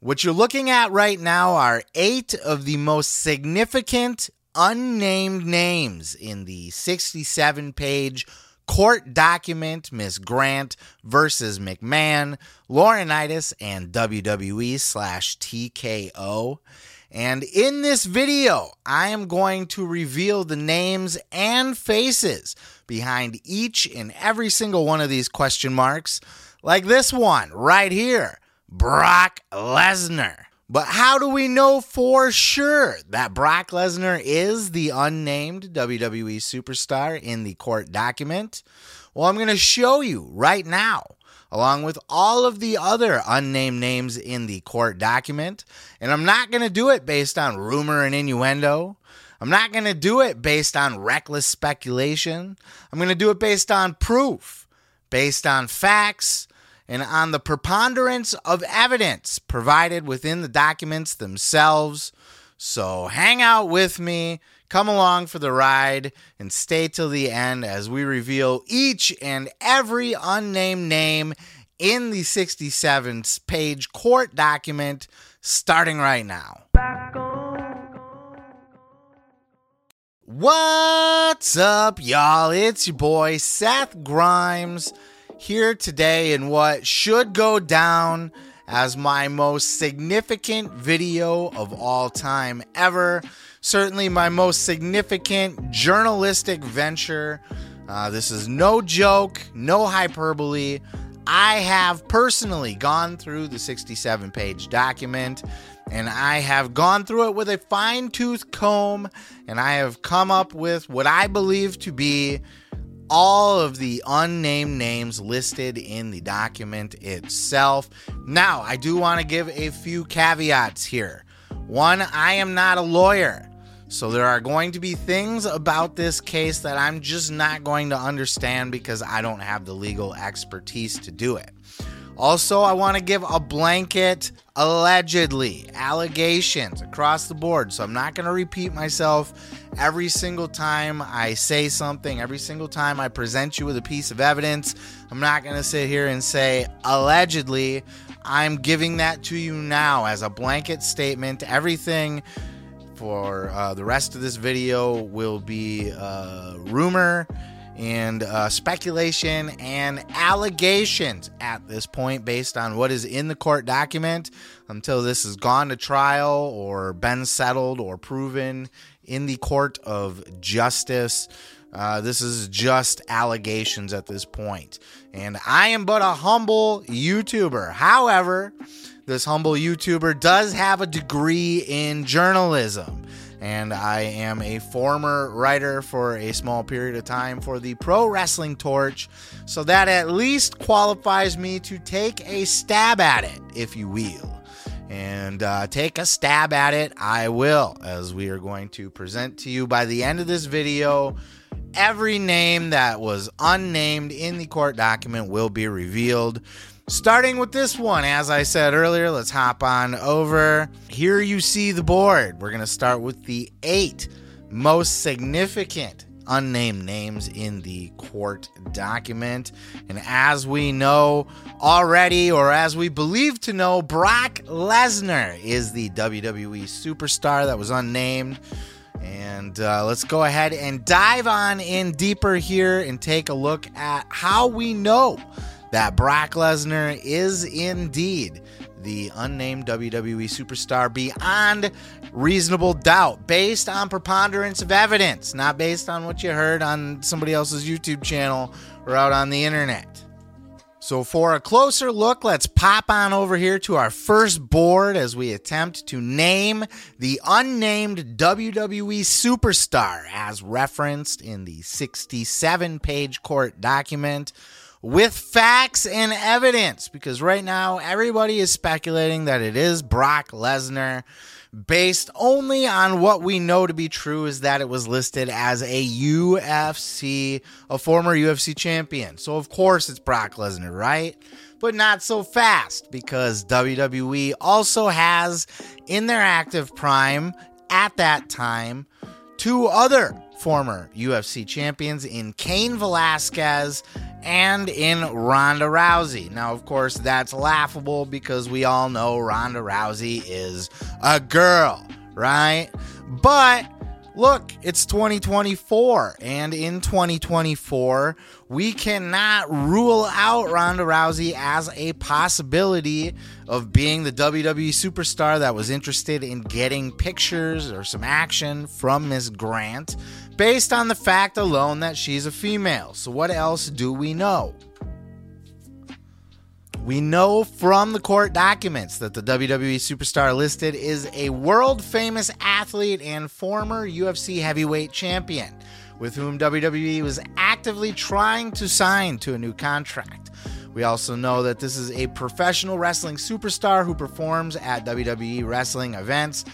What you're looking at right now are eight of the most significant unnamed names in the 67 page court document Miss Grant versus McMahon, Laurinaitis, and WWE slash TKO. And in this video, I am going to reveal the names and faces behind each and every single one of these question marks, like this one right here Brock Lesnar. But how do we know for sure that Brock Lesnar is the unnamed WWE superstar in the court document? Well, I'm going to show you right now, along with all of the other unnamed names in the court document. And I'm not going to do it based on rumor and innuendo. I'm not going to do it based on reckless speculation. I'm going to do it based on proof, based on facts, and on the preponderance of evidence provided within the documents themselves. So hang out with me, come along for the ride, and stay till the end as we reveal each and every unnamed name in the 67 page court document starting right now. What's up, y'all? It's your boy Seth Grimes here today in what should go down as my most significant video of all time ever. Certainly, my most significant journalistic venture. Uh, this is no joke, no hyperbole. I have personally gone through the 67 page document and I have gone through it with a fine tooth comb and I have come up with what I believe to be all of the unnamed names listed in the document itself. Now, I do want to give a few caveats here. One, I am not a lawyer. So there are going to be things about this case that I'm just not going to understand because I don't have the legal expertise to do it. Also, I want to give a blanket allegedly allegations across the board. So I'm not going to repeat myself every single time I say something, every single time I present you with a piece of evidence. I'm not going to sit here and say allegedly. I'm giving that to you now as a blanket statement. Everything for uh, the rest of this video will be uh, rumor and uh, speculation and allegations at this point based on what is in the court document until this has gone to trial or been settled or proven in the court of justice. Uh, this is just allegations at this point. And I am but a humble YouTuber. However, this humble YouTuber does have a degree in journalism and I am a former writer for a small period of time for the Pro Wrestling Torch, so that at least qualifies me to take a stab at it, if you will. And uh, take a stab at it, I will, as we are going to present to you by the end of this video. Every name that was unnamed in the court document will be revealed. Starting with this one, as I said earlier, let's hop on over. Here you see the board. We're going to start with the eight most significant unnamed names in the court document. And as we know already, or as we believe to know, Brock Lesnar is the WWE superstar that was unnamed. And uh, let's go ahead and dive on in deeper here and take a look at how we know that Brock Lesnar is indeed the unnamed WWE superstar beyond reasonable doubt, based on preponderance of evidence, not based on what you heard on somebody else's YouTube channel or out on the internet. So, for a closer look, let's pop on over here to our first board as we attempt to name the unnamed WWE superstar as referenced in the 67 page court document with facts and evidence because right now everybody is speculating that it is Brock Lesnar based only on what we know to be true is that it was listed as a UFC, a former UFC champion. So, of course, it's Brock Lesnar, right? But not so fast because WWE also has in their active prime at that time two other former UFC champions in Cain Velasquez and in Ronda Rousey. Now, of course, that's laughable because we all know Ronda Rousey is a girl, right? But look, it's 2024, and in 2024, we cannot rule out Ronda Rousey as a possibility of being the WWE superstar that was interested in getting pictures or some action from Miss Grant based on the fact alone that she's a female. So, what else do we know? We know from the court documents that the WWE superstar listed is a world famous athlete and former UFC heavyweight champion with whom WWE was actively trying to sign to a new contract. We also know that this is a professional wrestling superstar who performs at WWE wrestling events.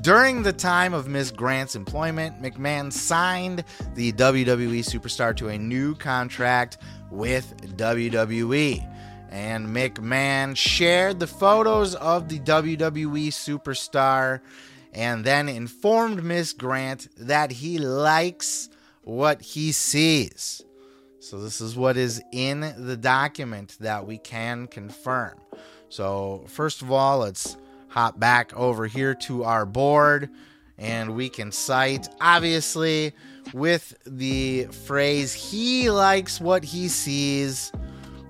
During the time of Miss Grant's employment, McMahon signed the WWE superstar to a new contract with WWE and McMahon shared the photos of the WWE superstar and then informed Miss Grant that he likes what he sees. So, this is what is in the document that we can confirm. So, first of all, let's hop back over here to our board and we can cite, obviously, with the phrase, he likes what he sees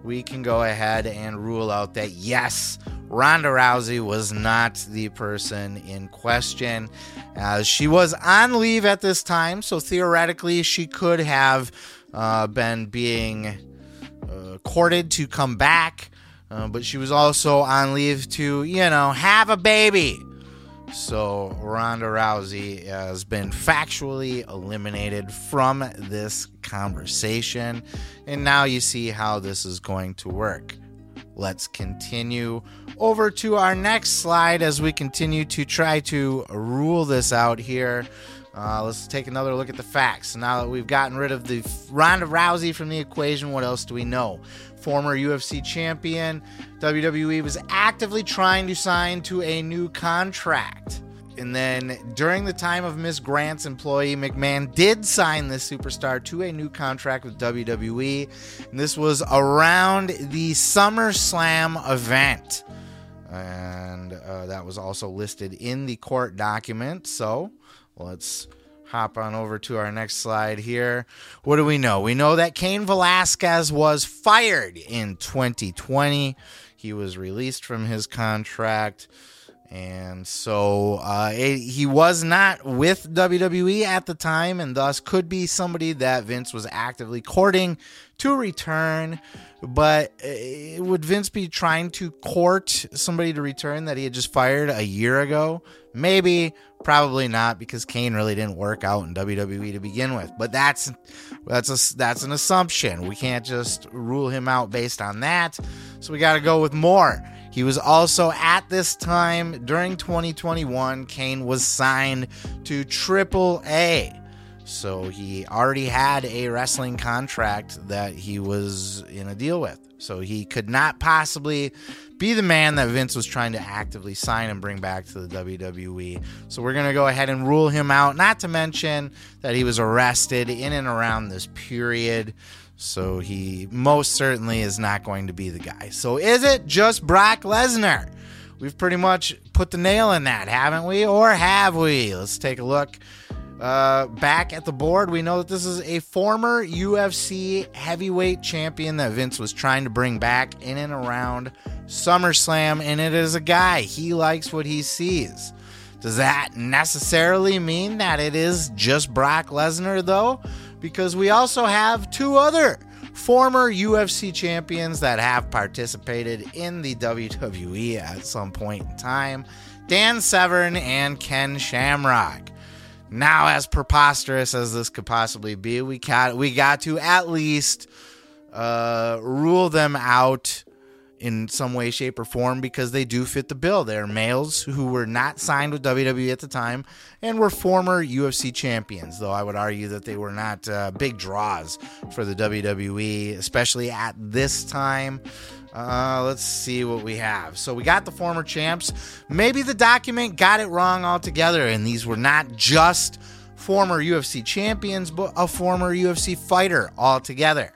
we can go ahead and rule out that yes, Ronda Rousey was not the person in question. As she was on leave at this time, so theoretically she could have uh, been being uh, courted to come back, uh, but she was also on leave to, you know, have a baby. So Ronda Rousey has been factually eliminated from this conversation. And now you see how this is going to work. Let's continue over to our next slide as we continue to try to rule this out here. Uh, let's take another look at the facts. Now that we've gotten rid of the Ronda Rousey from the equation, what else do we know? Former UFC champion, WWE was actively trying to sign to a new contract. And then during the time of Miss Grant's employee, McMahon did sign this superstar to a new contract with WWE. And this was around the SummerSlam event. And uh, that was also listed in the court document. So let's hop on over to our next slide here. What do we know? We know that Cain Velasquez was fired in 2020. He was released from his contract. And so uh, it, he was not with WWE at the time, and thus could be somebody that Vince was actively courting to return. But uh, would Vince be trying to court somebody to return that he had just fired a year ago? Maybe, probably not, because Cain really didn't work out in WWE to begin with. But that's that's a that's an assumption. We can't just rule him out based on that. So we got to go with more. He was also at this time during 2021, Cain was signed to Triple A. So he already had a wrestling contract that he was in a deal with. So he could not possibly be the man that Vince was trying to actively sign and bring back to the WWE. So we're going to go ahead and rule him out, not to mention that he was arrested in and around this period. So he most certainly is not going to be the guy. So is it just Brock Lesnar? We've pretty much put the nail in that, haven't we? Or have we? Let's take a look. Uh, back at the board, we know that this is a former UFC heavyweight champion that Vince was trying to bring back in and around SummerSlam, and it is a guy. He likes what he sees. Does that necessarily mean that it is just Brock Lesnar, though? because we also have two other former UFC champions that have participated in the WWE at some point in time Dan Severn and Ken Shamrock. Now, as preposterous as this could possibly be, we got, we got to at least uh, rule them out in some way, shape, or form because they do fit the bill. They're males who were not signed with WWE at the time and were former UFC champions, though I would argue that they were not uh, big draws for the WWE, especially at this time. Uh, let's see what we have. So we got the former champs. Maybe the document got it wrong altogether, and these were not just former UFC champions, but a former UFC fighter altogether.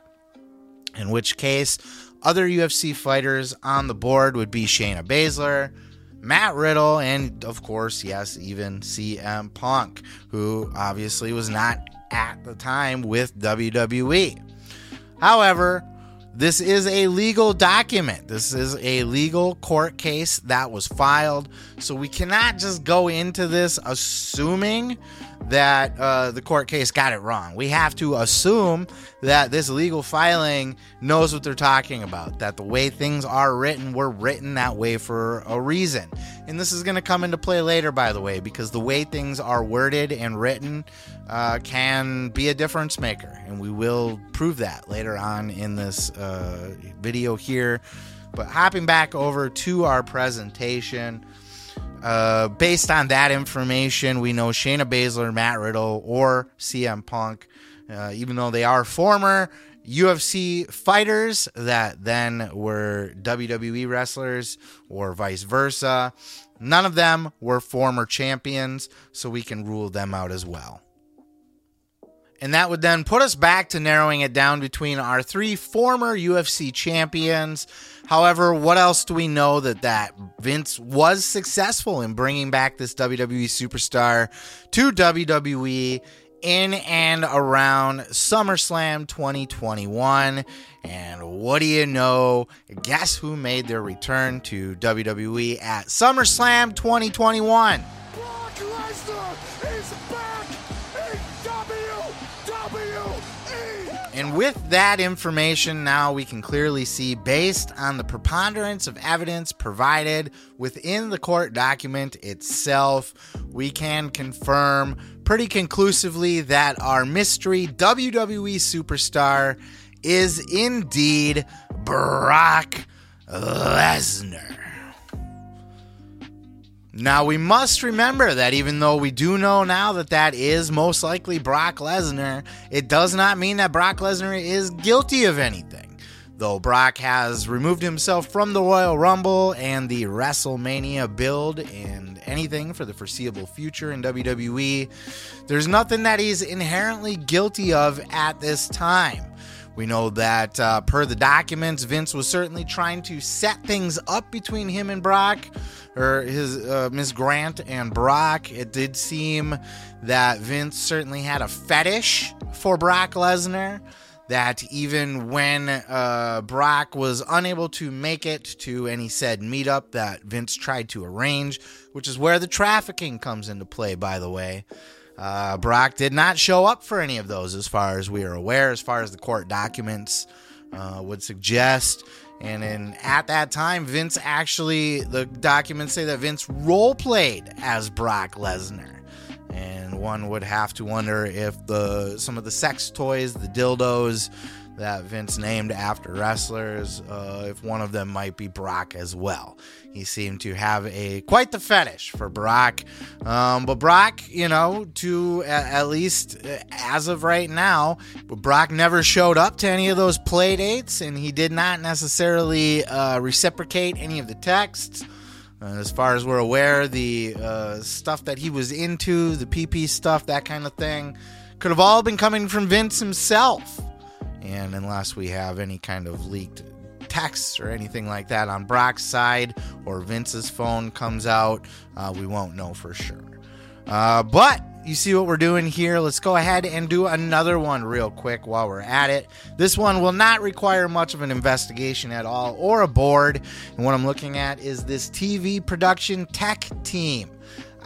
In which case, other UFC fighters on the board would be Shayna Baszler, Matt Riddle, and of course, yes, even CM Punk, who obviously was not at the time with WWE. However, this is a legal document. This is a legal court case that was filed. So we cannot just go into this assuming that uh, the court case got it wrong. We have to assume that this legal filing knows what they're talking about, that the way things are written were written that way for a reason. And this is going to come into play later, by the way, because the way things are worded and written uh, can be a difference maker. And we will prove that later on in this uh, video here. But hopping back over to our presentation. Uh, based on that information, we know Shayna Baszler, Matt Riddle, or CM Punk, uh, even though they are former UFC fighters that then were WWE wrestlers or vice versa, none of them were former champions, so we can rule them out as well. And that would then put us back to narrowing it down between our three former UFC champions. However, what else do we know that that Vince was successful in bringing back this WWE superstar to WWE in and around SummerSlam 2021. And what do you know? Guess who made their return to WWE at SummerSlam 2021? Brock Lesnar And with that information, now we can clearly see, based on the preponderance of evidence provided within the court document itself, we can confirm pretty conclusively that our mystery WWE superstar is indeed Brock Lesnar. Now, we must remember that even though we do know now that that is most likely Brock Lesnar, it does not mean that Brock Lesnar is guilty of anything. Though Brock has removed himself from the Royal Rumble and the WrestleMania build and anything for the foreseeable future in WWE, there's nothing that he's inherently guilty of at this time. We know that uh, per the documents, Vince was certainly trying to set things up between him and Brock or his uh, Miss Grant and Brock. It did seem that Vince certainly had a fetish for Brock Lesnar. That even when uh, Brock was unable to make it to any said meetup that Vince tried to arrange, which is where the trafficking comes into play, by the way. Uh, Brock did not show up for any of those, as far as we are aware, as far as the court documents uh, would suggest. And in at that time, Vince actually the documents say that Vince role played as Brock Lesnar. And one would have to wonder if the some of the sex toys, the dildos, that Vince named after wrestlers, uh, if one of them might be Brock as well. He seemed to have a quite the fetish for Brock, um, but Brock, you know, to at least uh, as of right now, Brock never showed up to any of those play dates, and he did not necessarily uh, reciprocate any of the texts. Uh, as far as we're aware, the stuff that he was into, the PP stuff, that kind of thing, could have all been coming from Vince himself. And unless we have any kind of leaked texts or anything like that on Brock's side or Vince's phone comes out, uh, we won't know for sure. Uh, but you see what we're doing here. Let's go ahead and do another one real quick while we're at it. This one will not require much of an investigation at all or a board. And what I'm looking at is this TV production tech team.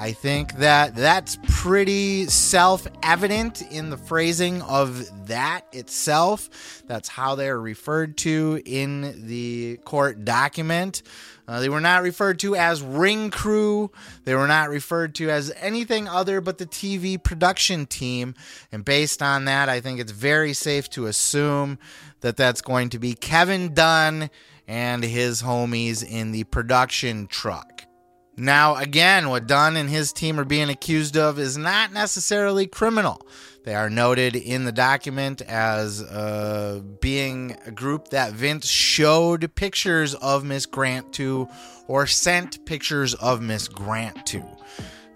I think that that's pretty self evident in the phrasing of that itself. That's how they're referred to in the court document. Uh, they were not referred to as ring crew. They were not referred to as anything other but the TV production team. And based on that, I think it's very safe to assume that that's going to be Kevin Dunn and his homies in the production truck. Now, again, what Dunn and his team are being accused of is not necessarily criminal. They are noted in the document as uh, being a group that Vince showed pictures of Miss Grant to or sent pictures of Miss Grant to.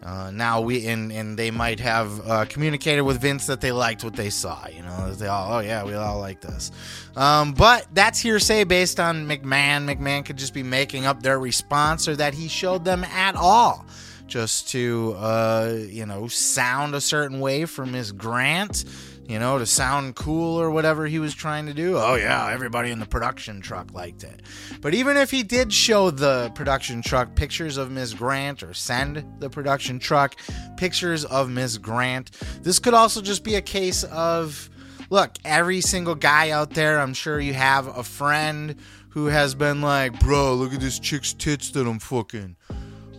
Uh, now we and and they might have uh, communicated with Vince that they liked what they saw. You know, they all oh yeah, we all like this. Um, but that's hearsay based on McMahon. McMahon could just be making up their response or that he showed them at all, just to uh, you know sound a certain way for his Grant you know, to sound cool or whatever he was trying to do. Oh, yeah, everybody in the production truck liked it. But even if he did show the production truck pictures of Miss Grant or send the production truck pictures of Miss Grant, this could also just be a case of look, every single guy out there, I'm sure you have a friend who has been like, bro, look at this chick's tits that I'm fucking.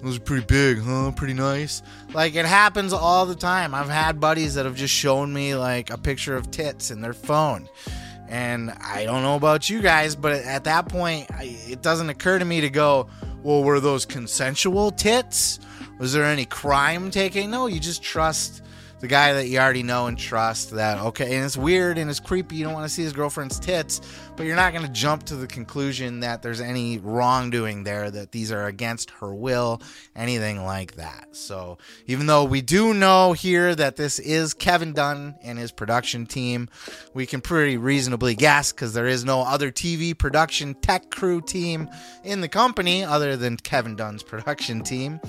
Those are pretty big, huh? Pretty nice. Like it happens all the time. I've had buddies that have just shown me like a picture of tits in their phone. And I don't know about you guys, but at that point, it doesn't occur to me to go, well, were those consensual tits? Was there any crime taking? No, you just trust the guy that you already know and trust that okay and it's weird and it's creepy. You don't want to see his girlfriend's tits but you're not going to jump to the conclusion that there's any wrongdoing there that these are against her will anything like that. So even though we do know here that this is kevin dunn and his production team we can pretty reasonably guess because there is no other tv production tech crew team in the company other than kevin dunn's production team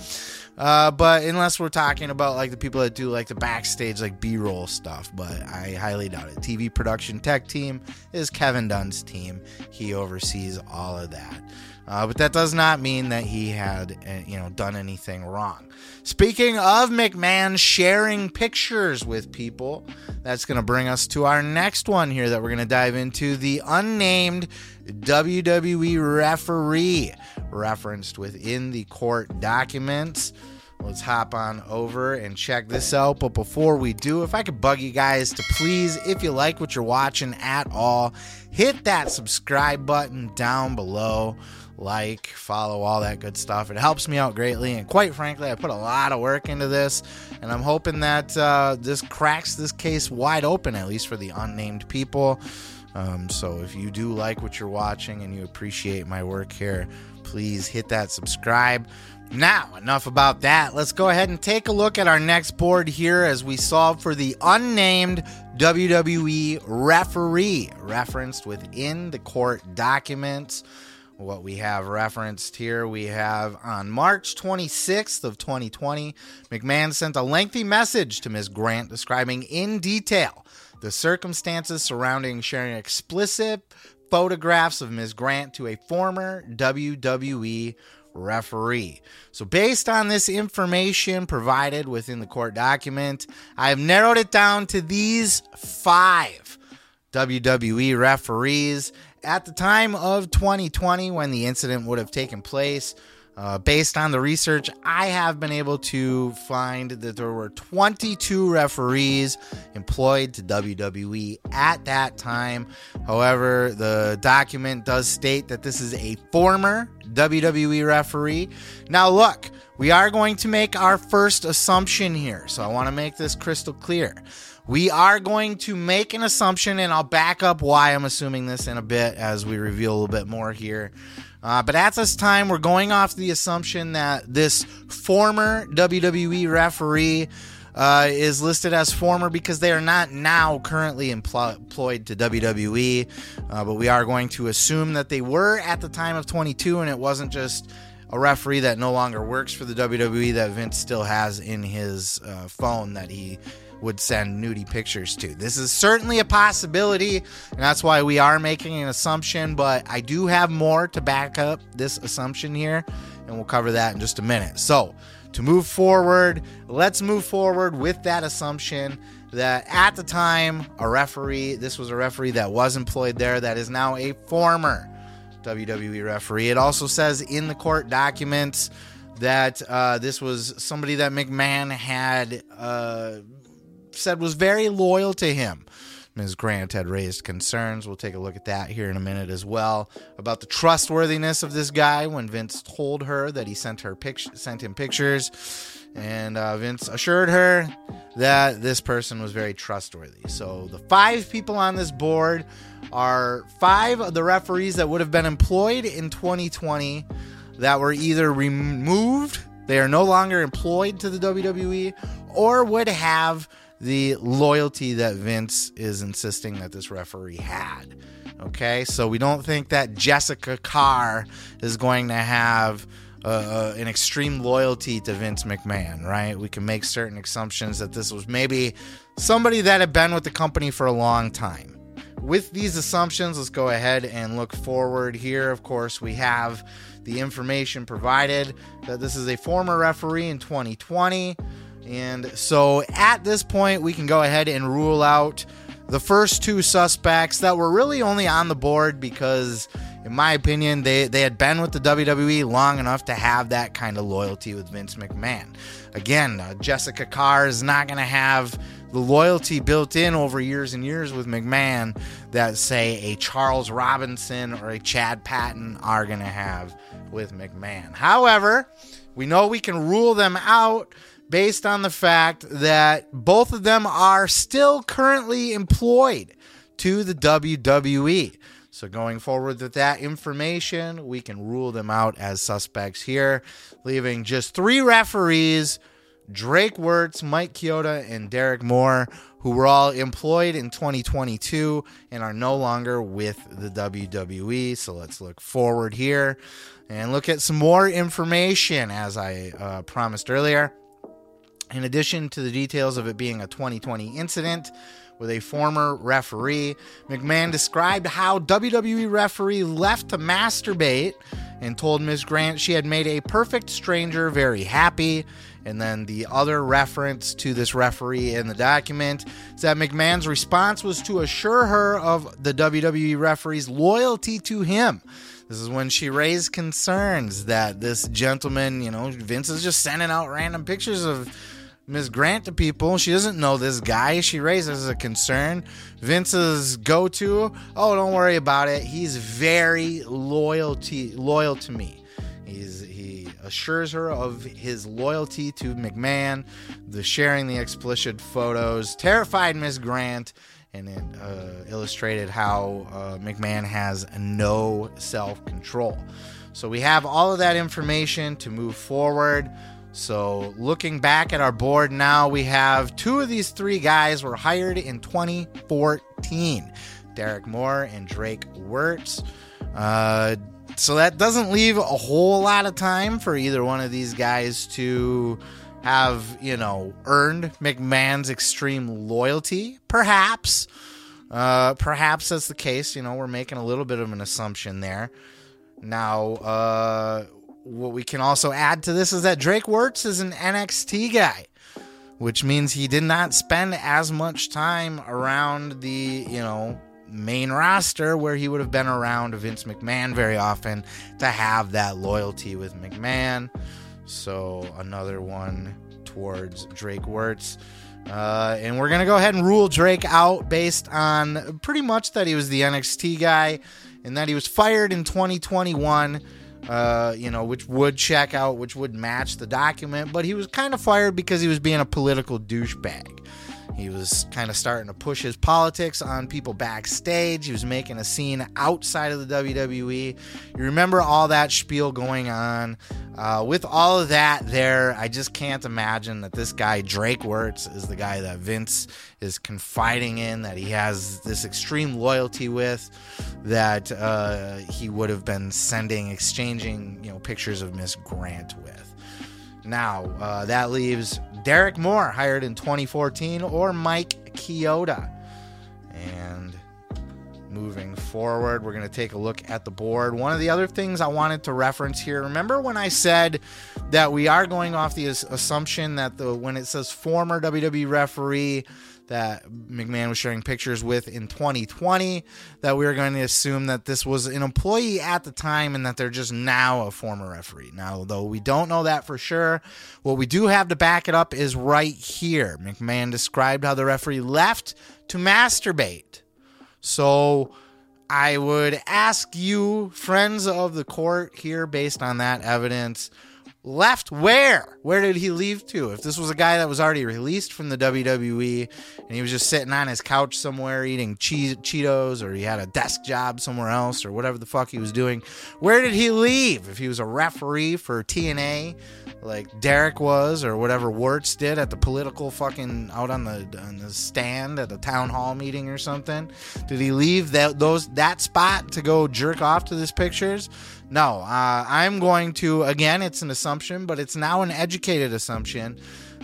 uh, but unless we're talking about like the people that do like the backstage like b-roll stuff but i highly doubt it. Tv production tech team is kevin dunn's team. He oversees all of that. Uh, but that does not mean that he had uh, you know done anything wrong. Speaking of mcmahon sharing pictures with people that's going to bring us to our next one here that we're going to dive into the unnamed wwe referee referenced within the court documents Let's hop on over and check this out. But before we do, if I could bug you guys to please, if you like what you're watching at all, hit that subscribe button down below. Like, follow, all that good stuff. It helps me out greatly. And quite frankly, I put a lot of work into this. And I'm hoping that uh, this cracks this case wide open, at least for the unnamed people. Um, so if you do like what you're watching and you appreciate my work here, please hit that subscribe. Now, enough about that. Let's go ahead and take a look at our next board here as we solve for the unnamed WWE referee referenced within the court documents. What we have referenced here, we have on March 26th of 2020, McMahon sent a lengthy message to Ms. Grant describing in detail the circumstances surrounding sharing explicit photographs of Ms. Grant to a former WWE referee. So, based on this information provided within the court document, I have narrowed it down to these five WWE referees at the time of 2020 when the incident would have taken place. Uh, based on the research, I have been able to find that there were 22 referees employed to WWE at that time. However, the document does state that this is a former WWE referee. Now, look, we are going to make our first assumption here, so I want to make this crystal clear. We are going to make an assumption, and I'll back up why I'm assuming this in a bit as we reveal a little bit more here. Uh, but at this time, we're going off the assumption that this former WWE referee uh, is listed as former because they are not now currently empl- employed to WWE. Uh, but we are going to assume that they were at the time of 22 and it wasn't just a referee that no longer works for the WWE that Vince still has in his uh, phone that he would send nudie pictures to. This is certainly a possibility, and that's why we are making an assumption, but I do have more to back up this assumption here, and we'll cover that in just a minute. So, to move forward, let's move forward with that assumption that at the time, a referee, this was a referee that was employed there, that is now a former WWE referee. It also says in the court documents that uh, this was somebody that McMahon had uh, said was very loyal to him. Ms. Grant had raised concerns. We'll take a look at that here in a minute as well about the trustworthiness of this guy when Vince told her that he sent her pic- sent him pictures, and uh, Vince assured her that this person was very trustworthy. So the five people on this board are five of the referees that would have been employed in 2020 that were either removed they are no longer employed to the WWE or would have the loyalty that Vince is insisting that this referee had. Okay, so we don't think that Jessica Carr is going to have uh, uh, an extreme loyalty to Vince McMahon, right? We can make certain assumptions that this was maybe somebody that had been with the company for a long time. With these assumptions, let's go ahead and look forward here. Of course, we have the information provided that this is a former referee in 2020. And so at this point, we can go ahead and rule out the first two suspects that were really only on the board because, in my opinion, they, they had been with the WWE long enough to have that kind of loyalty with Vince McMahon. Again, uh, Jessica Carr is not going to have the loyalty built in over years and years with McMahon that, say, a Charles Robinson or a Chad Patton are going to have with McMahon. However, we know we can rule them out based on the fact that both of them are still currently employed to the WWE. So, going forward with that information, we can rule them out as suspects here, leaving just three referees Drake Wuertz, Mike Chioda, and Darrick Moore, who were all employed in 2022 and are no longer with the WWE. So, let's look forward here and look at some more information as I uh, promised earlier. In addition to the details of it being a 2020 incident with a former referee, McMahon described how WWE referee left to masturbate and told Ms. Grant she had made a perfect stranger very happy. And then the other reference to this referee in the document is that McMahon's response was to assure her of the WWE referee's loyalty to him. This is when she raised concerns that this gentleman, you know, Vince is just sending out random pictures of Ms. Grant to people. She doesn't know this guy. She raises a concern. Vince's go to, oh, don't worry about it. He's very loyalty loyal to me. He's he assures her of his loyalty to McMahon. The sharing the explicit photos terrified Ms. Grant, and it uh, illustrated how uh, McMahon has no self control. So we have all of that information to move forward. So, looking back at our board now, we have two of these three guys were hired in 2014 Darrick Moore and Drake Wuertz. Uh, so, that doesn't leave a whole lot of time for either one of these guys to have, you know, earned McMahon's extreme loyalty, perhaps. Uh, perhaps that's the case. You know, we're making a little bit of an assumption there. Now, uh, what we can also add to this is that Drake Wuertz is an NXT guy, which means he did not spend as much time around the, you know, main roster where he would have been around Vince McMahon very often to have that loyalty with McMahon. So another one towards Drake Wuertz. Uh, and we're going to go ahead and rule Drake out based on pretty much that he was the NXT guy and that he was fired in 2021 uh, you know, which would check out, which would match the document, but he was kind of fired because he was being a political douchebag. He was kind of starting to push his politics on people backstage. He was making a scene outside of the WWE. You remember all that spiel going on. Uh, with all of that there, I just can't imagine that this guy, Drake Wuertz, is the guy that Vince is confiding in, that he has this extreme loyalty with, that uh, he would have been sending, exchanging, you know, pictures of Miss Grant with. Now, uh, that leaves Darrick Moore, hired in 2014, or Mike Chioda. And moving forward, we're going to take a look at the board. One of the other things I wanted to reference here remember when I said that we are going off the assumption that the when it says former WWE referee, that McMahon was sharing pictures with in 2020 that we are going to assume that this was an employee at the time and that they're just now a former referee. Now, though we don't know that for sure, what we do have to back it up is right here. McMahon described how the referee left to masturbate. So I would ask you, friends of the court, here, based on that evidence, left where? Where did he leave to? If this was a guy that was already released from the WWE and he was just sitting on his couch somewhere eating che- Cheetos or he had a desk job somewhere else or whatever the fuck he was doing, where did he leave? If he was a referee for TNA like Darrick was or whatever Wuertz did at the political fucking out on the on the stand at the town hall meeting or something, did he leave that those that spot to go jerk off to these pictures? No, uh, I'm going to, again, it's an assumption, but it's now an educated assumption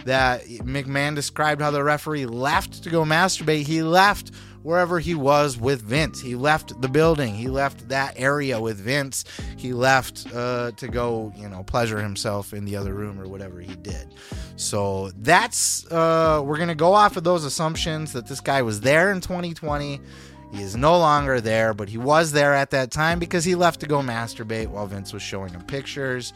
that McMahon described how the referee left to go masturbate. He left wherever he was with Vince. He left the building. He left that area with Vince. He left uh, to go, you know, pleasure himself in the other room or whatever he did. So that's, uh, we're going to go off of those assumptions that this guy was there in 2020 he is no longer there, but he was there at that time because he left to go masturbate while Vince was showing him pictures.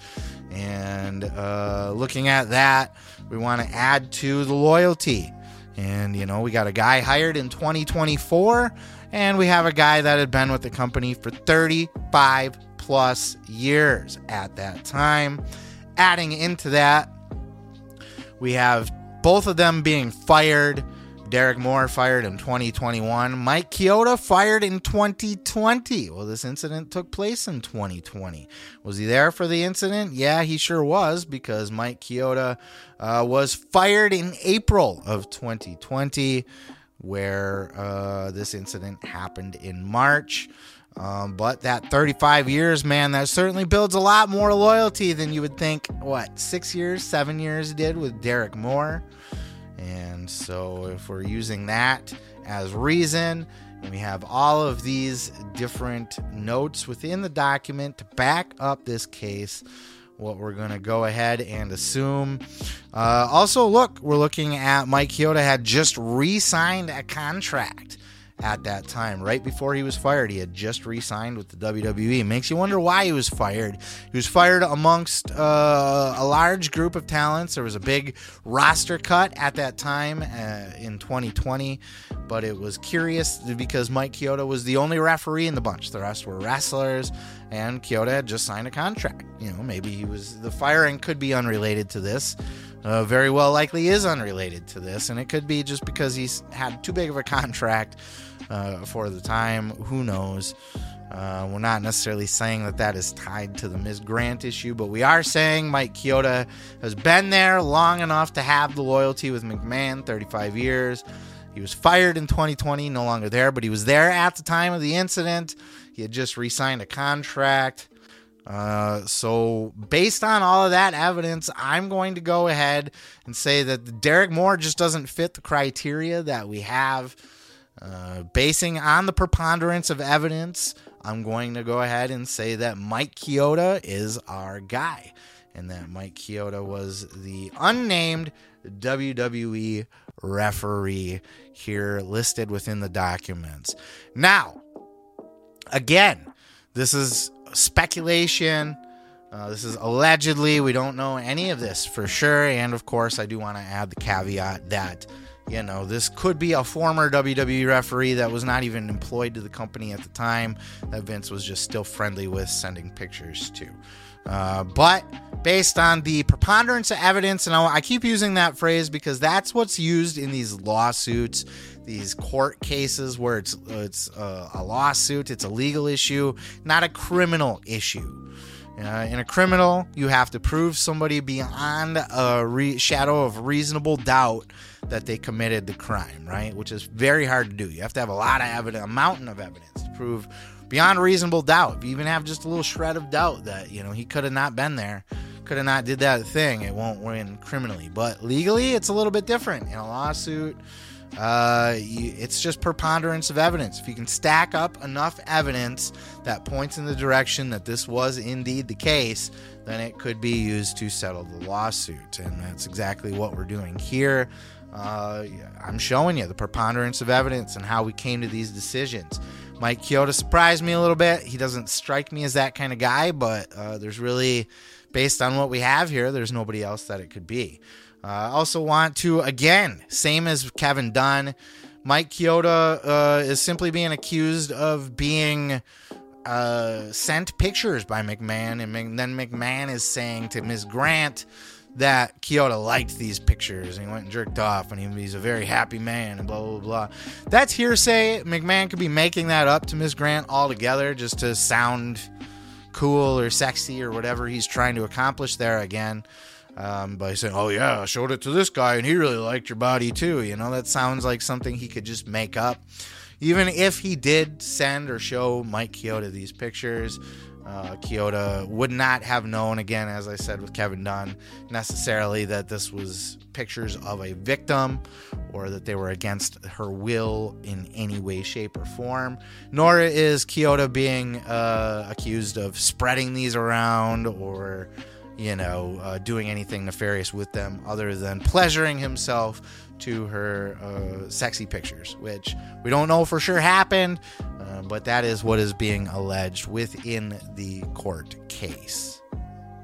And uh, looking at that, we want to add to the loyalty. And, you know, we got a guy hired in 2024, and we have a guy that had been with the company for 35 plus years at that time. Adding into that, we have both of them being fired Darrick Moore fired in 2021. Mike Chioda fired in 2020. Well, this incident took place in 2020. Was he there for the incident? Yeah, he sure was because Mike Chioda uh, was fired in April of 2020, where uh, this incident happened in March. Um, but that 35 years, man, that certainly builds a lot more loyalty than you would think, what, six years, seven years did with Darrick Moore. And so, if we're using that as reason, and we have all of these different notes within the document to back up this case, what we're going to go ahead and assume. Uh, also, look, we're looking at Mike Chioda had just re signed a contract at that time. Right before he was fired, he had just re signed with the WWE. Makes you wonder why he was fired. He was fired amongst uh, a large group of talents. There was a big roster cut at that time uh, in 2020, but it was curious because Mike Chioda was the only referee in the bunch. The rest were wrestlers, and Chioda had just signed a contract. You know, maybe he was the firing could be unrelated to this. Uh, very well likely is unrelated to this, and it could be just because he's had too big of a contract uh, for the time. Who knows? Uh, we're not necessarily saying that that is tied to the Ms. Grant issue, but we are saying Mike Chioda has been there long enough to have the loyalty with McMahon 35 years. He was fired in 2020, no longer there, but he was there at the time of the incident. He had just re signed a contract. Uh, so, based on all of that evidence, I'm going to go ahead and say that Darrick Moore just doesn't fit the criteria that we have uh, basing on the preponderance of evidence, I'm going to go ahead and say that Mike Chioda is our guy, and that Mike Chioda was the unnamed WWE referee here listed within the documents. Now, again, this is speculation. Uh, this is allegedly. We don't know any of this for sure. And of course, I do want to add the caveat that you know, this could be a former WWE referee that was not even employed to the company at the time that Vince was just still friendly with sending pictures to. Uh, but based on the preponderance of evidence, and I keep using that phrase because that's what's used in these lawsuits, these court cases where it's it's a, a lawsuit, it's a legal issue, not a criminal issue. Uh, in a criminal, you have to prove somebody beyond a re- shadow of reasonable doubt that they committed the crime, right? Which is very hard to do. You have to have a lot of evidence, a mountain of evidence to prove beyond reasonable doubt. If you even have just a little shred of doubt that, you know, he could have not been there, could have not did that thing, it won't win criminally. But legally, it's a little bit different. In a lawsuit, uh, it's just preponderance of evidence. If you can stack up enough evidence that points in the direction that this was indeed the case, then it could be used to settle the lawsuit. And that's exactly what we're doing here. Uh, I'm showing you the preponderance of evidence and how we came to these decisions. Mike Chioda surprised me a little bit. He doesn't strike me as that kind of guy, but uh, there's really, based on what we have here, there's nobody else that it could be. I uh, also want to, again, same as Kevin Dunn, Mike Chioda uh, is simply being accused of being uh, sent pictures by McMahon, and then McMahon is saying to Ms. Grant that Chioda liked these pictures and he went and jerked off and he, he's a very happy man and blah blah blah. That's hearsay. McMahon could be making that up to Ms. Grant altogether just to sound cool or sexy or whatever he's trying to accomplish there again. Um, by saying, "Oh yeah, I showed it to this guy and he really liked your body too," you know that sounds like something he could just make up. Even if he did send or show Mike Chioda these pictures, uh, Chioda would not have known, again, as I said with Kevin Dunn, necessarily that this was pictures of a victim or that they were against her will in any way, shape, or form. Nor is Chioda being uh, accused of spreading these around or, you know, uh, doing anything nefarious with them other than pleasuring himself to her uh, sexy pictures, which we don't know for sure happened, uh, but that is what is being alleged within the court case.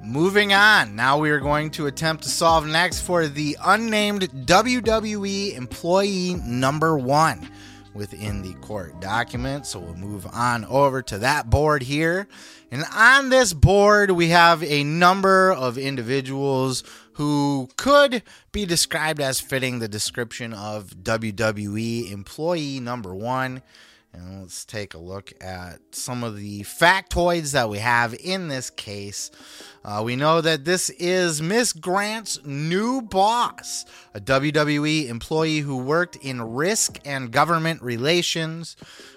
Moving on, now we are going to attempt to solve next for the unnamed WWE employee number one within the court document. So we'll move on over to that board here. And on this board, we have a number of individuals who could be described as fitting the description of WWE employee number one. And let's take a look at some of the factoids that we have in this case. Uh, we know that this is Miss Grant's new boss, a WWE employee who worked in risk and government relations.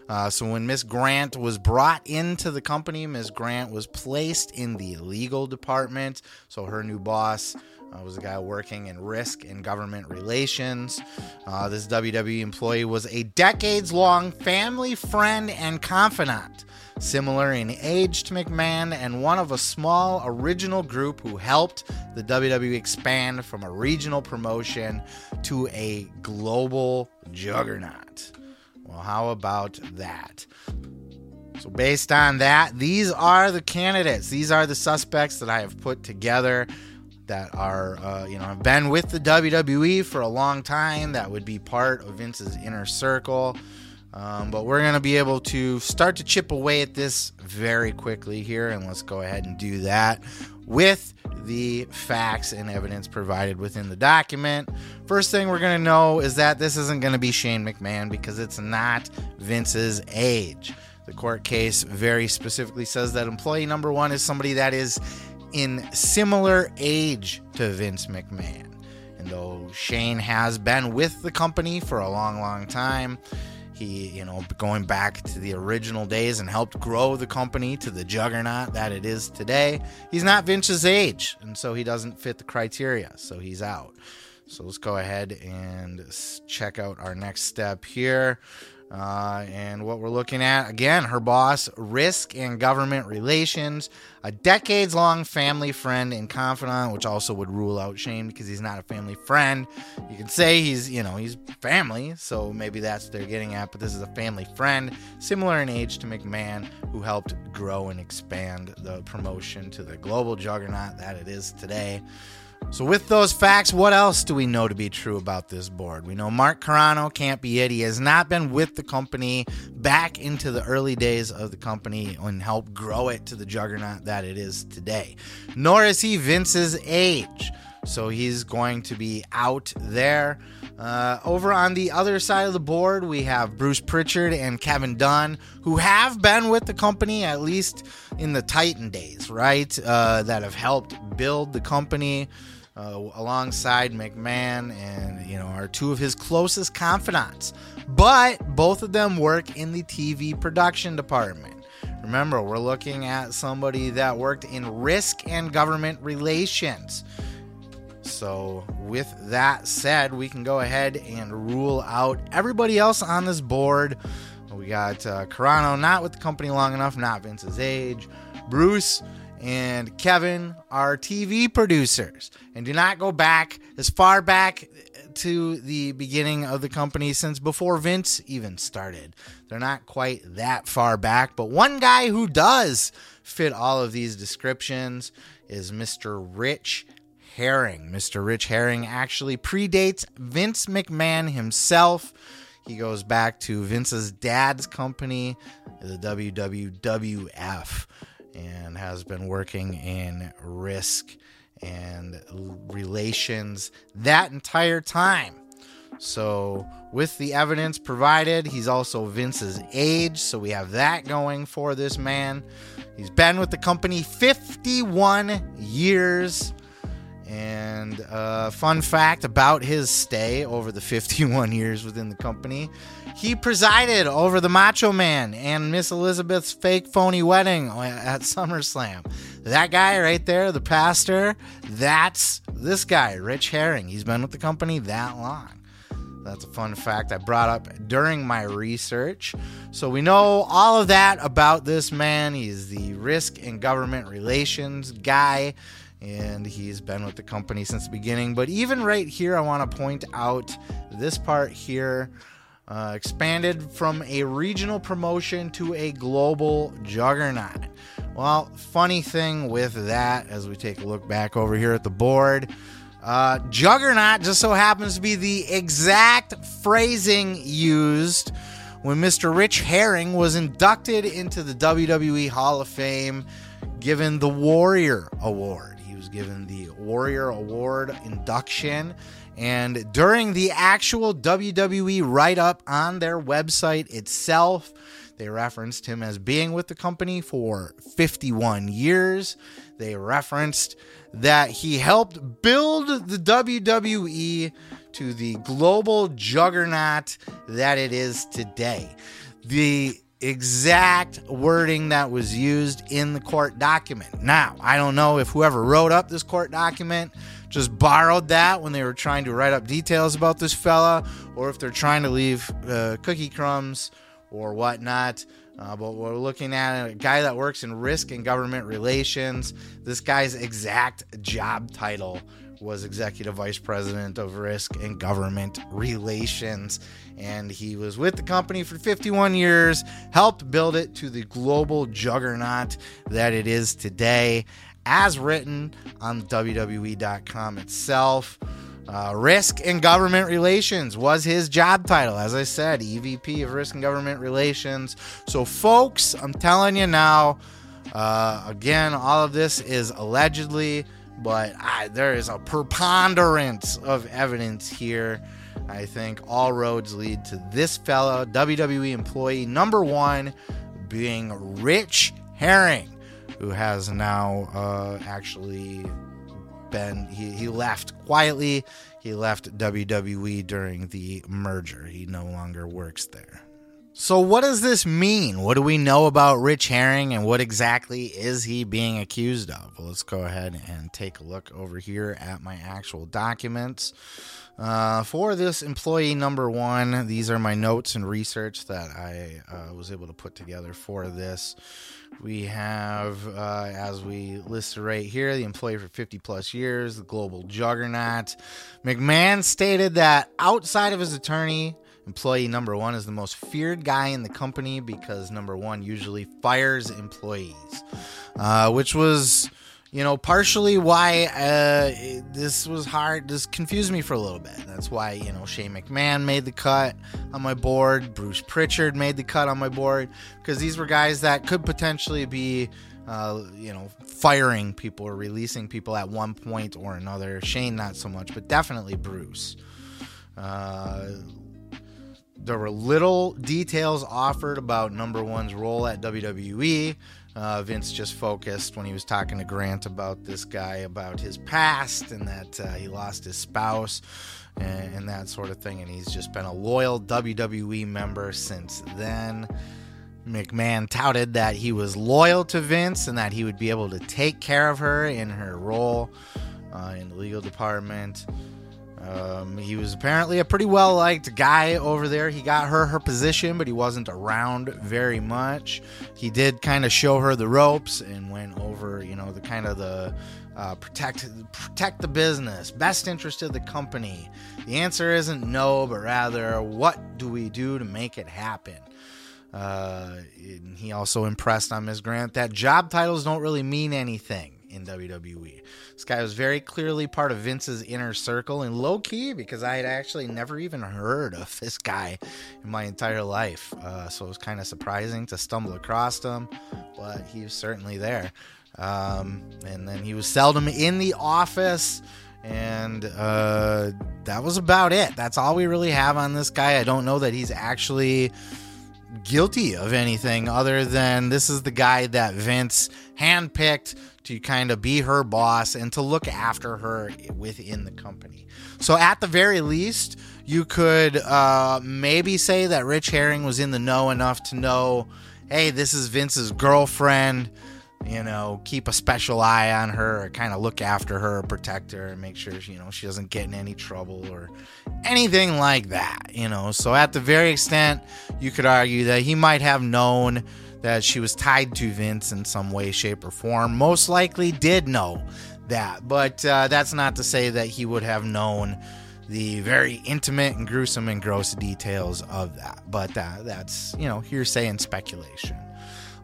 Uh, so when Miss Grant was brought into the company, Miss Grant was placed in the legal department. So her new boss uh, was a guy working in risk and government relations. Uh, this WWE employee was a decades long family friend and confidant, similar in age to McMahon, and one of a small original group who helped the WWE expand from a regional promotion to a global juggernaut. Well, how about that? So, based on that, these are the candidates. These are the suspects that I have put together that are, uh, you know, have been with the WWE for a long time, that would be part of Vince's inner circle. Um, but we're going to be able to start to chip away at this very quickly here, and let's go ahead and do that with the facts and evidence provided within the document. First thing we're going to know is that this isn't going to be Shane McMahon because it's not Vince's age. The court case very specifically says that employee number one is somebody that is in similar age to Vince McMahon. And though Shane has been with the company for a long, long time, he, you know, going back to the original days and helped grow the company to the juggernaut that it is today, he's not Vince's age. And so he doesn't fit the criteria. So he's out. So let's go ahead and check out our next step here. Uh, and what we're looking at again, her boss, risk and government relations, a decades long family friend and confidant, which also would rule out Shane because he's not a family friend. You can say he's, you know, he's family, so maybe that's what they're getting at, but this is a family friend, similar in age to McMahon, who helped grow and expand the promotion to the global juggernaut that it is today. So, with those facts, what else do we know to be true about this board? We know Mark Carrano can't be it. He has not been with the company back into the early days of the company and helped grow it to the juggernaut that it is today. Nor is he Vince's age. So, he's going to be out there. Uh, over on the other side of the board, we have Bruce Prichard and Kevin Dunn, who have been with the company at least in the Titan days, right? Uh, that have helped build the company uh, alongside McMahon and you know are two of his closest confidants. But both of them work in the TV production department. Remember, we're looking at somebody that worked in risk and government relations. So, with that said, we can go ahead and rule out everybody else on this board. We got uh, Carrano, not with the company long enough, not Vince's age. Bruce and Kevin are TV producers and do not go back as far back to the beginning of the company since before Vince even started. They're not quite that far back, but one guy who does fit all of these descriptions is Mr. Rich Hering. Mr. Rich Hering actually predates Vince McMahon himself. He goes back to Vince's dad's company, the WWWF, and has been working in risk and relations that entire time. So, with the evidence provided, he's also Vince's age, so we have that going for this man. He's been with the company 51 years. And uh, fun fact about his stay over the 51 years within the company, he presided over the Macho Man and Miss Elizabeth's fake phony wedding at SummerSlam. That guy right there, the pastor, that's this guy, Rich Hering. He's been with the company that long. That's a fun fact I brought up during my research. So we know all of that about this man. He's the risk and government relations guy and he's been with the company since the beginning. But even right here, I want to point out this part here. Uh, expanded from a regional promotion to a global juggernaut. Well, funny thing with that, as we take a look back over here at the board, uh, juggernaut just so happens to be the exact phrasing used when Mr. Rich Hering was inducted into the WWE Hall of Fame, given the Warrior Award was given the Warrior Award induction. And during the actual WWE write up on their website itself, they referenced him as being with the company for 51 years. They referenced that he helped build the WWE to the global juggernaut that it is today. The exact wording that was used in the court document. Now, I don't know if whoever wrote up this court document just borrowed that when they were trying to write up details about this fella, or if they're trying to leave uh, cookie crumbs or whatnot. Uh, but we're looking at a guy that works in risk and government relations. This guy's exact job title was executive vice president of risk and government relations. And he was with the company for 51 years, helped build it to the global juggernaut that it is today, as written on WWE.com itself. Uh, risk and government relations was his job title. As I said, EVP of Risk and Government Relations. So, folks, I'm telling you now, uh, again, all of this is allegedly but I, there is a preponderance of evidence here. I think all roads lead to this fellow, WWE employee number one, being Rich Hering, who has now uh, actually been, he, he left quietly. He left WWE during the merger. He no longer works there. So, what does this mean? What do we know about Rich Hering and what exactly is he being accused of? Well, let's go ahead and take a look over here at my actual documents. Uh, for this employee number one, these are my notes and research that I uh, was able to put together for this. We have, uh, as we listed right here, the employee for 50 plus years, the global juggernaut. McMahon stated that outside of his attorney, Employee number one is the most feared guy in the company because number one usually fires employees, uh, which was, you know, partially why uh, this was hard. This confused me for a little bit. That's why, you know, Shane McMahon made the cut on my board, Bruce Prichard made the cut on my board because these were guys that could potentially be. Uh, you know, firing people or releasing people at one point or another. Shane, not so much, but definitely Bruce. Uh, there were little details offered about number one's role at WWE. Uh, Vince just focused when he was talking to Grant about this guy, about his past, and that uh, he lost his spouse and, and, that sort of thing. And he's just been a loyal WWE member since then. McMahon touted that he was loyal to Vince and that he would be able to take care of her in her role uh, in the legal department. Um, he was apparently a pretty well liked guy over there. He got her her position, but he wasn't around very much. He did kind of show her the ropes and went over, you know, the kind of the uh, protect protect the business, best interest of the company. The answer isn't no, but rather what do we do to make it happen? Uh, he also impressed on Ms. Grant that job titles don't really mean anything in WWE. This guy was very clearly part of Vince's inner circle and low key because I had actually never even heard of this guy in my entire life. Uh, so it was kind of surprising to stumble across him, but he was certainly there. Um, and then he was seldom in the office. And uh, that was about it. That's all we really have on this guy. I don't know that he's actually guilty of anything other than this is the guy that Vince handpicked to kind of be her boss and to look after her within the company. So, at the very least, you could uh, maybe say that Rich Hering was in the know enough to know hey, this is Vince's girlfriend you know, keep a special eye on her, or kind of look after her, protect her, and make sure you know she doesn't get in any trouble or anything like that. You know, so at the very extent, you could argue that he might have known that she was tied to Vince in some way, shape, or form. Most likely, did know that, but uh, that's not to say that he would have known the very intimate and gruesome and gross details of that. But uh, that's you know hearsay and speculation.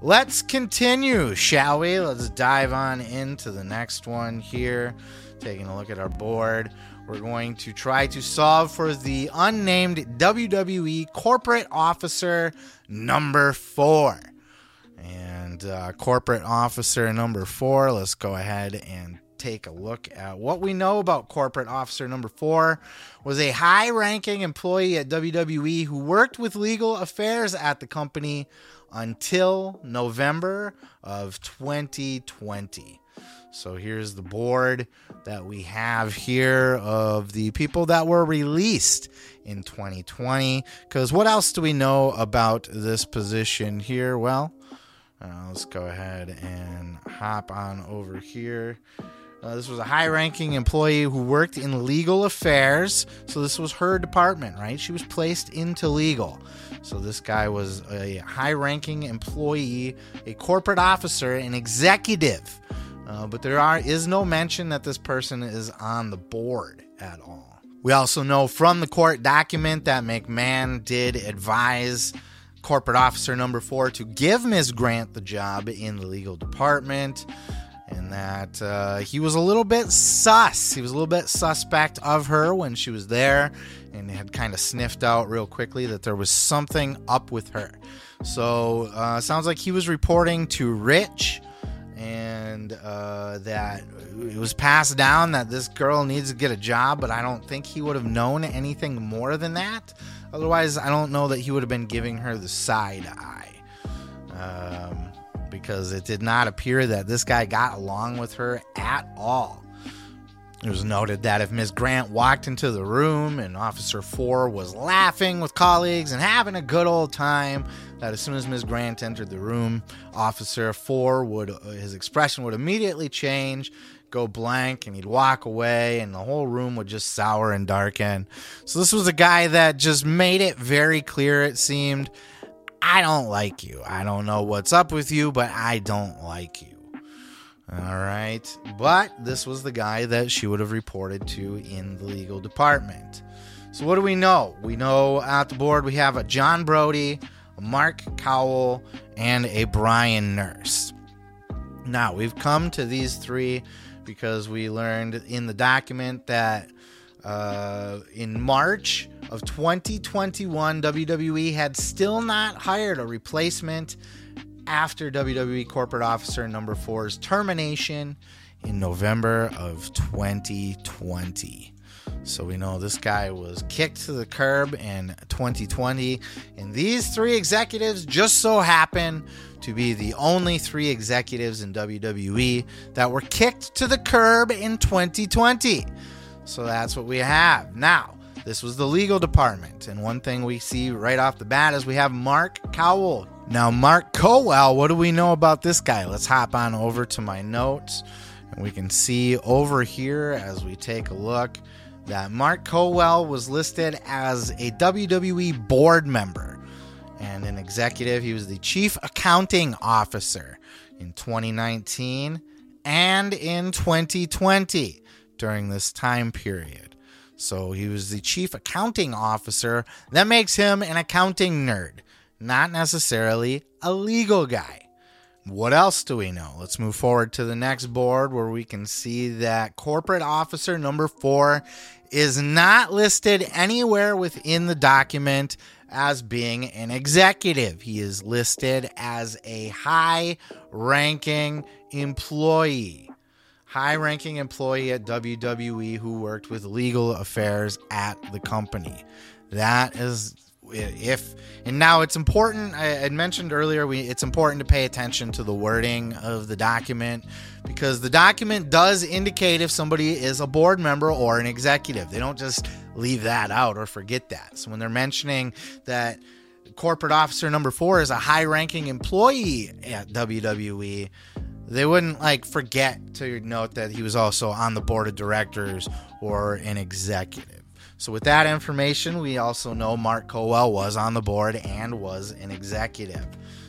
Let's continue, shall we? Let's dive on into the next one here. Taking a look at our board, we're going to try to solve for the unnamed WWE corporate officer number four. And uh, corporate officer number four, let's go ahead and take a look at what we know about corporate officer number four was a high-ranking employee at WWE who worked with legal affairs at the company until November of 2020. So here's the board that we have here of the people that were released in 2020. Because what else do we know about this position here? Well, uh, let's go ahead and hop on over here. Uh, this was a high ranking employee who worked in legal affairs. So, this was her department, right? She was placed into legal. So, this guy was a high ranking employee, a corporate officer, an executive. Uh, but there are, is no mention that this person is on the board at all. We also know from the court document that McMahon did advise corporate officer number four to give Ms. Grant the job in the legal department and that uh, he was a little bit sus. He was a little bit suspect of her when she was there and had kind of sniffed out real quickly that there was something up with her. So, uh, sounds like he was reporting to Rich and uh, that it was passed down that this girl needs to get a job, but I don't think he would have known anything more than that. Otherwise, I don't know that he would have been giving her the side eye. Um, because it did not appear that this guy got along with her at all. It was noted that if Ms. Grant walked into the room and Officer 4 was laughing with colleagues and having a good old time, that as soon as Ms. Grant entered the room, Officer 4 would, uh, his expression would immediately change, go blank, and he'd walk away, and the whole room would just sour and darken. So this was a guy that just made it very clear, it seemed, I don't like you. I don't know what's up with you, but I don't like you. All right. But this was the guy that she would have reported to in the legal department. So, what do we know? We know at the board we have a John Brody, a Mark Kowal, and a Brian Nurse. Now, we've come to these three because we learned in the document that uh, in March of 2021, WWE had still not hired a replacement after WWE corporate officer number four's termination in November of 2020. So we know this guy was kicked to the curb in 2020. And these three executives just so happen to be the only three executives in WWE that were kicked to the curb in 2020. So that's what we have. Now, this was the legal department. And one thing we see right off the bat is we have Mark Kowal. Now, Mark Kowal, what do we know about this guy? Let's hop on over to my notes. And we can see over here as we take a look that Mark Kowal was listed as a WWE board member and an executive. He was the chief accounting officer in 2019 and in 2020 during this time period. So he was the chief accounting officer. That makes him an accounting nerd, not necessarily a legal guy. What else do we know? Let's move forward to the next board where we can see that corporate officer number four is not listed anywhere within the document as being an executive. He is listed as a high ranking employee. High ranking employee at WWE who worked with legal affairs at the company. That is if and now it's important i had mentioned earlier we it's important to pay attention to the wording of the document because the document does indicate if somebody is a board member or an executive they don't just leave that out or forget that so when they're mentioning that corporate officer number four is a high ranking employee at wwe they wouldn't like forget to note that he was also on the board of directors or an executive so, with that information, we also know Mark Kowal was on the board and was an executive.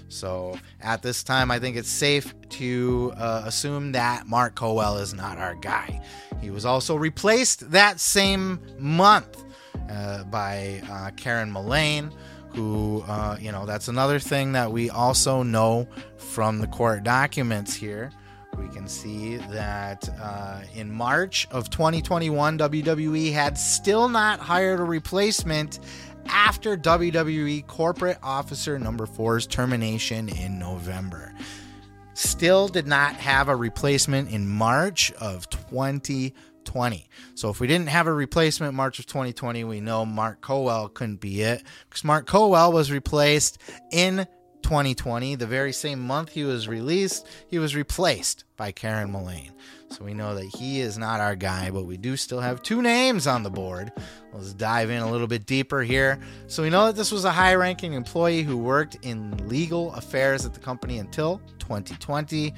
So, at this time, I think it's safe to uh, assume that Mark Kowal is not our guy. He was also replaced that same month uh, by uh, Karen Mullane, who, uh, you know, that's another thing that we also know from the court documents here we can see that uh, in March of 2021, WWE had still not hired a replacement after WWE corporate officer number four's termination in November. Still did not have a replacement in March of 2020. So if we didn't have a replacement March of 2020, we know Mark Kowal couldn't be it because Mark Kowal was replaced in 2020, the very same month he was released, he was replaced by Karen Mullane. So we know that he is not our guy, but we do still have two names on the board. Let's dive in a little bit deeper here. So we know that this was a high ranking employee who worked in legal affairs at the company until 2020.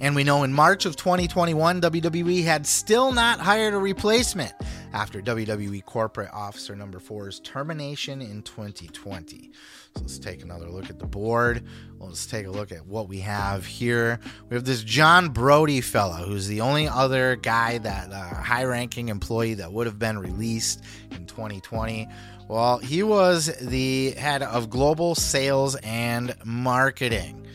And we know in March of 2021, WWE had still not hired a replacement after WWE corporate officer number four's termination in 2020. So let's take another look at the board. Let's take a look at what we have here. We have this John Brody fella, who's the only other guy that uh, high ranking employee that would have been released in 2020. Well, he was the head of global sales and marketing.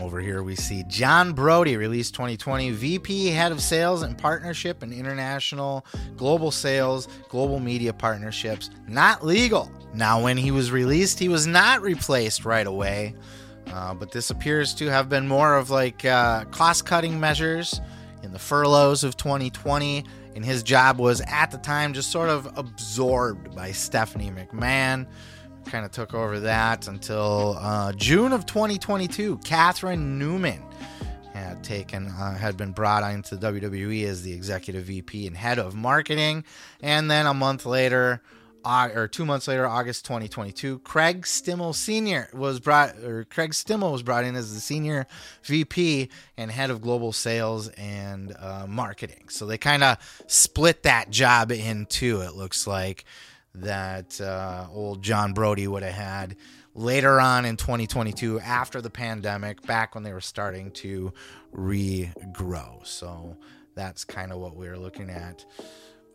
Over here, we see John Brody, released 2020, VP, Head of Sales and Partnership and International Global Sales, Global Media Partnerships, not legal. Now, when he was released, he was not replaced right away, uh, but this appears to have been more of like uh, cost cutting measures in the furloughs of 2020. And his job was at the time just sort of absorbed by Stephanie McMahon kind of took over that until uh, June of 2022. Catherine Newman had taken uh, had been brought into WWE as the executive VP and head of marketing, and then a month later. Uh, or two months later, August 2022, Craig Stimmel Sr. was brought, or Craig Stimmel was brought in as the senior VP and head of global sales and uh, marketing. So they kind of split that job in two. It looks like that uh, old John Brody would have had later on in 2022 after the pandemic, back when they were starting to regrow. So that's kind of what we we're looking at.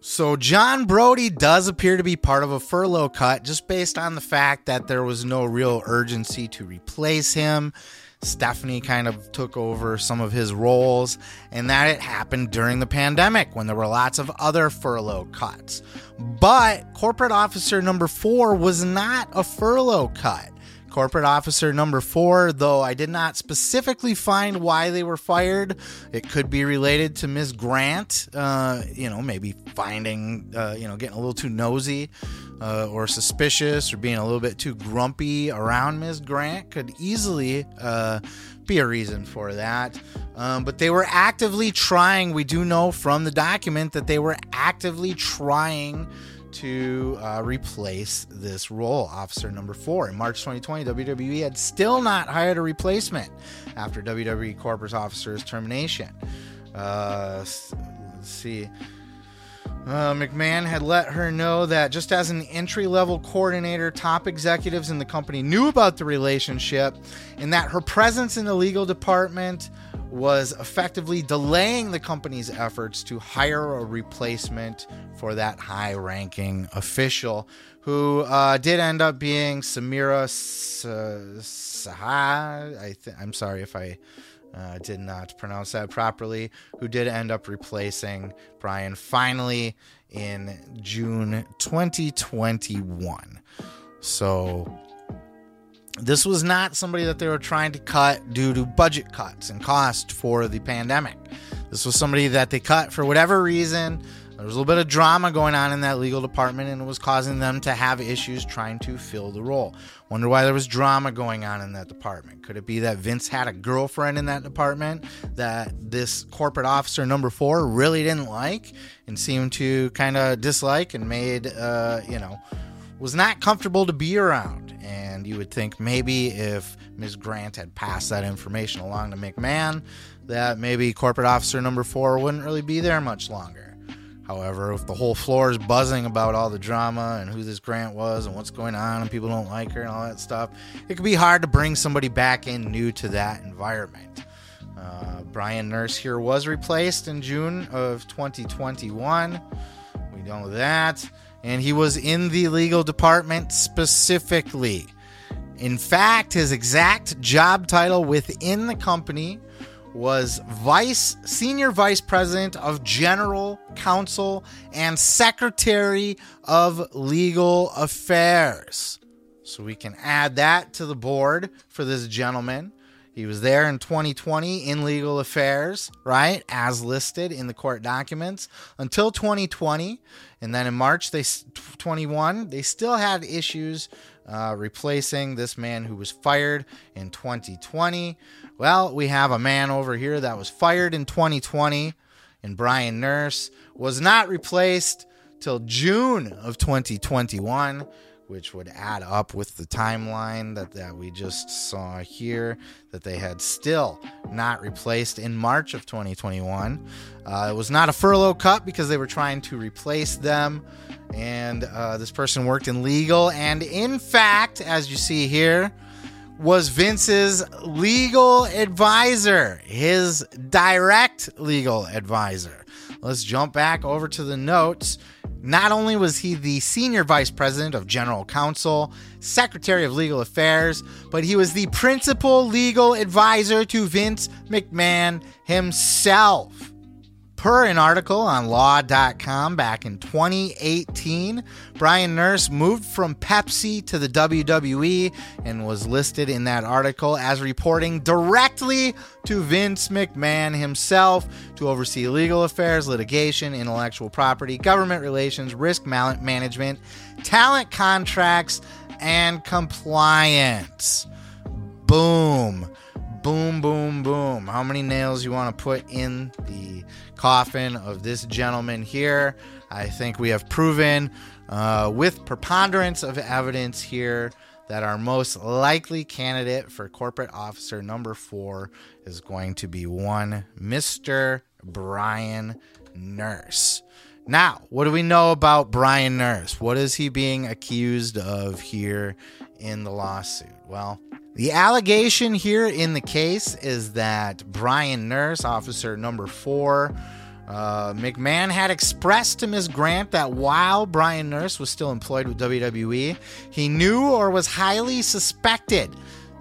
So John Brody does appear to be part of a furlough cut just based on the fact that there was no real urgency to replace him. Stephanie kind of took over some of his roles, and that it happened during the pandemic when there were lots of other furlough cuts. But corporate officer number four was not a furlough cut. Corporate officer number four, though I did not specifically find why they were fired. It could be related to Ms. Grant, uh, you know, maybe finding, uh, you know, getting a little too nosy uh, or suspicious or being a little bit too grumpy around Ms. Grant could easily uh, be a reason for that. Um, but they were actively trying, we do know from the document that they were actively trying to uh, replace this role, officer number four. In March 2020, WWE had still not hired a replacement after WWE corporate officer's termination. Uh, let's see. Uh, McMahon had let her know that just as an entry level coordinator, top executives in the company knew about the relationship and that her presence in the legal department was effectively delaying the company's efforts to hire a replacement for that high ranking official who uh, did end up being Samira Saha. I th- I'm sorry if I uh, did not pronounce that properly, who did end up replacing Brian finally in June 2021. So this was not somebody that they were trying to cut due to budget cuts and cost for the pandemic. This was somebody that they cut for whatever reason. There was a little bit of drama going on in that legal department, and it was causing them to have issues trying to fill the role. Wonder why there was drama going on in that department. Could it be that Vince had a girlfriend in that department that this corporate officer number four really didn't like and seemed to kind of dislike and made, uh, you know, was not comfortable to be around? And you would think maybe if Ms. Grant had passed that information along to McMahon, that maybe corporate officer number four wouldn't really be there much longer. However, if the whole floor is buzzing about all the drama and who this Grant was and what's going on and people don't like her and all that stuff, it could be hard to bring somebody back in new to that environment. Uh, Brian Nurse here was replaced in June of 2021. We know that. And he was in the legal department specifically. In fact, his exact job title within the company was vice senior vice president of general counsel and secretary of legal affairs. So we can add that to the board for this gentleman. He was there in 2020 in legal affairs right as listed in the court documents until 2020 and then in march they 21 they still had issues uh, replacing this man who was fired in 2020 well, we have a man over here that was fired in 2020, and Brian Nurse was not replaced till June of 2021, which would add up with the timeline that, that we just saw here, that they had still not replaced in March of 2021. Uh, it was not a furlough cut because they were trying to replace them. And uh, this person worked in legal. And in fact, as you see here, was Vince's legal advisor, his direct legal advisor. Let's jump back over to the notes. Not only was he the senior vice president of general counsel, secretary of legal affairs, but he was the principal legal advisor to Vince McMahon himself. Per an article on law.com back in 2018, Brian Nurse moved from Pepsi to the WWE and was listed in that article as reporting directly to Vince McMahon himself to oversee legal affairs, litigation, intellectual property, government relations, risk management, talent contracts, and compliance. Boom. Boom, boom, boom. How many nails you want to put in the coffin of this gentleman here. I think we have proven uh, with preponderance of evidence here that our most likely candidate for corporate officer number four is going to be one Mr. Brian Nurse. Now, what do we know about Brian Nurse? What is he being accused of here in the lawsuit? Well, the allegation here in the case is that Brian Nurse, officer number four, uh, McMahon had expressed to Ms. Grant that while Brian Nurse was still employed with WWE, he knew or was highly suspected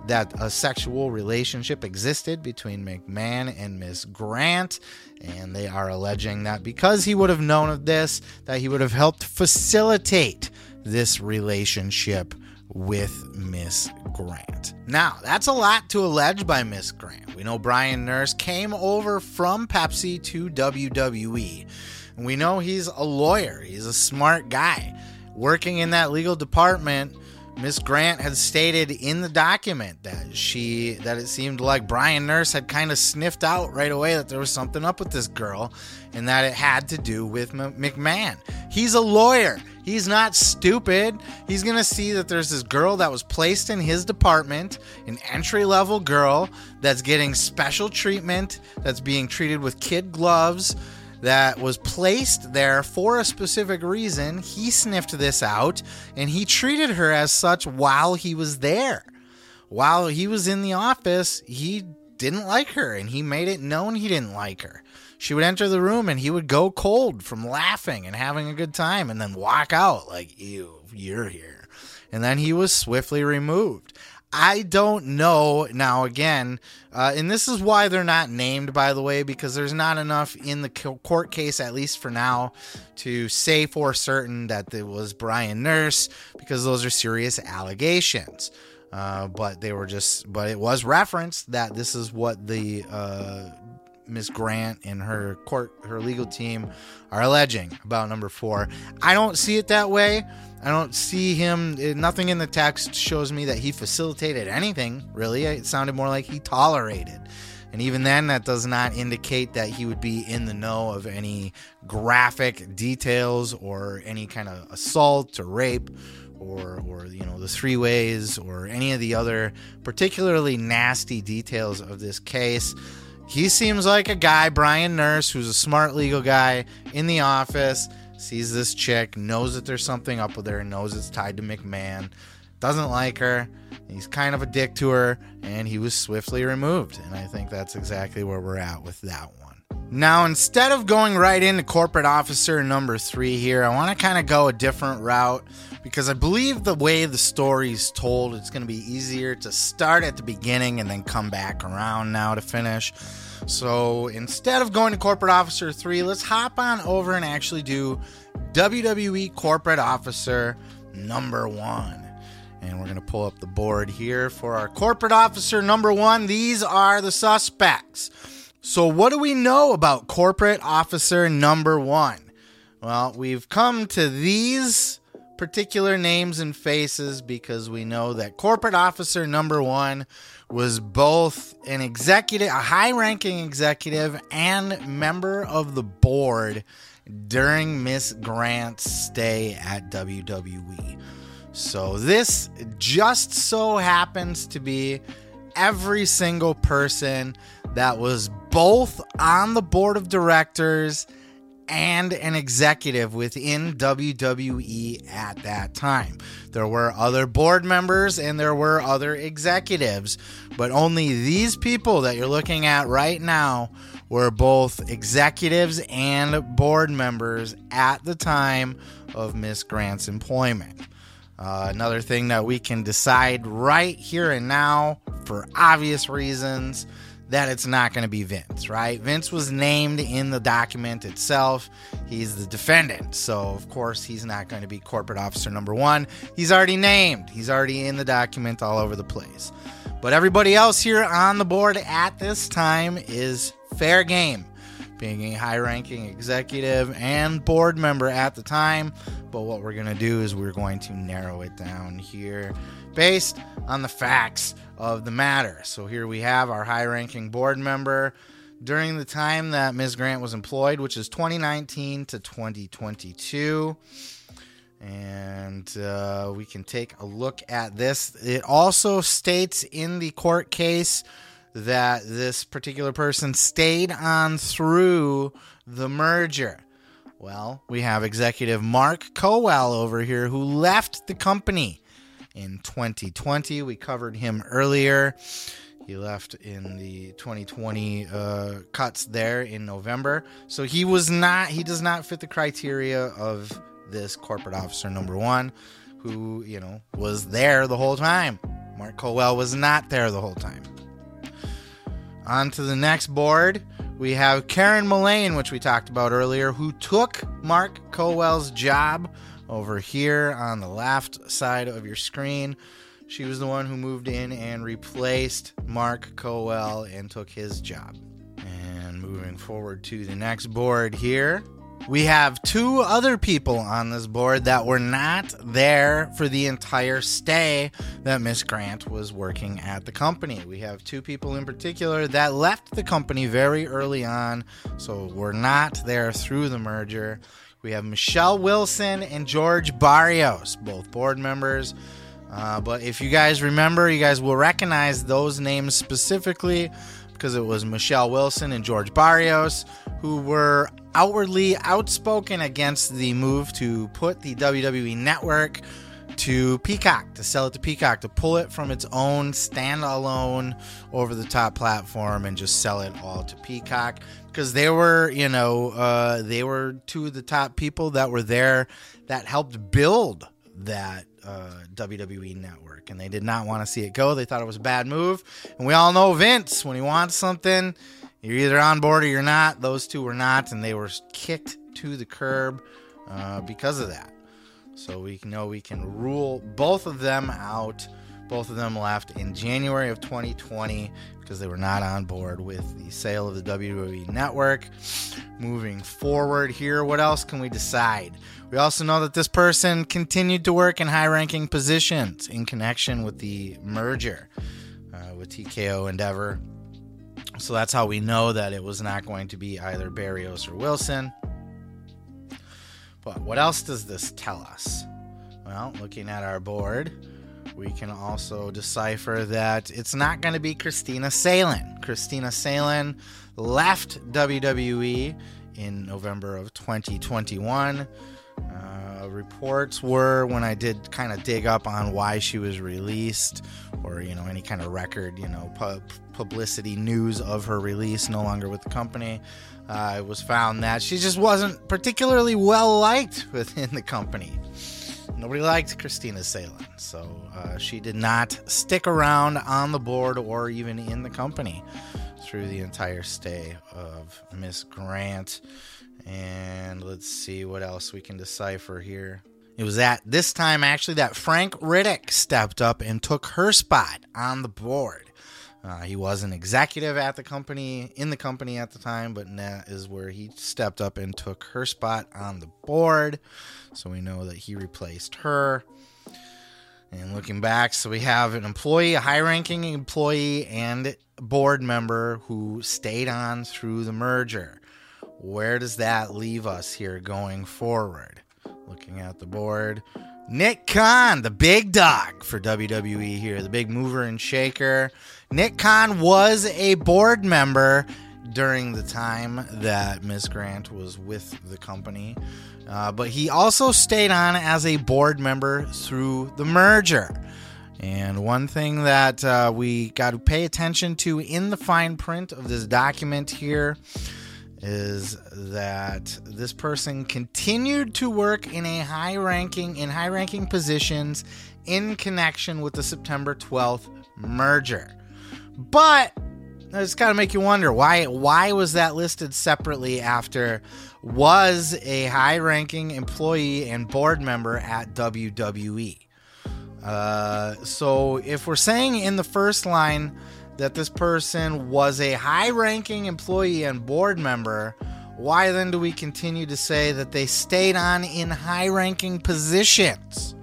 that a sexual relationship existed between McMahon and Miss Grant. And they are alleging that because he would have known of this, that he would have helped facilitate this relationship with Miss Grant. Now, that's a lot to allege by Miss Grant. We know Brian Nurse came over from Pepsi to WWE. And we know he's a lawyer, he's a smart guy. Working in that legal department, Miss Grant had stated in the document that she that it seemed like Brian Nurse had kind of sniffed out right away that there was something up with this girl and that it had to do with M- McMahon. He's a lawyer. He's not stupid. He's going to see that there's this girl that was placed in his department, an entry level girl that's getting special treatment, that's being treated with kid gloves, that was placed there for a specific reason. He sniffed this out and he treated her as such while he was there. While he was in the office, he didn't like her and he made it known he didn't like her. She would enter the room and he would go cold from laughing and having a good time and then walk out like, ew, you're here. And then he was swiftly removed. I don't know. Now, again, uh, and this is why they're not named, by the way, because there's not enough in the court case, at least for now, to say for certain that it was Brian Nurse, because those are serious allegations. Uh, but they were just, but it was referenced that this is what the uh, Miss Grant and her court, her legal team are alleging about number four. I don't see it that way. I don't see him. Eh, nothing in the text shows me that he facilitated anything, really. It sounded more like he tolerated. And even then, that does not indicate that he would be in the know of any graphic details or any kind of assault or rape or, or you know, the three ways or any of the other particularly nasty details of this case. He seems like a guy, Brian Nurse, who's a smart legal guy in the office, sees this chick, knows that there's something up with her, knows it's tied to McMahon, doesn't like her. He's kind of a dick to her, and he was swiftly removed. And I think that's exactly where we're at with that one. Now, instead of going right into corporate officer number three here, I want to kind of go a different route because I believe the way the story's told, it's going to be easier to start at the beginning and then come back around now to finish. So instead of going to Corporate Officer 3, let's hop on over and actually do WWE Corporate Officer number one. And we're going to pull up the board here for our Corporate Officer number one. These are the suspects. So, what do we know about Corporate Officer number one? Well, we've come to these particular names and faces because we know that corporate officer number one was both an executive, a high ranking executive, and member of the board during Miss Grant's stay at WWE. So this just so happens to be every single person that was both on the board of directors and an executive within WWE at that time. There were other board members and there were other executives, but only these people that you're looking at right now were both executives and board members at the time of Miss Grant's employment. Uh, another thing that we can decide right here and now, for obvious reasons, that it's not going to be Vince, right? Vince was named in the document itself. He's the defendant. So, of course, he's not going to be corporate officer number one. He's already named, he's already in the document all over the place. But everybody else here on the board at this time is fair game, being a high ranking executive and board member at the time. But what we're going to do is we're going to narrow it down here based on the facts of the matter. So here we have our high ranking board member during the time that Ms. Grant was employed, which is 2019 to 2022. And uh, we can take a look at this. It also states in the court case that this particular person stayed on through the merger. Well, we have executive Mark Kowal over here who left the company in 2020. We covered him earlier. He left in the 2020 uh, cuts there in November. So he was not, he does not fit the criteria of this corporate officer number one, who, you know, was there the whole time. Mark Colwell was not there the whole time. On to the next board, we have Karen Mullane, which we talked about earlier, who took Mark Colwell's job over here on the left side of your screen. She was the one who moved in and replaced Mark Kowal and took his job. And moving forward to the next board here, we have two other people on this board that were not there for the entire stay that Miss Grant was working at the company. We have two people in particular that left the company very early on, so were not there through the merger. We have Michelle Wilson and George Barrios, both board members. Uh, but if you guys remember, you guys will recognize those names specifically because it was Michelle Wilson and George Barrios who were outwardly outspoken against the move to put the WWE network to Peacock, to sell it to Peacock, to pull it from its own standalone over the top platform and just sell it all to Peacock because they were, you know, uh, they were two of the top people that were there that helped build that uh, WWE network, and they did not want to see it go. They thought it was a bad move, and we all know Vince when he wants something, you're either on board or you're not. Those two were not, and they were kicked to the curb uh, because of that. So we know we can rule both of them out. Both of them left in January of 2020 because they were not on board with the sale of the WWE network. Moving forward here, what else can we decide? We also know that this person continued to work in high ranking positions in connection with the merger uh, with TKO Endeavor. So that's how we know that it was not going to be either Barrios or Wilson. But what else does this tell us? Well, looking at our board, we can also decipher that it's not going to be Kristina Salen. Kristina Salen left WWE in November of 2021. Uh, reports were when I did kind of dig up on why she was released, or you know any kind of record, you know, pu- publicity news of her release, no longer with the company. Uh, it was found that she just wasn't particularly well liked within the company. Nobody liked Kristina Salen, so uh, she did not stick around on the board or even in the company through the entire stay of Miss Grant. And let's see what else we can decipher here. It was at this time actually that Frank Riddick stepped up and took her spot on the board. Uh, he was an executive at the company, in the company at the time, but that is where he stepped up and took her spot on the board. So we know that he replaced her. And looking back, so we have an employee, a high ranking employee, and board member who stayed on through the merger. Where does that leave us here going forward? Looking at the board, Nick Khan, the big dog for WWE here, the big mover and shaker. Nick Khan was a board member during the time that Miss Grant was with the company, uh, but he also stayed on as a board member through the merger. And one thing that uh, we got to pay attention to in the fine print of this document here is that this person continued to work in a high ranking in high ranking positions in connection with the September 12th merger. But it's kind of make you wonder why why was that listed separately after was a high-ranking employee and board member at WWE. Uh, so if we're saying in the first line that this person was a high-ranking employee and board member, why then do we continue to say that they stayed on in high-ranking positions?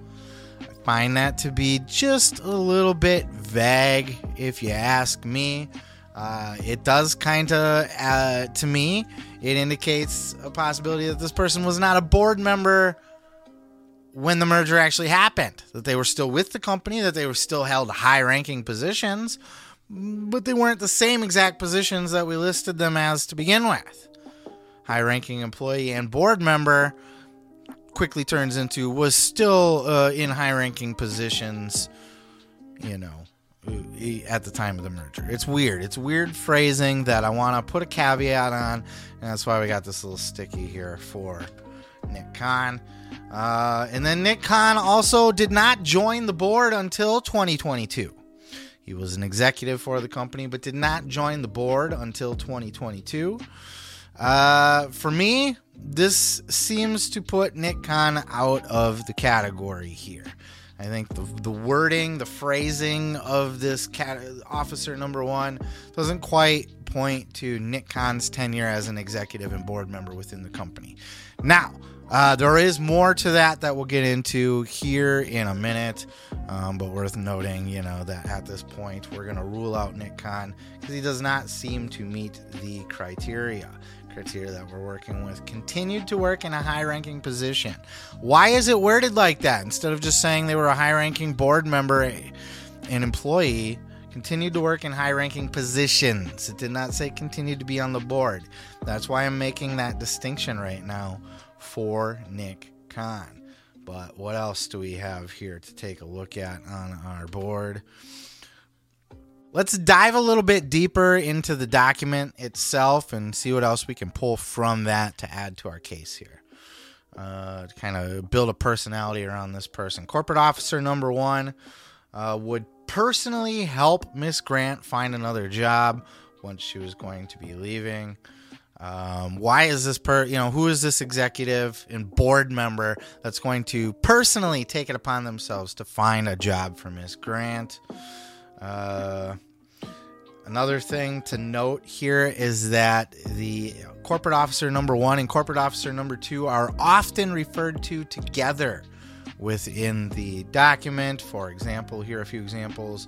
Find that to be just a little bit vague, if you ask me. Uh, it does kind of, uh, to me, it indicates a possibility that this person was not a board member when the merger actually happened. That they were still with the company, that they were still held high ranking positions, but they weren't the same exact positions that we listed them as to begin with. High ranking employee and board member quickly turns into was still uh, in high ranking positions, you know, at the time of the merger. It's weird. It's weird phrasing that I want to put a caveat on, and that's why we got this little sticky here for Nick Khan. Uh, and then Nick Khan also did not join the board until 2022. He was an executive for the company, but did not join the board until 2022. Uh, for me, this seems to put Nick Khan out of the category here. I think the, the wording, the phrasing of this cat, officer number one doesn't quite point to Nick Khan's tenure as an executive and board member within the company. Now, uh, there is more to that that we'll get into here in a minute, um, but worth noting, you know, that at this point we're going to rule out Nick Khan because he does not seem to meet the criteria criteria that we're working with continued to work in a high ranking position. Why is it worded like that? Instead of just saying they were a high ranking board member an employee, continued to work in high ranking positions. It did not say continued to be on the board. That's why I'm making that distinction right now for Nick Khan. But what else do we have here to take a look at on our board? Let's dive a little bit deeper into the document itself and see what else we can pull from that to add to our case here. uh, to kind of build a personality around this person. Corporate officer number one uh, would personally help Miss Grant find another job once she was going to be leaving. Um, why is this per you know who is this executive and board member that's going to personally take it upon themselves to find a job for Miss Grant? Uh, another thing to note here is that the corporate officer number one and corporate officer number two are often referred to together within the document. For example, here are a few examples.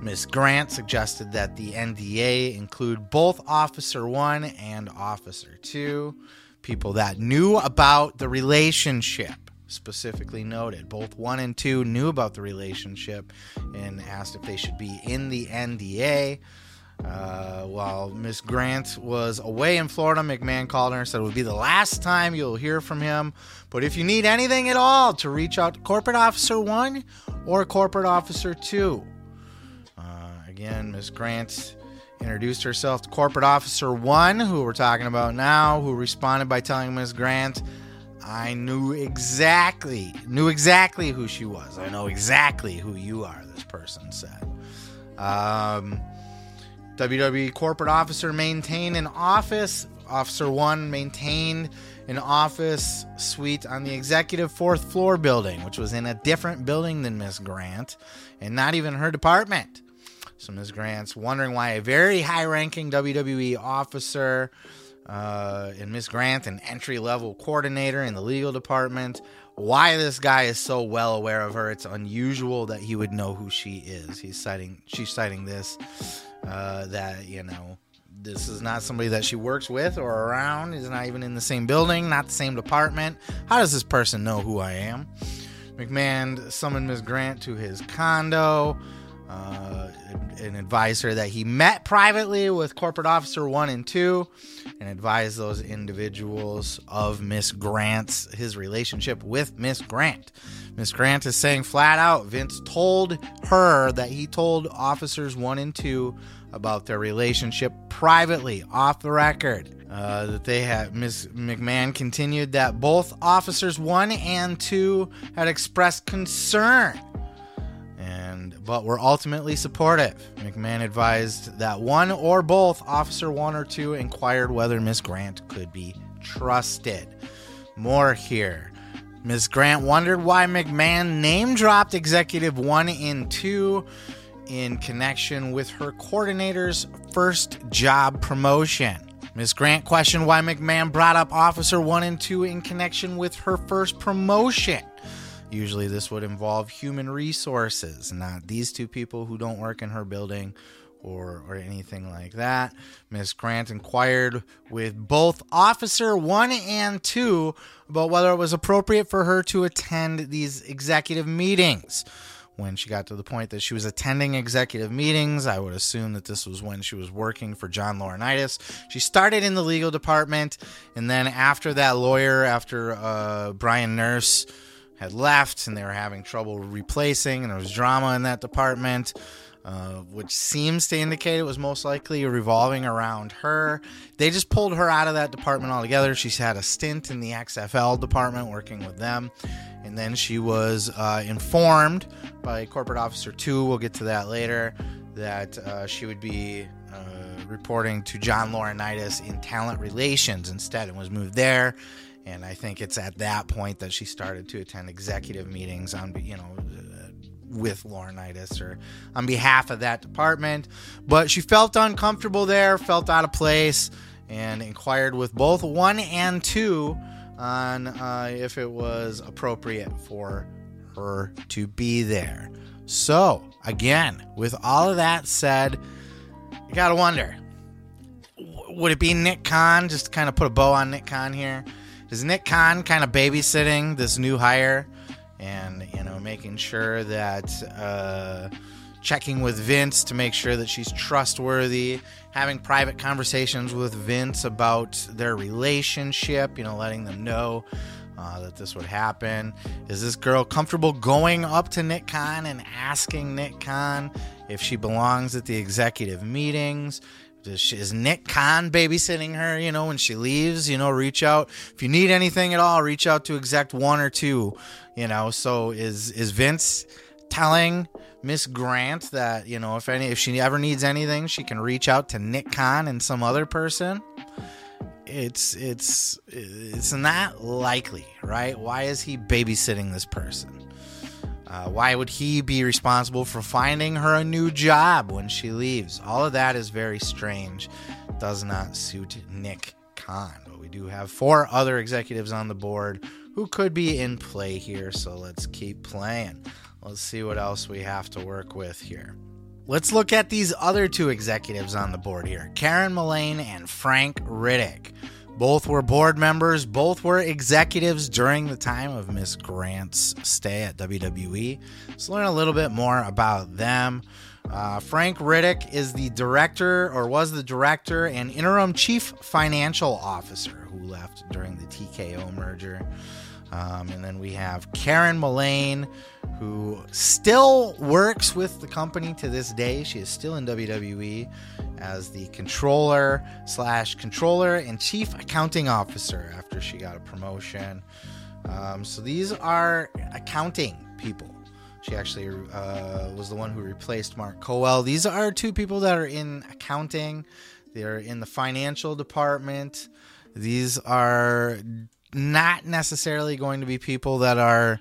Ms. Grant suggested that the NDA include both Officer 1 and Officer 2, people that knew about the relationship. Specifically noted, both 1 and 2 knew about the relationship and asked if they should be in the NDA. Uh, while Miss Grant was away in Florida, McMahon called her and said it would be the last time you'll hear from him. But if you need anything at all, to reach out to Corporate Officer 1 or Corporate Officer 2. Uh, again, Miss Grant introduced herself to Corporate Officer 1, who we're talking about now, who responded by telling Miss Grant, I knew exactly, knew exactly who she was. I know exactly who you are, this person said. Um, WWE corporate officer maintained an office. Officer 1 maintained an office suite on the executive fourth floor building, which was in a different building than Miss Grant and not even her department. So Ms. Grant's wondering why a very high ranking WWE officer uh, and Miss Grant, an entry level coordinator in the legal department, why this guy is so well aware of her. It's unusual that he would know who she is. He's citing, she's citing this uh, that you know this is not somebody that she works with or around. Is not even in the same building, not the same department. How does this person know who I am? McMahon summoned Miss Grant to his condo uh, and advised her that he met privately with corporate officer one and two and advised those individuals of Miss Grant's his relationship with Miss Grant. Miss Grant is saying flat out Vince told her that he told officers one and two about their relationship privately, off the record. Uh, that they had, Ms. McMahon continued that both officers one and two had expressed concern and but were ultimately supportive. McMahon advised that one or both Officer One or Two inquired whether Miss Grant could be trusted. More here. Ms. Grant wondered why McMahon name dropped Executive 1 and 2 in connection with her coordinator's first job promotion. Ms. Grant questioned why McMahon brought up Officer 1 and 2 in connection with her first promotion. Usually, this would involve human resources, not these two people who don't work in her building or, or anything like that. Ms. Grant inquired with both Officer 1 and 2 about whether it was appropriate for her to attend these executive meetings when she got to the point that she was attending executive meetings. I would assume that this was when she was working for John Laurinaitis. She started in the legal department, and then after that lawyer, after uh, Brian Nurse had left and they were having trouble replacing, and there was drama in that department. Uh, which seems to indicate it was most likely revolving around her. They just pulled her out of that department altogether. She's had a stint in the XFL department working with them. And then she was uh, informed by Corporate Officer 2, we'll get to that later, that uh, she would be uh, reporting to John Laurinaitis in talent relations instead and was moved there. And I think it's at that point that she started to attend executive meetings on, you know, with Laurinaitis or on behalf of that department. But she felt uncomfortable there, felt out of place, and inquired with both one and two on uh, if it was appropriate for her to be there. So, again, with all of that said, you gotta wonder would it be Nick Khan? Just to kind of put a bow on Nick Khan here. Is Nick Khan kind of babysitting this new hire? and you know making sure that uh, checking with Vince to make sure that she's trustworthy, having private conversations with Vince about their relationship, you know, letting them know uh, that this would happen. Is this girl comfortable going up to Nick Khan and asking Nick Khan if she belongs at the executive meetings? Is Nick Khan babysitting her? You know, when she leaves, you know, reach out if you need anything at all. Reach out to exec one or two. You know, so is is Vince telling Miss Grant that you know if any if she ever needs anything, she can reach out to Nick Khan and some other person? It's it's it's not likely, right? Why is he babysitting this person? Uh, why would he be responsible for finding her a new job when she leaves? All of that is very strange. Does not suit Nick Khan. But we do have four other executives on the board who could be in play here. So let's keep playing. Let's see what else we have to work with here. Let's look at these other two executives on the board here Karen Mullane and Frank Riddick. Both were board members, both were executives during the time of Miss Grant's stay at WWE. Let's learn a little bit more about them. Uh, Frank Riddick is the director, or was the director and interim chief financial officer who left during the TKO merger. Um, and then we have Karen Mullane, who still works with the company to this day. She is still in WWE as the controller slash controller and chief accounting officer after she got a promotion. Um, so these are accounting people. She actually uh, was the one who replaced Mark Kowal. These are two people that are in accounting. They're in the financial department. These are not necessarily going to be people that are,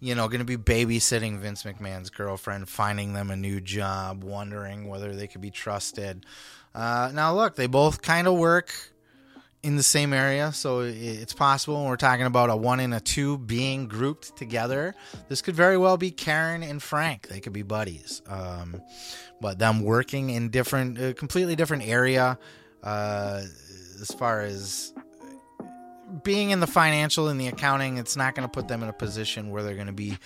you know, going to be babysitting Vince McMahon's girlfriend, finding them a new job, wondering whether they could be trusted. Uh, now, look, they both kind of work in the same area, so it's possible we're talking about a one and a two being grouped together. This could very well be Karen and Frank. They could be buddies, um, but them working in different, uh, completely different area uh, as far as being in the financial and the accounting, it's not going to put them in a position where they're going to be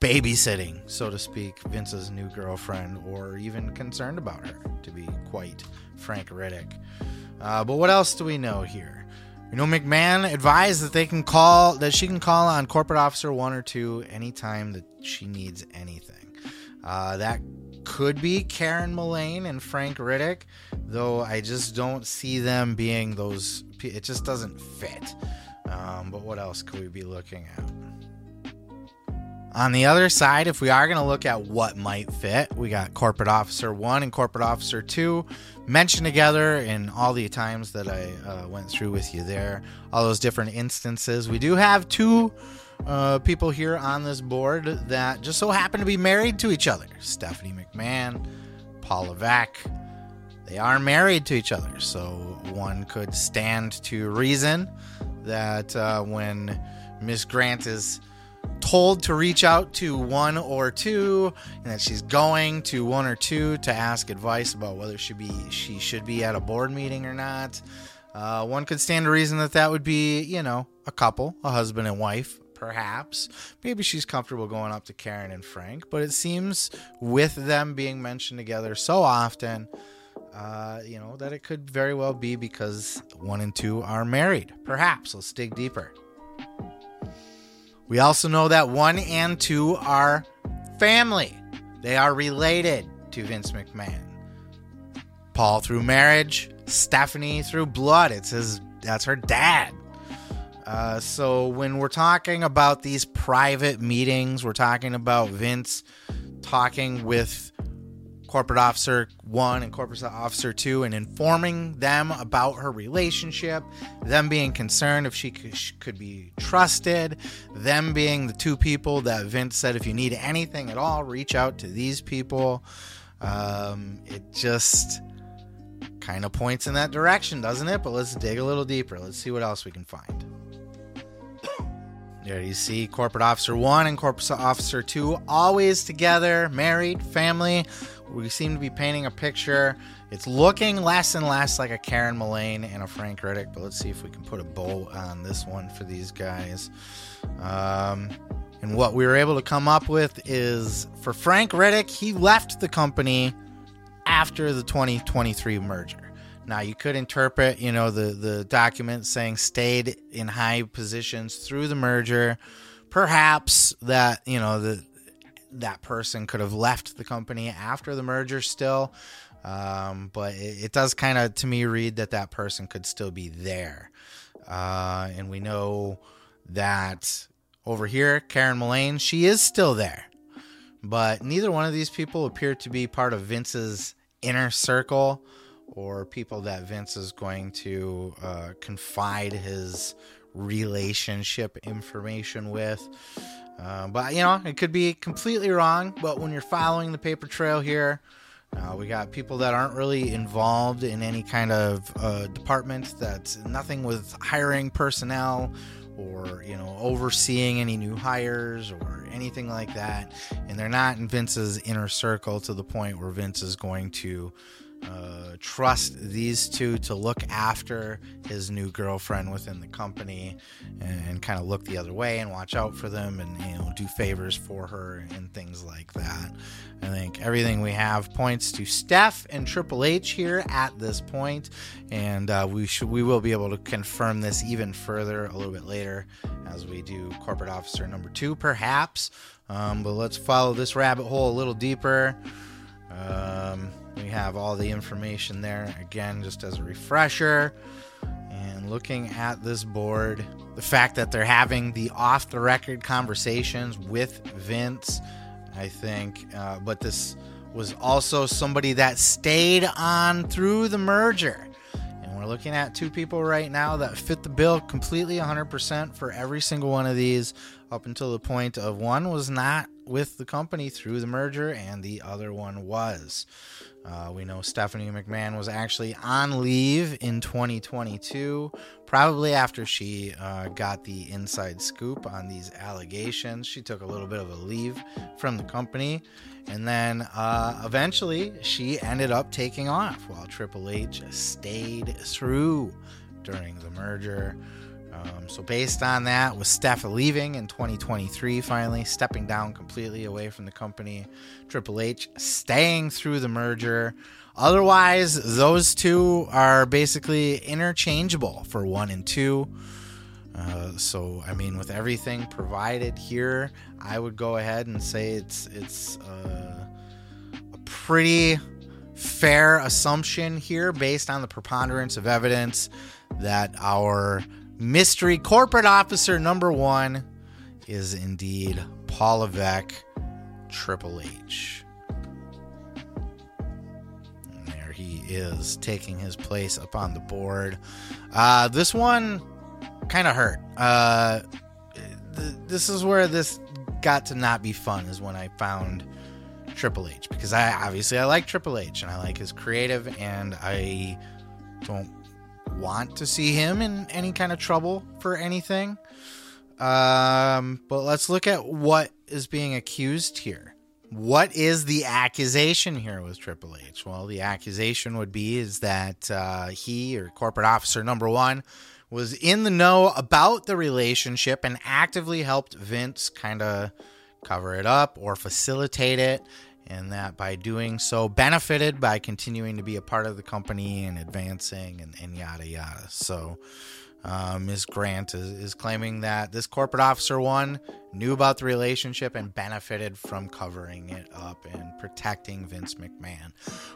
babysitting, so to speak, Vince's new girlfriend, or even concerned about her, to be quite frank Riddick. Uh, but what else do we know here? You know, McMahon advised that they can call that she can call on corporate officer one or two anytime that she needs anything. Uh, that could be Karen Mullane and Frank Riddick, though I just don't see them being those. It just doesn't fit. Um, but what else could we be looking at? On the other side, if we are going to look at what might fit, we got Corporate Officer 1 and Corporate Officer 2 mentioned together in all the times that I uh, went through with you there, all those different instances. We do have two uh, people here on this board that just so happen to be married to each other Stephanie McMahon, Paul Levesque. They are married to each other, so one could stand to reason that uh, when Miss Grant is told to reach out to one or two and that she's going to one or two to ask advice about whether she be she should be at a board meeting or not uh, one could stand to reason that that would be you know a couple a husband and wife perhaps. Maybe she's comfortable going up to Karen and Frank, but it seems with them being mentioned together so often, uh, you know, that it could very well be because one and two are married. Perhaps. Let's dig deeper. We also know that one and two are family, they are related to Vince McMahon. Paul through marriage, Stephanie through blood. It's his that's her dad. Uh, so when we're talking about these private meetings, we're talking about Vince talking with corporate officer one and corporate officer two and informing them about her relationship, them being concerned if she could, be trusted, them being the two people that Vince said, if you need anything at all, reach out to these people. Um, it just kind of points in that direction, doesn't it? But let's dig a little deeper. Let's see what else we can find. There you see corporate officer one and corporate officer two always together, married, family. We seem to be painting a picture. It's looking less and less like a Karen Mullane and a Frank Riddick, but let's see if we can put a bow on this one for these guys. Um, and what we were able to come up with is for Frank Riddick, he left the company after the 2023 merger. Now you could interpret, you know, the the document saying stayed in high positions through the merger. Perhaps that you know the that person could have left the company after the merger still. Um, but it, it does kind of, to me, read that that person could still be there. Uh, and we know that over here, Karen Mullane, she is still there. But neither one of these people appear to be part of Vince's inner circle or people that Vince is going to uh, confide his relationship information with. Uh, but you know, it could be completely wrong. But when you're following the paper trail here, uh, we got people that aren't really involved in any kind of uh, department. That's nothing with hiring personnel or you know overseeing any new hires or anything like that. And they're not in Vince's inner circle to the point where Vince is going to uh, trust these two to look after his new girlfriend within the company and, and kind of look the other way and watch out for them and you know do favors for her and things like that. I think everything we have points to Steph and Triple H here at this point, and uh, we should we will be able to confirm this even further a little bit later as we do corporate officer number two, perhaps. Um, but let's follow this rabbit hole a little deeper. Um, we have all the information there again, just as a refresher. And looking at this board, the fact that they're having the off the record conversations with Vince, I think, uh, but this was also somebody that stayed on through the merger. And we're looking at two people right now that fit the bill completely 100% for every single one of these up until the point of one was not with the company through the merger and the other one was. Uh, we know Stephanie McMahon was actually on leave in 2022, probably after she uh, got the inside scoop on these allegations. She took a little bit of a leave from the company, and then uh, eventually she ended up taking off while Triple H stayed through during the merger. Um, so, based on that, with Steph leaving in 2023, finally stepping down completely away from the company, Triple H staying through the merger. Otherwise, those two are basically interchangeable for one and two. Uh, so, I mean, with everything provided here, I would go ahead and say it's it's uh, a pretty fair assumption here, based on the preponderance of evidence, that our mystery corporate officer number one is indeed Paul Levesque, Triple H. And there he is taking his place up on the board. Uh, this one kind of hurt. Uh, th- this is where this got to not be fun, is when I found Triple H because I obviously I like Triple H and I like his creative and I don't want to see him in any kind of trouble for anything. Um, but let's look at what is being accused here. What is the accusation here with Triple H? Well, the accusation would be is that uh, he or corporate officer number one was in the know about the relationship and actively helped Vince kind of cover it up or facilitate it and that by doing so benefited by continuing to be a part of the company and advancing and, and yada yada. So uh, Ms. Grant is, is claiming that this corporate officer one knew about the relationship and benefited from covering it up and protecting Vince McMahon,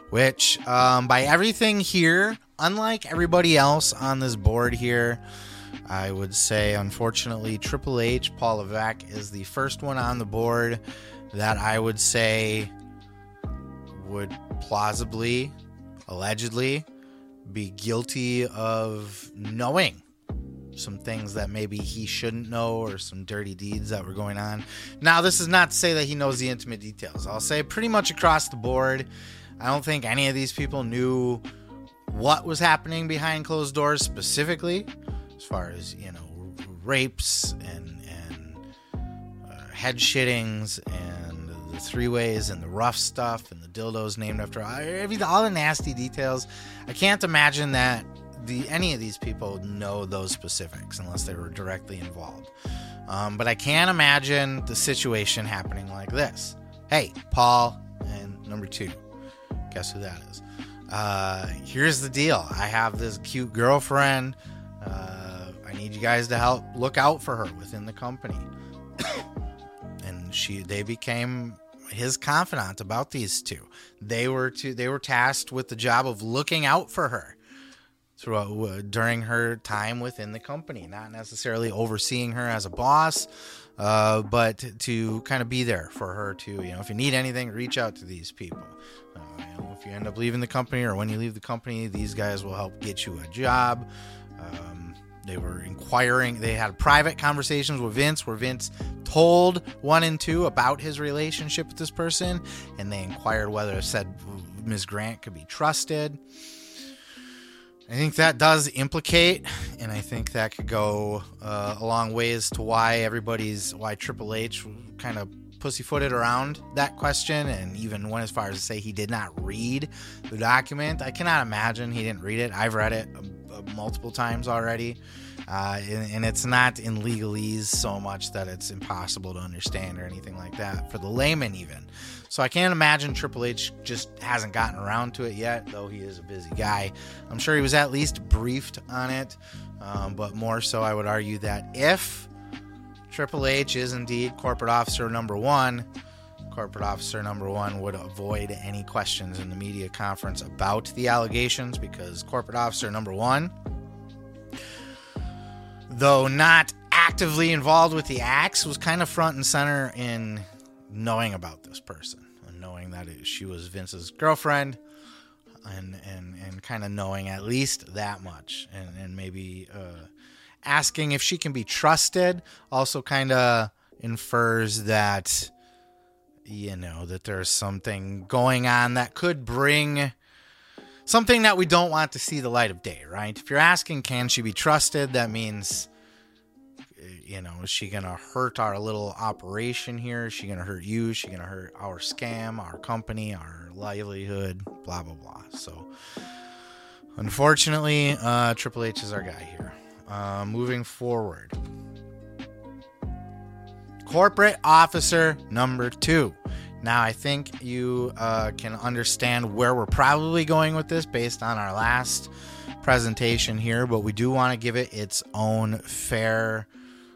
which um, by everything here, unlike everybody else on this board here, I would say, unfortunately, Triple H, Paul Levesque is the first one on the board that I would say would plausibly, allegedly, be guilty of knowing some things that maybe he shouldn't know or some dirty deeds that were going on. Now, this is not to say that he knows the intimate details. I'll say pretty much across the board, I don't think any of these people knew what was happening behind closed doors specifically, as far as, you know, rapes and, and uh, head shittings and three ways and the rough stuff and the dildos named after all the nasty details. I can't imagine that the any of these people know those specifics unless they were directly involved. Um, but I can't imagine the situation happening like this. Hey, Paul, and number two, guess who that is? Uh, here's the deal. I have this cute girlfriend. Uh, I need you guys to help look out for her within the company. and she, they became his confidant about these two. They were to they were tasked with the job of looking out for her throughout uh, during her time within the company, not necessarily overseeing her as a boss, uh, but to kind of be there for her to you know if you need anything, reach out to these people. Uh, you know, if you end up leaving the company or when you leave the company, these guys will help get you a job. Um, they were inquiring. They had private conversations with Vince, where Vince told one and two about his relationship with this person, and they inquired whether said Ms. Grant could be trusted. I think that does implicate, and I think that could go uh, a long ways to why everybody's why Triple H kind of pussyfooted around that question, and even went as far as to say he did not read the document. I cannot imagine he didn't read it. I've read it multiple times already. Uh, and, and, it's not in legalese so much that it's impossible to understand or anything like that for the layman even so i can't imagine triple h just hasn't gotten around to it yet though he is a busy guy i'm sure he was at least briefed on it um, but more so i would argue that if triple h is indeed corporate officer number one corporate officer number one would avoid any questions in the media conference about the allegations because corporate officer number one though not actively involved with the acts, was kind of front and center in knowing about this person and knowing that it, she was Vince's girlfriend and and and kind of knowing at least that much and and maybe uh, asking if she can be trusted. Also kind of infers that you know that there's something going on that could bring something that we don't want to see the light of day, right? If you're asking, can she be trusted? That means, you know, is she going to hurt our little operation here? Is she going to hurt you? Is she going to hurt our scam, our company, our livelihood, blah, blah, blah. So, unfortunately, uh, Triple H is our guy here. Uh, moving forward, corporate officer number two. Now, I think you uh, can understand where we're probably going with this based on our last presentation here, but we do want to give it its own fair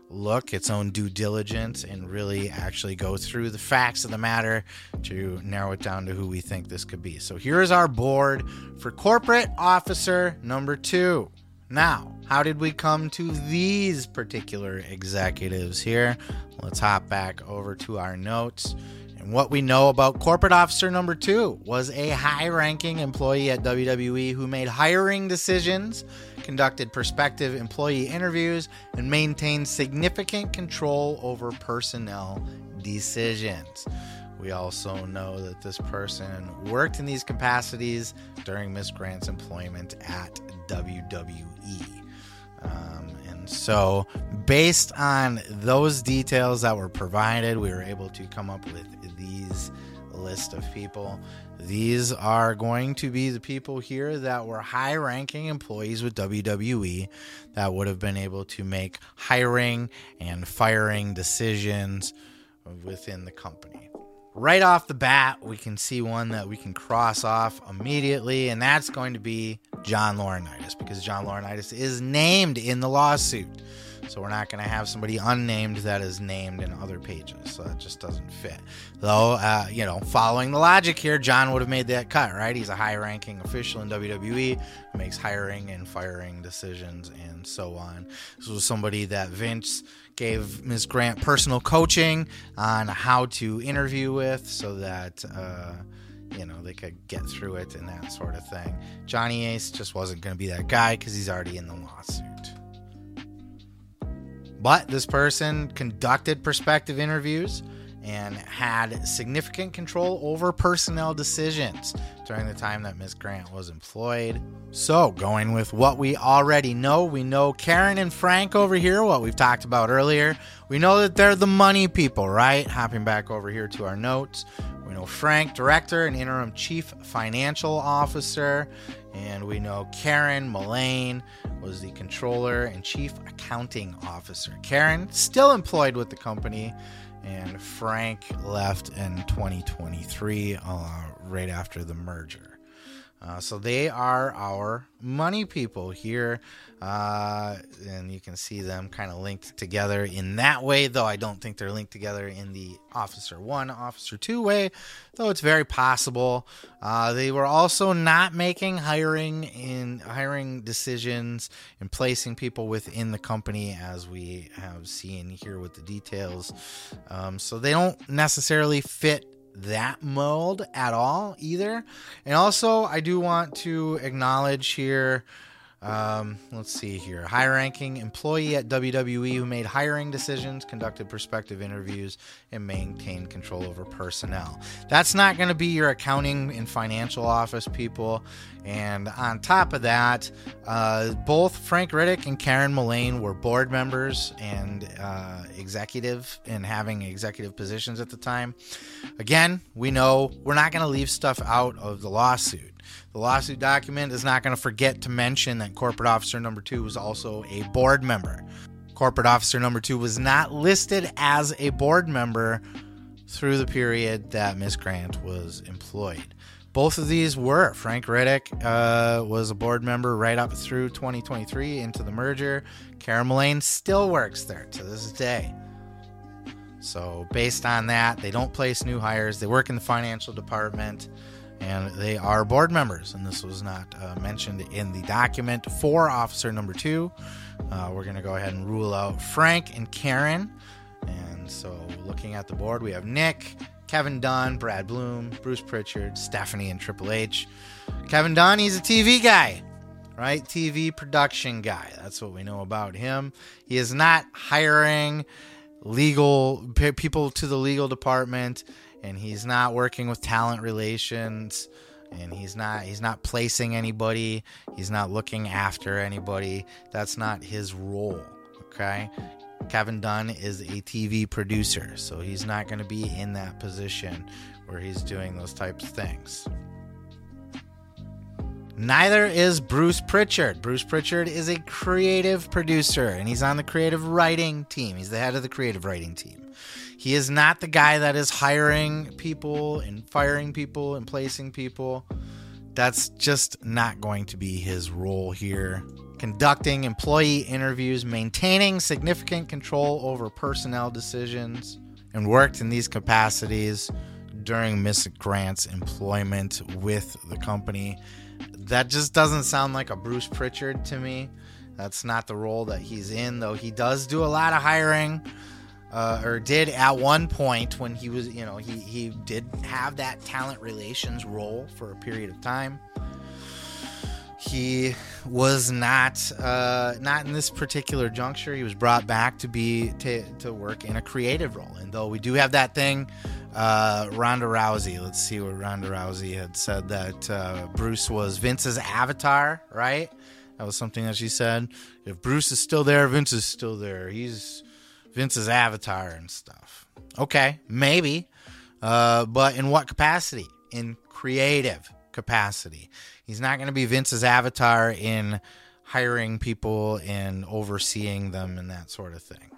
look, its own due diligence, and really actually go through the facts of the matter to narrow it down to who we think this could be. So here is our board for corporate officer number two. Now, how did we come to these particular executives here? Let's hop back over to our notes. And what we know about corporate officer number two was a high ranking employee at WWE who made hiring decisions, conducted prospective employee interviews, and maintained significant control over personnel decisions. We also know that this person worked in these capacities during Miss Grant's employment at WWE. Um, and so, based on those details that were provided, we were able to come up with these list of people. These are going to be the people here that were high ranking employees with WWE that would have been able to make hiring and firing decisions within the company. Right off the bat, we can see one that we can cross off immediately, and that's going to be John Laurinaitis because John Laurinaitis is named in the lawsuit. So we're not going to have somebody unnamed that is named in other pages. So that just doesn't fit. Though, uh, you know, following the logic here, John would have made that cut, right? He's a high ranking official in WWE, makes hiring and firing decisions and so on. This was somebody that Vince gave Ms. Grant personal coaching on how to interview with so that. Uh, you know they could get through it and that sort of thing. Johnny Ace just wasn't going to be that guy because he's already in the lawsuit. But this person conducted prospective interviews and had significant control over personnel decisions during the time that Ms. Grant was employed. So, going with what we already know, we know Karen and Frank over here, what we've talked about earlier. We know that they're the money people, right? Hopping back over here to our notes. We know Frank, director and interim chief financial officer. And we know Karen Mullane was the controller and chief accounting officer. Karen, still employed with the company, and Frank left in 2023, uh, right after the merger. Uh, so they are our money people here. Uh, and you can see them kind of linked together in that way, though I don't think they're linked together in the Officer 1, Officer 2 way, though it's very possible. Uh, they were also not making hiring in hiring decisions and placing people within the company, as we have seen here with the details. Um, so they don't necessarily fit that mold at all either. And also, I do want to acknowledge here um, let's see here. High ranking employee at WWE who made hiring decisions, conducted prospective interviews, and maintained control over personnel. That's not going to be your accounting and financial office people. And on top of that, uh, both Frank Riddick and Karen Mullane were board members and uh, executive and having executive positions at the time. Again, we know we're not going to leave stuff out of the lawsuit. The lawsuit document is not going to forget to mention that corporate officer number two was also a board member. Corporate officer number two was not listed as a board member through the period that Miss Grant was employed. Both of these were. Frank Riddick uh, was a board member right up through 2023 into the merger. Karen Mullane still works there to this day. So, based on that, they don't place new hires. They work in the financial department and they are board members. And this was not uh, mentioned in the document for officer number two. Uh, we're going to go ahead and rule out Frank and Karen. And so, looking at the board, we have Nick, Kevin Dunn, Brad Blum, Bruce Prichard, Stephanie, and Triple H. Kevin Dunn, he's a TV guy, right? TV production guy. That's what we know about him. He is not hiring legal people to the legal department and he's not working with talent relations and he's not he's not placing anybody he's not looking after anybody that's not his role okay kevin dunn is a tv producer so he's not going to be in that position where he's doing those types of things Neither is Bruce Prichard. Bruce Prichard is a creative producer and he's on the creative writing team. He's the head of the creative writing team. He is not the guy that is hiring people and firing people and placing people. That's just not going to be his role here. Conducting employee interviews, maintaining significant control over personnel decisions, and worked in these capacities during Miss Grant's employment with the company. That just doesn't sound like a Bruce Prichard to me. That's not the role that he's in, though he does do a lot of hiring uh, or did at one point when he was, you know, he, he did have that talent relations role for a period of time. He was not uh, not in this particular juncture. He was brought back to be to, to work in a creative role. And though we do have that thing, uh, Ronda Rousey. Let's see what Ronda Rousey had said that uh, Bruce was Vince's avatar, right? That was something that she said. If Bruce is still there, Vince is still there. He's Vince's avatar and stuff. Okay, maybe. Uh, but in what capacity? In creative capacity. He's not going to be Vince's avatar in hiring people and overseeing them and that sort of thing.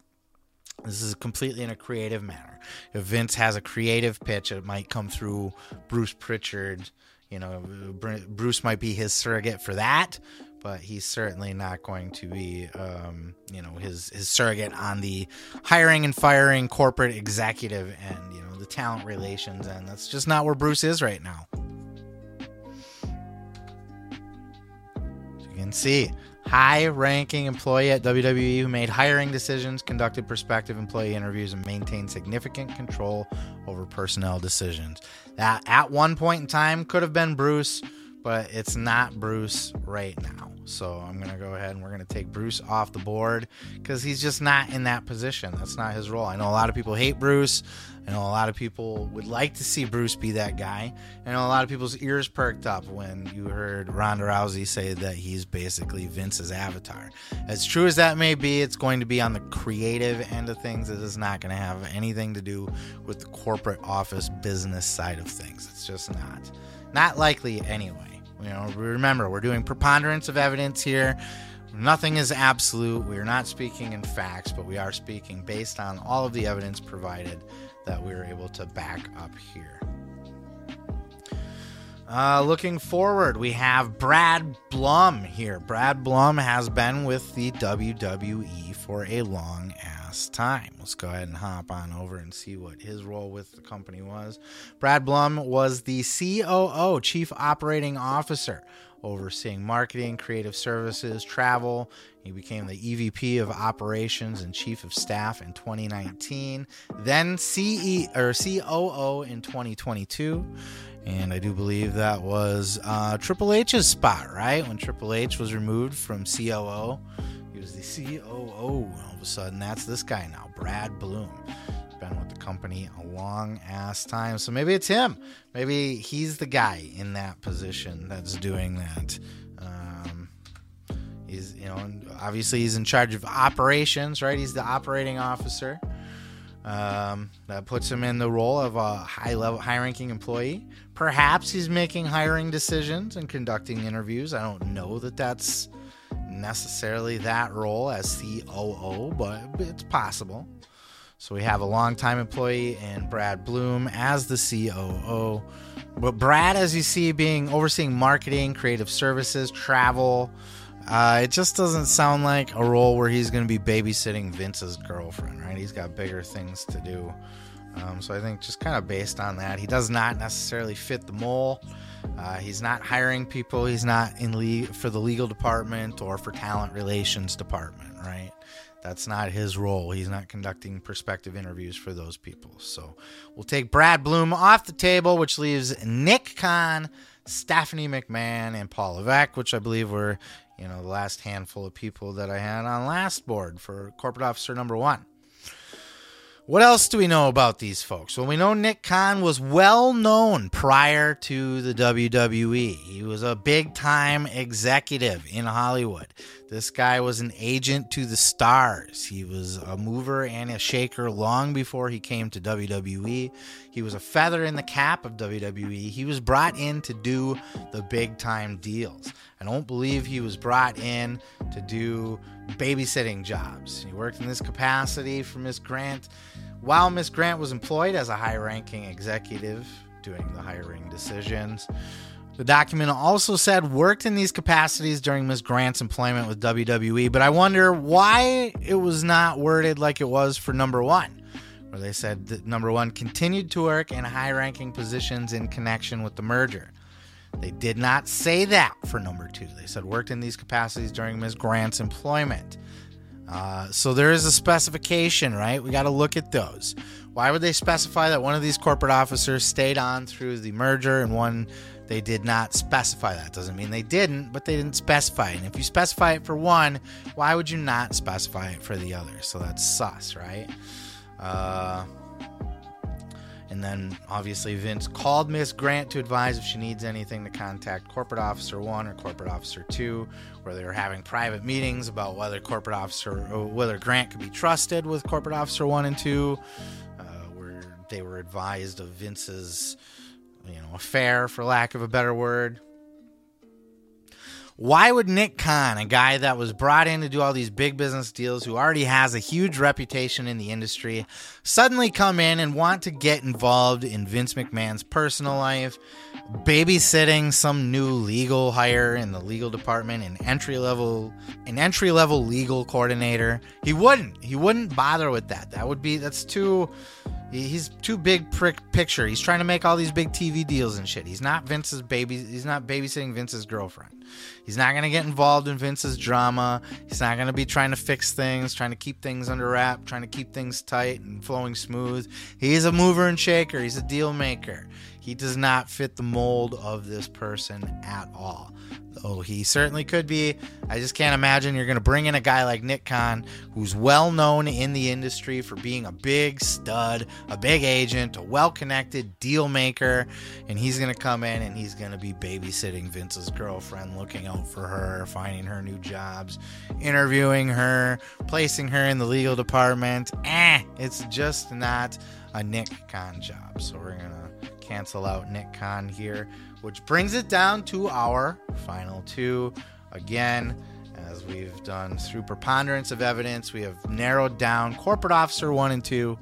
This is completely in a creative manner. If Vince has a creative pitch, it might come through Bruce Prichard. You know, Bruce might be his surrogate for that, but he's certainly not going to be, um, you know, his his surrogate on the hiring and firing corporate executive and you know the talent relations and that's just not where Bruce is right now. As you can see, high-ranking employee at WWE who made hiring decisions, conducted prospective employee interviews, and maintained significant control over personnel decisions. That at one point in time could have been Bruce but it's not Bruce right now. So I'm going to go ahead and we're going to take Bruce off the board because he's just not in that position. That's not his role. I know a lot of people hate Bruce. I know a lot of people would like to see Bruce be that guy. I know a lot of people's ears perked up when you heard Ronda Rousey say that he's basically Vince's avatar. As true as that may be, it's going to be on the creative end of things. It is not going to have anything to do with the corporate office business side of things. It's just not. Not likely anyway. You know, remember, we're doing preponderance of evidence here. Nothing is absolute. We are not speaking in facts, but we are speaking based on all of the evidence provided that we are able to back up here. Uh, looking forward, we have Brad Blum here. Brad Blum has been with the WWE for a long ass time. Let's go ahead and hop on over and see what his role with the company was. Brad Blum was the COO, Chief Operating Officer, overseeing marketing, creative services, travel. He became the EVP of Operations and Chief of Staff in 2019, then CE or COO in 2022. And I do believe that was uh, Triple H's spot, right? When Triple H was removed from COO, he was the COO. Of a sudden, that's this guy now, Brad Blum. Been with the company a long ass time. So maybe it's him. Maybe he's the guy in that position that's doing that. Um, he's, you know, obviously he's in charge of operations, right? He's the operating officer. Um, that puts him in the role of a high level, high ranking employee. Perhaps he's making hiring decisions and conducting interviews. I don't know that that's necessarily that role as COO, but it's possible. So we have a longtime employee and Brad Blum as the COO. But Brad, as you see, being overseeing marketing, creative services, travel, uh, it just doesn't sound like a role where he's going to be babysitting Vince's girlfriend, right? He's got bigger things to do. Um, so I think just kind of based on that, he does not necessarily fit the mold. Uh, he's not hiring people. He's not in le- for the legal department or for talent relations department, right? That's not his role. He's not conducting prospective interviews for those people. So we'll take Brad Blum off the table, which leaves Nick Khan, Stephanie McMahon, and Paul Levesque, which I believe were you know, the last handful of people that I had on last board for corporate officer number one. What else do we know about these folks? Well, we know Nick Khan was well known prior to the WWE. He was a big time executive in Hollywood. This guy was an agent to the stars. He was a mover and a shaker long before he came to WWE. He was a feather in the cap of WWE. He was brought in to do the big time deals. I don't believe he was brought in to do babysitting jobs. He worked in this capacity for Miss Grant while Miss Grant was employed as a high ranking executive doing the hiring decisions. The document also said worked in these capacities during Ms. Grant's employment with WWE, but I wonder why it was not worded like it was for number one, where they said that number one continued to work in high ranking positions in connection with the merger. They did not say that for number two. They said worked in these capacities during Ms. Grant's employment. Uh, so there is a specification, right? We got to look at those. Why would they specify that one of these corporate officers stayed on through the merger and one they did not specify that. Doesn't mean they didn't, but they didn't specify it. And if you specify it for one, why would you not specify it for the other? So that's sus, right? Uh, and then obviously Vince called Miss Grant to advise if she needs anything to contact corporate officer one or corporate officer two, where they were having private meetings about whether corporate officer whether Grant could be trusted with corporate officer one and two, uh, where they were advised of Vince's you know, affair, for lack of a better word. Why would Nick Khan, a guy that was brought in to do all these big business deals, who already has a huge reputation in the industry, suddenly come in and want to get involved in Vince McMahon's personal life, babysitting some new legal hire in the legal department, an entry level, an entry level legal coordinator? He wouldn't. He wouldn't bother with that. That would be that's too He's too big prick picture. He's trying to make all these big TV deals and shit. He's not Vince's baby. He's not babysitting Vince's girlfriend. He's not to get involved in Vince's drama. He's not to be trying to fix things, trying to keep things under wrap, trying to keep things tight and flowing smooth. He's a mover and shaker. He's a deal maker. He does not fit the mold of this person at all. Though he certainly could be. I just can't imagine you're going to bring in a guy like Nick Khan, who's well known in the industry for being a big stud, a big agent, a well connected deal maker, and he's going to come in and he's going to be babysitting Vince's girlfriend, looking out for her, finding her new jobs, interviewing her, placing her in the legal department. Eh, it's just not a Nick Khan job. So we're going to cancel out Nick Khan here which brings it down to our final two. Again, as we've done through preponderance of evidence, we have narrowed down corporate officer one and two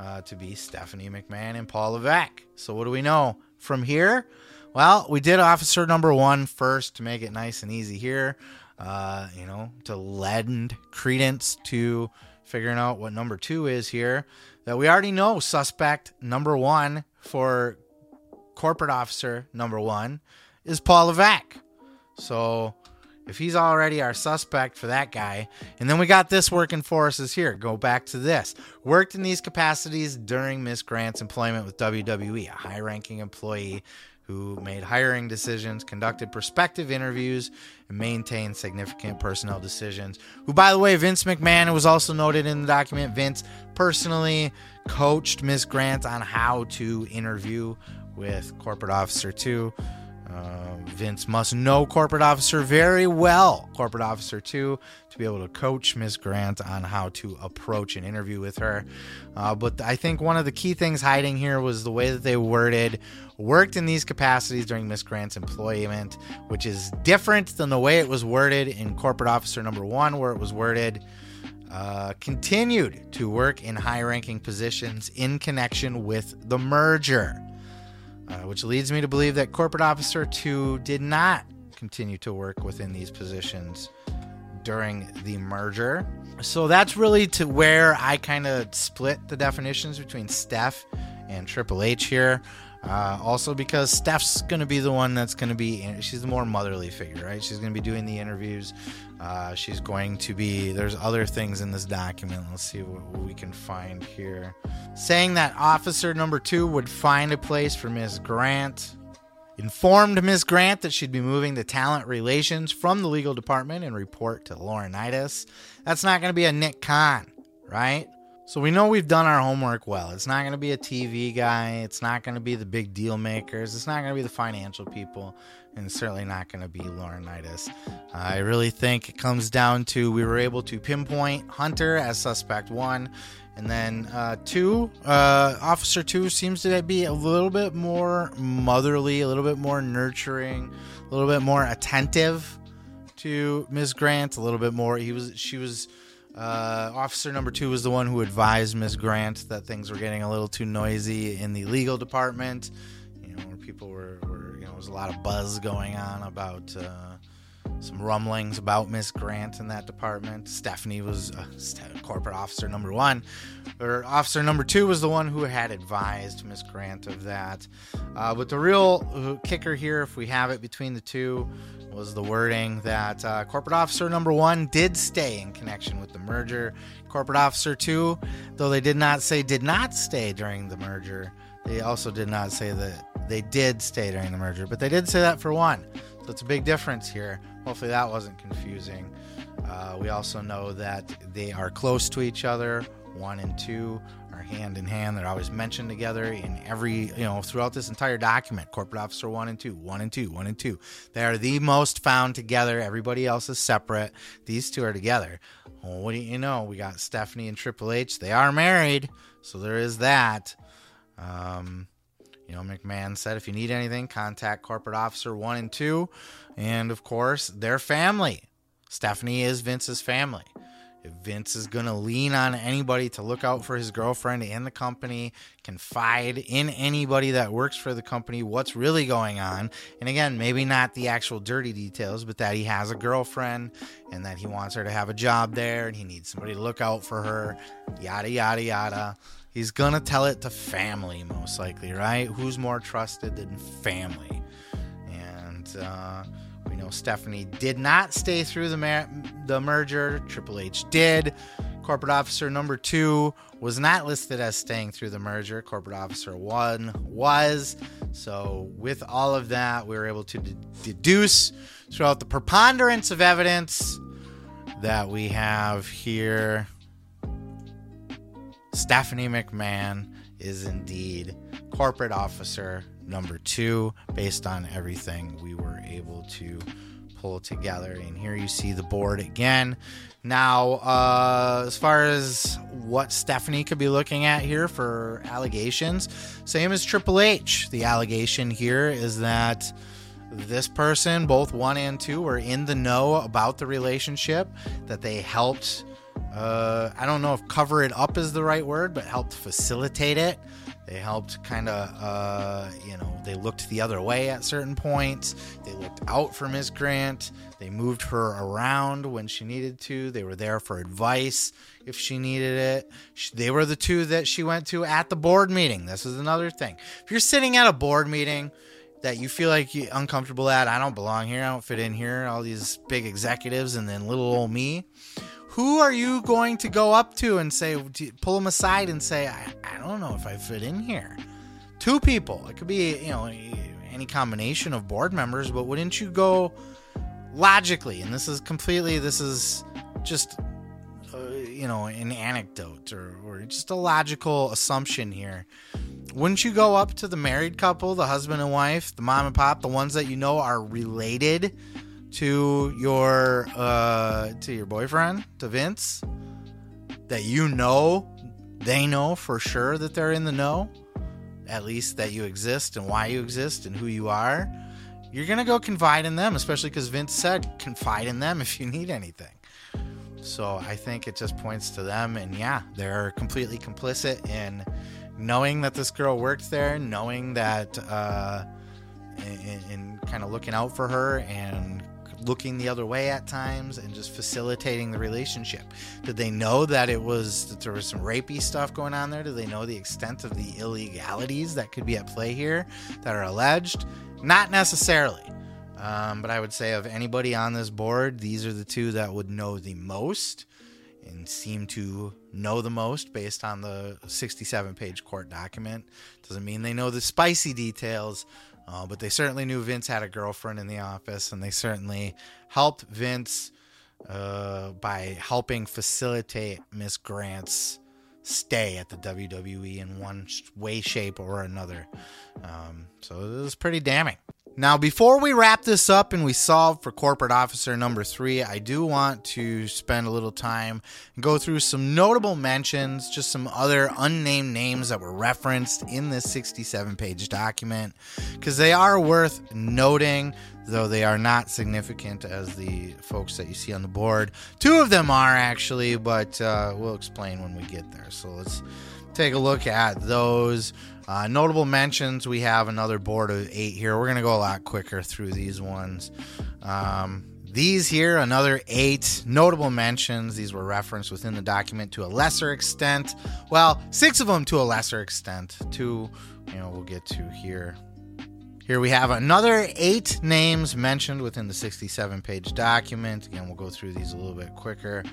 uh, to be Stephanie McMahon and Paul Levesque. So, what do we know from here? Well, we did officer number one first to make it nice and easy here. Uh, you know, to lend credence to figuring out what number two is here. That we already know suspect number one for corporate officer number one is Paul Levesque. So if he's already our suspect for that guy, and then we got this working for us is here. Go back to this. Worked in these capacities during Miss Grant's employment with WWE, a high ranking employee who made hiring decisions, conducted prospective interviews, and maintained significant personnel decisions. Who, by the way, Vince McMahon, was also noted in the document, Vince personally coached Miss Grant on how to interview with Corporate Officer 2. Uh, Vince must know Corporate Officer very well, Corporate Officer 2, to be able to coach Miss Grant on how to approach an interview with her. Uh, but I think one of the key things hiding here was the way that they worded worked in these capacities during Miss Grant's employment, which is different than the way it was worded in Corporate Officer number one, where it was worded. Uh, continued to work in high ranking positions in connection with the merger uh, which leads me to believe that Corporate Officer 2 did not continue to work within these positions during the merger. So that's really to where I kind of split the definitions between Steph and Triple H here. Uh, also, because Steph's going to be the one that's going to be, she's the more motherly figure, right? She's going to be doing the interviews. Uh, she's going to be, there's other things in this document. Let's see what, we can find here. Saying that officer number two would find a place for Miss Grant. Informed Ms. Grant that she'd be moving the talent relations from the legal department and report to Laurinaitis. That's not going to be a Nick Khan, right? So we know we've done our homework well. It's not going to be a TV guy. It's not going to be the big deal makers. It's not going to be the financial people. And certainly not going to be Laurinaitis. I really think it comes down to we were able to pinpoint Hunter as suspect one. And then uh, two, uh, Officer two seems to be a little bit more motherly, a little bit more nurturing, a little bit more attentive to Ms. Grant. A little bit more. He was. She was uh, officer number two was the one who advised Ms. Grant that things were getting a little too noisy in the legal department. You know, where people were, were you know, there was a lot of buzz going on about uh, some rumblings about Miss Grant in that department. Stephanie was uh, corporate officer number one, or officer number two was the one who had advised Miss Grant of that. Uh, but the real uh, kicker here, if we have it between the two, was the wording that uh, corporate officer number one did stay in connection with the merger. Corporate officer two, though they did not say did not stay during the merger, they also did not say that they did stay during the merger, but they did say that for one. So it's a big difference here. Hopefully that wasn't confusing. Uh, we also know that they are close to each other. One and two are hand in hand. They're always mentioned together in every, you know, throughout this entire document. Corporate Officer one and two, one and two, one and two. They are the most found together. Everybody else is separate. These two are together. Well, what do you know? We got Stephanie and Triple H. They are married, so there is that. Um, you know, McMahon said if you need anything, contact Corporate Officer one and two. And of course, their family. Stephanie is Vince's family. If Vince is going to lean on anybody to look out for his girlfriend and the company, confide in anybody that works for the company what's really going on. And again, maybe not the actual dirty details, but that he has a girlfriend and that he wants her to have a job there and he needs somebody to look out for her, yada, yada, yada. He's to tell it to family, most likely, right? Who's more trusted than family? And, uh, we know Stephanie did not stay through the, mer- the merger. Triple H did. Corporate Officer number two was not listed as staying through the merger. Corporate Officer one was. So, with all of that, we were able to de- deduce throughout the preponderance of evidence that we have here Stephanie McMahon is indeed corporate officer number two based on everything we were able to pull together. And here you see the board again. Now, uh, as far as what Stephanie could be looking at here for allegations, same as Triple H. The allegation here is that this person, both one and two, were in the know about the relationship, that they helped. Uh, I don't know if cover it up is the right word, but helped facilitate it They helped kind of, uh, you know, they looked the other way at certain points. They looked out for Miss Grant. They moved her around when she needed to. They were there for advice if she needed it. They were the two that she went to at the board meeting. This is another thing. If you're sitting at a board meeting, that you feel like you're uncomfortable at, I don't belong here, I don't fit in here, all these big executives, and then little old me who are you going to go up to and say, pull them aside and say, I, I don't know if I fit in here? Two people. It could be, you know, any combination of board members, but wouldn't you go logically? And this is completely, this is just, uh, you know, an anecdote or, or just a logical assumption here. Wouldn't you go up to the married couple, the husband and wife, the mom and pop, the ones that you know are related? To your uh to your boyfriend, to Vince, that you know they know for sure that they're in the know, at least that you exist and why you exist and who you are, you're gonna go confide in them, especially because Vince said confide in them if you need anything. So I think it just points to them, and yeah, they're completely complicit in knowing that this girl worked there, knowing that, uh, and kind of looking out for her and looking the other way at times and just facilitating the relationship. Did they know that it was that there was some rapey stuff going on there? Did they know the extent of the illegalities that could be at play here that are alleged? Not necessarily. Um, but I would say of anybody on this board, these are the two that would know the most and seem to know the most based on the 67 page court document. Doesn't mean they know the spicy details, uh, but they certainly knew Vince had a girlfriend in the office, and they certainly helped Vince uh, by helping facilitate Miss Grant's stay at the WWE in one way, shape, or another. Um, so it was pretty damning. Now, before we wrap this up and we solve for corporate officer number three, I do want to spend a little time and go through some notable mentions, just some other unnamed names that were referenced in this 67 page document, because they are worth noting, though they are not significant as the folks that you see on the board. Two of them are actually, but uh, we'll explain when we get there. So let's take a look at those. Uh, notable mentions, we have another board of eight here. We're going to go a lot quicker through these ones. Um, these here, another eight notable mentions. These were referenced within the document to a lesser extent. Well, six of them to a lesser extent. Two, you know, we'll get to here. Here we have another eight names mentioned within the 67 page document. Again, we'll go through these a little bit quicker.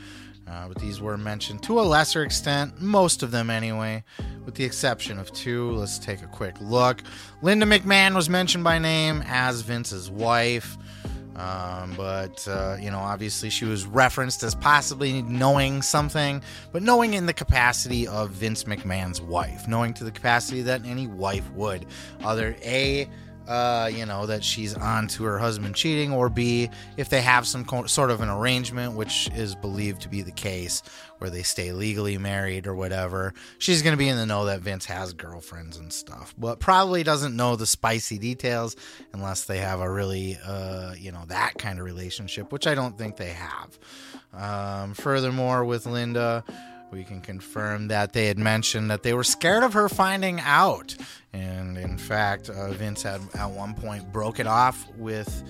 Uh, but these were mentioned to a lesser extent, most of them anyway, with the exception of two. Let's take a quick look. Linda McMahon was mentioned by name as Vince's wife. Um, but, uh, you know, obviously she was referenced as possibly knowing something, but knowing in the capacity of Vince McMahon's wife, knowing to the capacity that any wife would. Other A, uh, you know, that she's on to her husband cheating, or B, if they have some co- sort of an arrangement, which is believed to be the case, where they stay legally married or whatever, she's going to be in the know that Vince has girlfriends and stuff, but probably doesn't know the spicy details unless they have a really, uh, you know, that kind of relationship, which I don't think they have. Um, furthermore, with Linda, we can confirm that they had mentioned that they were scared of her finding out. And in fact, uh, Vince had at one point broke it off with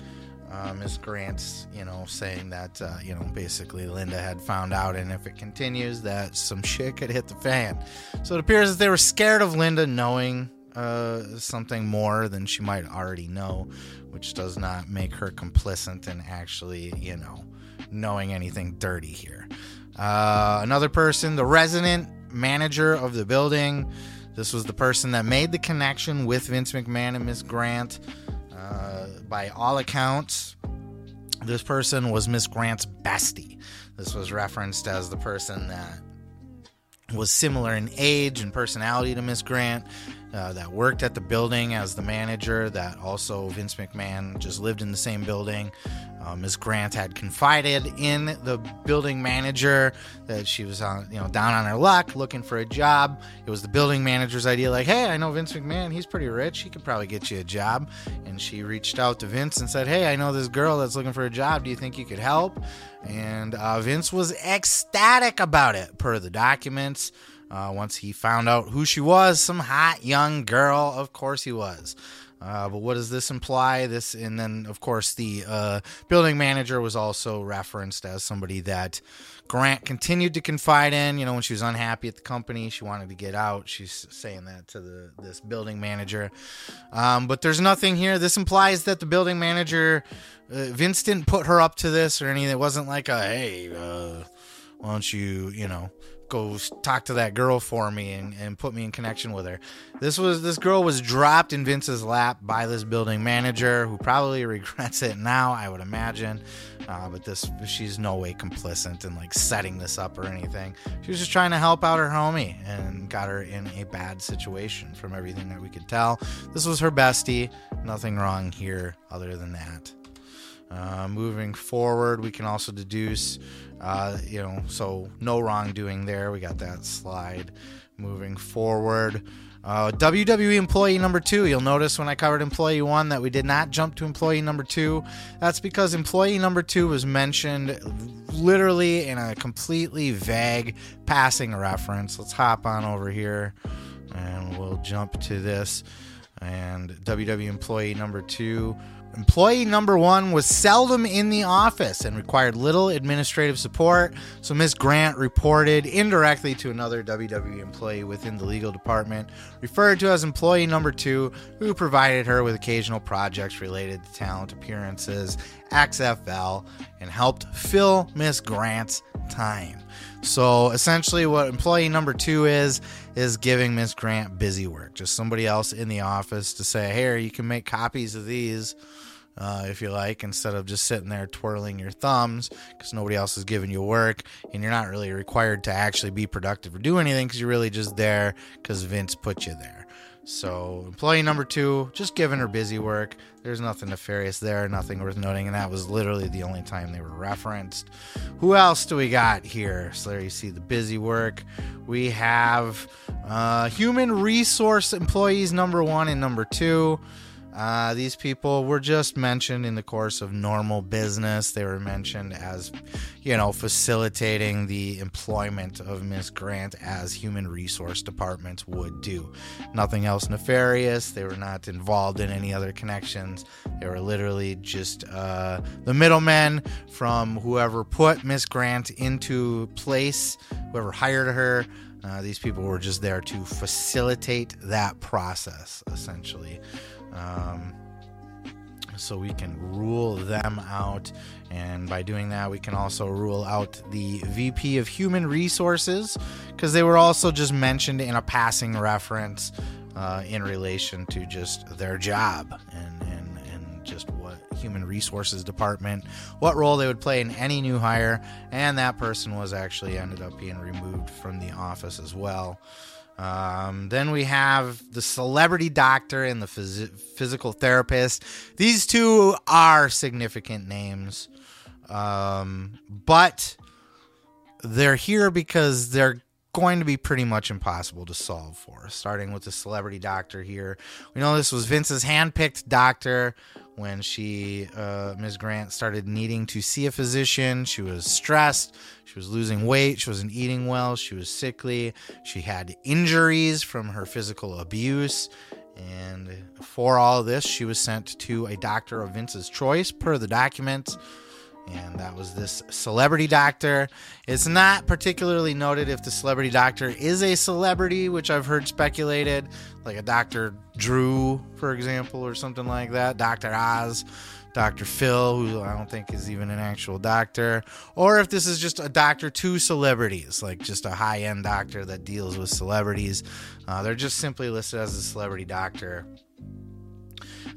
uh, Miss Grant's, you know, saying that, uh, you know, basically Linda had found out, and if it continues, that some shit could hit the fan. So it appears that they were scared of Linda knowing uh, something more than she might already know, which does not make her complicit in actually, you know, knowing anything dirty here. Uh, another person, the resident manager of the building. This was the person that made the connection with Vince McMahon and Miss Grant. Uh, by all accounts, this person was Miss Grant's bestie. This was referenced as the person that was similar in age and personality to Miss Grant, uh, that worked at the building as the manager, that also Vince McMahon just lived in the same building. Uh, Ms. Grant had confided in the building manager that she was on, you know, down on her luck looking for a job. It was the building manager's idea, like, hey, I know Vince McMahon. He's pretty rich. He could probably get you a job. And she reached out to Vince and said, hey, I know this girl that's looking for a job. Do you think you could help? And uh, Vince was ecstatic about it, per the documents. Uh, once he found out who she was, some hot young girl, of course he was. Uh, but what does this imply? This, and then of course the uh, building manager was also referenced as somebody that Grant continued to confide in. You know, when she was unhappy at the company, she wanted to get out. She's saying that to the this building manager. Um, but there's nothing here. This implies that the building manager, uh, Vince, didn't put her up to this or anything. It wasn't like a hey, uh, why don't you, you know go talk to that girl for me and, and put me in connection with her. This was this girl was dropped in Vince's lap by this building manager who probably regrets it now, I would imagine. Uh, but this she's no way complicit in like setting this up or anything. She was just trying to help out her homie and got her in a bad situation from everything that we could tell. This was her bestie. Nothing wrong here other than that. Uh, moving forward, we can also deduce, uh, you know, so no wrongdoing there. We got that slide. Moving forward, uh, WWE employee number two. You'll notice when I covered employee one that we did not jump to employee number two. That's because employee number two was mentioned literally in a completely vague passing reference. Let's hop on over here and we'll jump to this. And WWE employee number two Employee number one was seldom in the office and required little administrative support, so Ms. Grant reported indirectly to another WWE employee within the legal department, referred to as employee number two, who provided her with occasional projects related to talent appearances, XFL, and helped fill Ms. Grant's time. So essentially, what employee number two is is giving Ms. Grant busy work, just somebody else in the office to say, hey, you can make copies of these." Uh, if you like, instead of just sitting there twirling your thumbs because nobody else is giving you work and you're not really required to actually be productive or do anything because you're really just there because Vince put you there. So, employee number two, just giving her busy work. There's nothing nefarious there, nothing worth noting, and that was literally the only time they were referenced. Who else do we got here? So, there you see the busy work. We have uh, human resource employees number one and number two. Uh, these people were just mentioned in the course of normal business. They were mentioned as, you know, facilitating the employment of Miss Grant as human resource departments would do. Nothing else nefarious. They were not involved in any other connections. They were literally just uh, the middlemen from whoever put Miss Grant into place, whoever hired her. Uh, these people were just there to facilitate that process, essentially. Um, so we can rule them out. And by doing that, we can also rule out the VP of Human Resources because they were also just mentioned in a passing reference uh, in relation to just their job and, and, and just what Human Resources Department, what role they would play in any new hire. And that person was actually ended up being removed from the office as well. Um, then we have the celebrity doctor and the phys- physical therapist. These two are significant names, um, but they're here because they're going to be pretty much impossible to solve for. Starting with the celebrity doctor here, we know this was Vince's handpicked doctor when she, uh, Ms. Grant, started needing to see a physician. She was stressed. She was losing weight. She wasn't eating well. She was sickly. She had injuries from her physical abuse. And for all this, she was sent to a doctor of Vince's choice, per the documents and that was this celebrity doctor. It's not particularly noted if the celebrity doctor is a celebrity, which I've heard speculated, like a Dr. Drew, for example, or something like that, Dr. Oz, Dr. Phil, who I don't think is even an actual doctor, or if this is just a doctor to celebrities, like just a high end doctor that deals with celebrities. Uh, they're just simply listed as a celebrity doctor.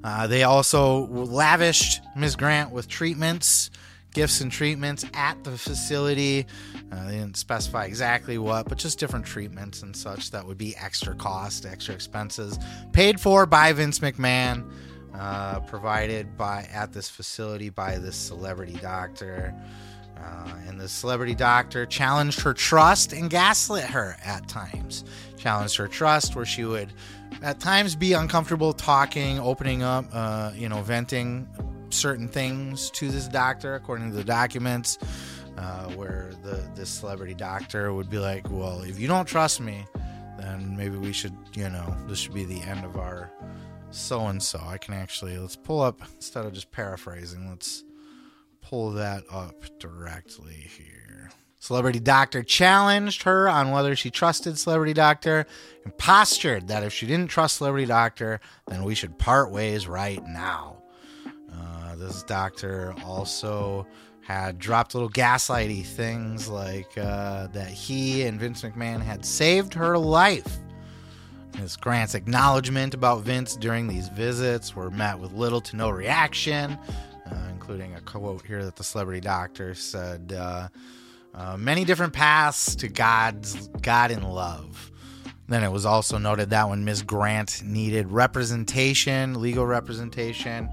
Uh, they also lavished Ms. Grant with treatments gifts and treatments at the facility. Uh, they didn't specify exactly what, but just different treatments and such that would be extra cost, extra expenses, paid for by Vince McMahon, uh, provided by at this facility by this celebrity doctor. Uh, and the celebrity doctor challenged her trust and gaslit her at times. Challenged her trust, where she would at times be uncomfortable talking, opening up, uh, you know, venting certain things to this doctor according to the documents. uh, where the this celebrity doctor would be like, "Well, if you don't trust me, then maybe we should, you know, this should be the end of our so and so." I can actually let's pull up instead of just paraphrasing. Let's pull that up directly here. Celebrity Doctor challenged her on whether she trusted Celebrity Doctor and postured that if she didn't trust Celebrity Doctor, then we should part ways right now. This doctor also had dropped little gaslighty things like uh, that he and Vince McMahon had saved her life. Miss Grant's acknowledgement about Vince during these visits were met with little to no reaction, uh, including a quote here that the celebrity doctor said. Uh, uh, many different paths to God's God in love. Then it was also noted that when Ms. Grant needed representation, legal representation,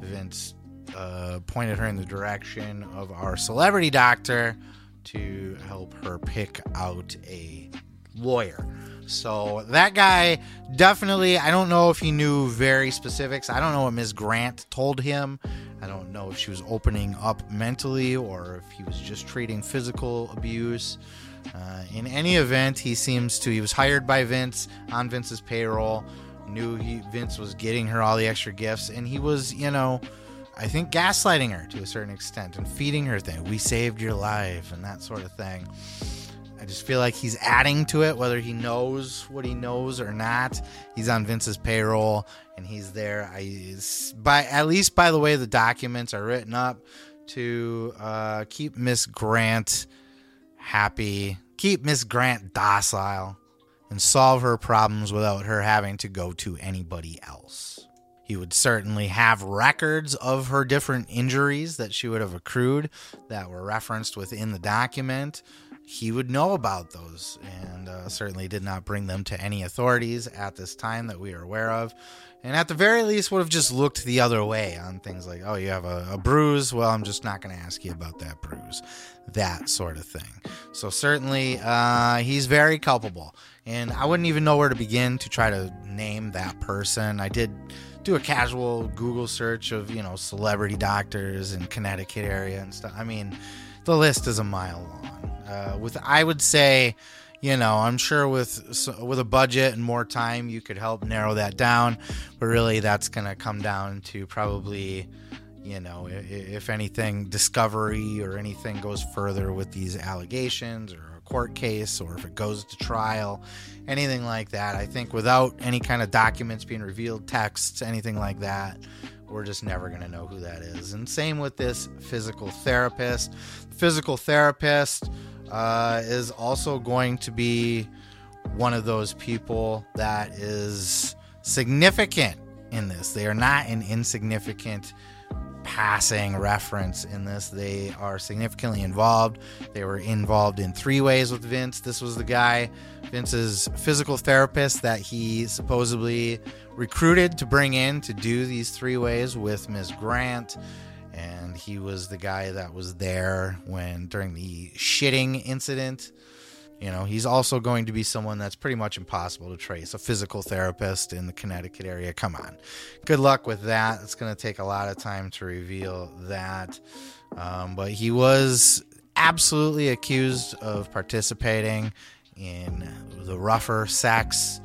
Vince uh, pointed her in the direction of our celebrity doctor to help her pick out a lawyer. So that guy definitely, I don't know if he knew very specifics. I don't know what Ms. Grant told him. I don't know if she was opening up mentally or if he was just treating physical abuse. Uh, in any event, he seems to, he was hired by Vince on Vince's payroll, knew he, Vince was getting her all the extra gifts, and he was, you know, I think gaslighting her to a certain extent and feeding her thing. We saved your life and that sort of thing. I just feel like he's adding to it, whether he knows what he knows or not. He's on Vince's payroll, and he's there. I by at least by the way the documents are written up to uh, keep Miss Grant happy, keep Miss Grant docile, and solve her problems without her having to go to anybody else. He would certainly have records of her different injuries that she would have accrued that were referenced within the document he would know about those and uh, certainly did not bring them to any authorities at this time that we are aware of. And at the very least, would have just looked the other way on things like, oh, you have a, a bruise. Well, I'm just not going to ask you about that bruise. That sort of thing. So, certainly, uh, he's very culpable. And I wouldn't even know where to begin to try to name that person. I did do a casual Google search of, you know, celebrity doctors in Connecticut area and stuff. I mean, the list is a mile long. Uh, with I would say, you know, I'm sure with with a budget and more time, you could help narrow that down. But really, that's going to come down to probably, you know, if, if anything, discovery or anything goes further with these allegations or court case, or if it goes to trial, anything like that. I think without any kind of documents being revealed, texts, anything like that, we're just never going to know who that is. And same with this physical therapist. Physical therapist uh, is also going to be one of those people that is significant in this. They are not an insignificant passing reference in this. They are significantly involved. They were involved in three ways with Vince. This was the guy, Vince's physical therapist, that he supposedly recruited to bring in to do these three ways with Ms. Grant and he was the guy that was there when during the shitting incident. You know, he's also going to be someone that's pretty much impossible to trace. A physical therapist in the Connecticut area. Come on. Good luck with that. It's going to take a lot of time to reveal that. Um, but he was absolutely accused of participating in the rougher sex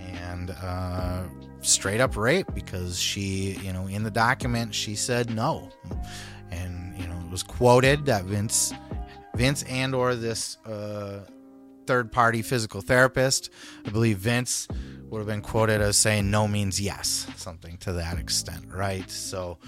and uh, straight up rape because she, you know, in the document she said no, and you know it was quoted that Vince, Vince and or this uh, third party physical therapist, I believe Vince would have been quoted as saying no means yes, something to that extent, right? So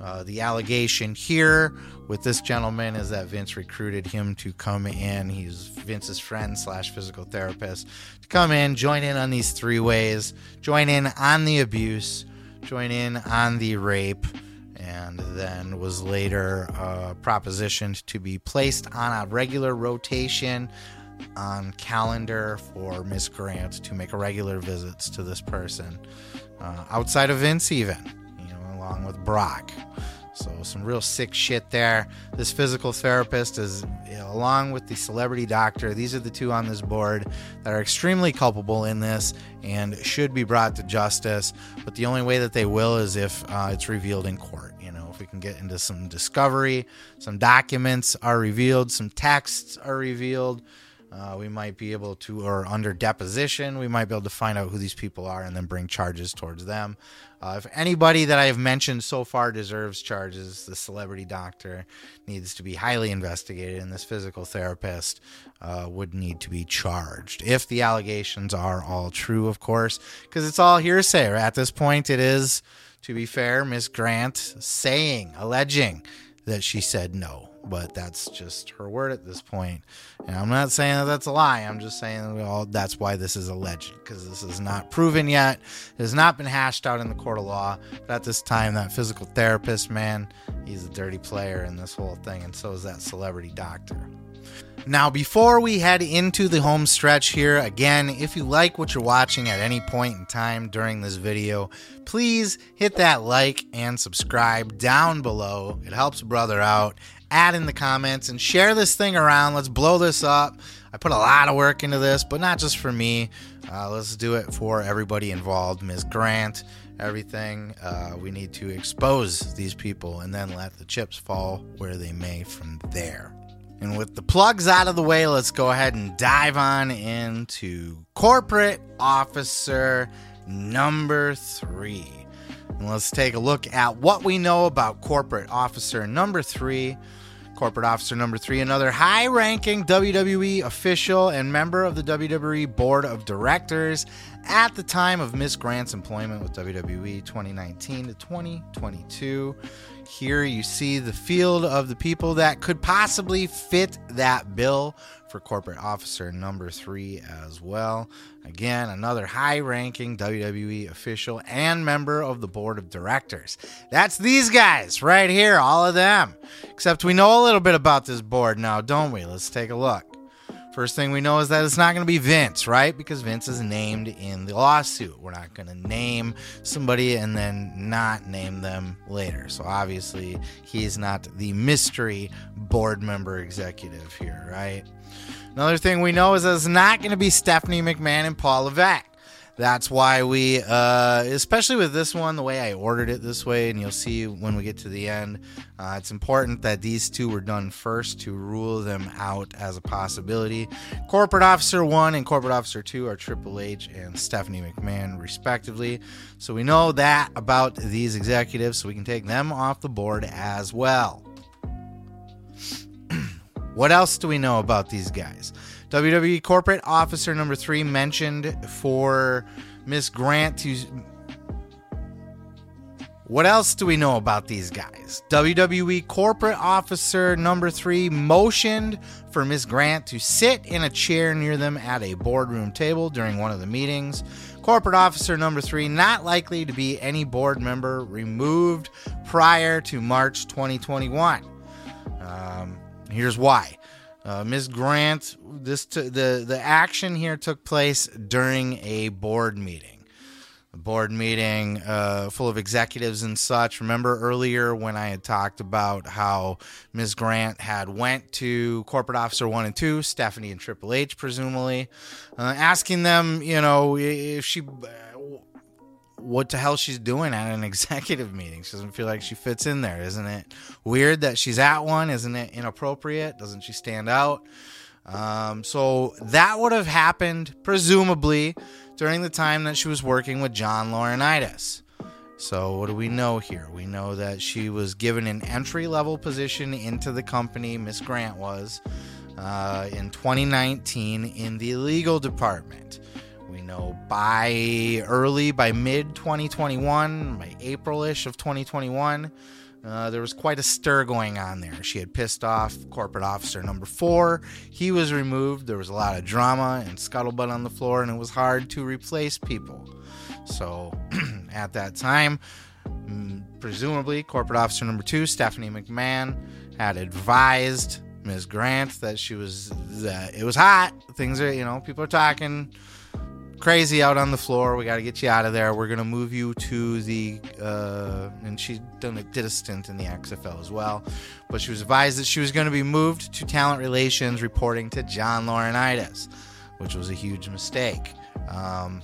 uh, the allegation here with this gentleman is that Vince recruited him to come in. He's Vince's friend slash physical therapist to come in, join in on these three ways, join in on the abuse, join in on the rape, and then was later uh, propositioned to be placed on a regular rotation on calendar for Miss Grant to make regular visits to this person uh, outside of Vince, even you know, along with Brock. So, some real sick shit there. This physical therapist is, you know, along with the celebrity doctor, these are the two on this board that are extremely culpable in this and should be brought to justice. But the only way that they will is if uh, it's revealed in court. You know, if we can get into some discovery, some documents are revealed, some texts are revealed. Uh, we might be able to, or under deposition, we might be able to find out who these people are and then bring charges towards them. Uh, if anybody that I have mentioned so far deserves charges, the celebrity doctor needs to be highly investigated, and this physical therapist uh, would need to be charged. If the allegations are all true, of course, because it's all hearsay. At this point, it is, to be fair, Miss Grant saying, alleging that she said no but that's just her word at this point. And I'm not saying that that's a lie. I'm just saying well, that's why this is alleged because this is not proven yet. It has not been hashed out in the court of law. But at this time, that physical therapist, man, he's a dirty player in this whole thing, and so is that celebrity doctor. Now, before we head into the home stretch here, again, if you like what you're watching at any point in time during this video, please hit that like and subscribe down below. It helps brother out add in the comments and share this thing around. Let's blow this up. I put a lot of work into this, but not just for me. Uh, let's do it for everybody involved. Ms. Grant, everything. Uh, we need to expose these people and then let the chips fall where they may from there. And with the plugs out of the way, let's go ahead and dive on into corporate officer number three. And let's take a look at what we know about corporate officer number three. Corporate Officer number three, another high ranking WWE official and member of the WWE Board of Directors at the time of Miss Grant's employment with WWE 2019 to 2022. Here you see the field of the people that could possibly fit that bill for corporate officer number three as well. Again, another high ranking WWE official and member of the board of directors. That's these guys right here, all of them. Except we know a little bit about this board now, don't we? Let's take a look. First thing we know is that it's not going to be Vince, right? Because Vince is named in the lawsuit. We're not going to name somebody and then not name them later. So obviously, he's not the mystery board member executive here, right? Another thing we know is that it's not going to be Stephanie McMahon and Paul Levesque. That's why we, uh, especially with this one, the way I ordered it this way, and you'll see when we get to the end, uh, it's important that these two were done first to rule them out as a possibility. Corporate Officer 1 and Corporate Officer 2 are Triple H and Stephanie McMahon, respectively. So we know that about these executives, so we can take them off the board as well. What else do we know about these guys? WWE corporate officer number three mentioned for Miss Grant to. What else do we know about these guys? WWE corporate officer number three motioned for Miss Grant to sit in a chair near them at a boardroom table during one of the meetings. Corporate officer number three not likely to be any board member removed prior to March 2021. Um, Here's why. Uh, Ms. Grant, this t- the the action here took place during a board meeting, a board meeting uh, full of executives and such. Remember earlier when I had talked about how Ms. Grant had went to corporate officer one and two, Stephanie and Triple H, presumably, uh, asking them, you know, if she what the hell she's doing at an executive meeting. She doesn't feel like she fits in there. Isn't it weird that she's at one? Isn't it inappropriate? Doesn't she stand out? Um, so that would have happened, presumably, during the time that she was working with John Laurinaitis. So, what do we know here? We know that she was given an entry level position into the company, Miss Grant was, uh, in 2019 in the legal department. We know by early, by mid 2021, by April-ish of 2021, uh, there was quite a stir going on there. She had pissed off corporate officer number four. He was removed. There was a lot of drama and scuttlebutt on the floor, and it was hard to replace people. So at that time, mm, presumably, corporate officer number two, Stephanie McMahon, had advised Ms. Grant that she was that it was hot. Things are, you know, people are talking crazy out on the floor. We got to get you out of there. We're gonna move you to the." Uh, and she done, did a stint in the XFL as well, but she was advised that she was going to be moved to talent relations, reporting to John Laurinaitis, which was a huge mistake. Um,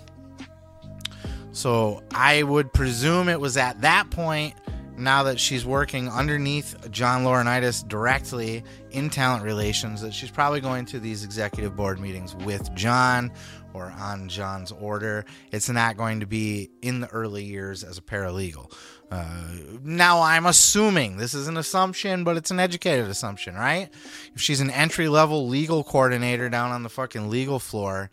so I would presume it was at that point now that she's working underneath John Laurinaitis directly in talent relations, that she's probably going to these executive board meetings with John or on John's order. It's not going to be in the early years as a paralegal. Uh, now, I'm assuming this is an assumption, but it's an educated assumption, right? If she's an entry level legal coordinator down on the fucking legal floor,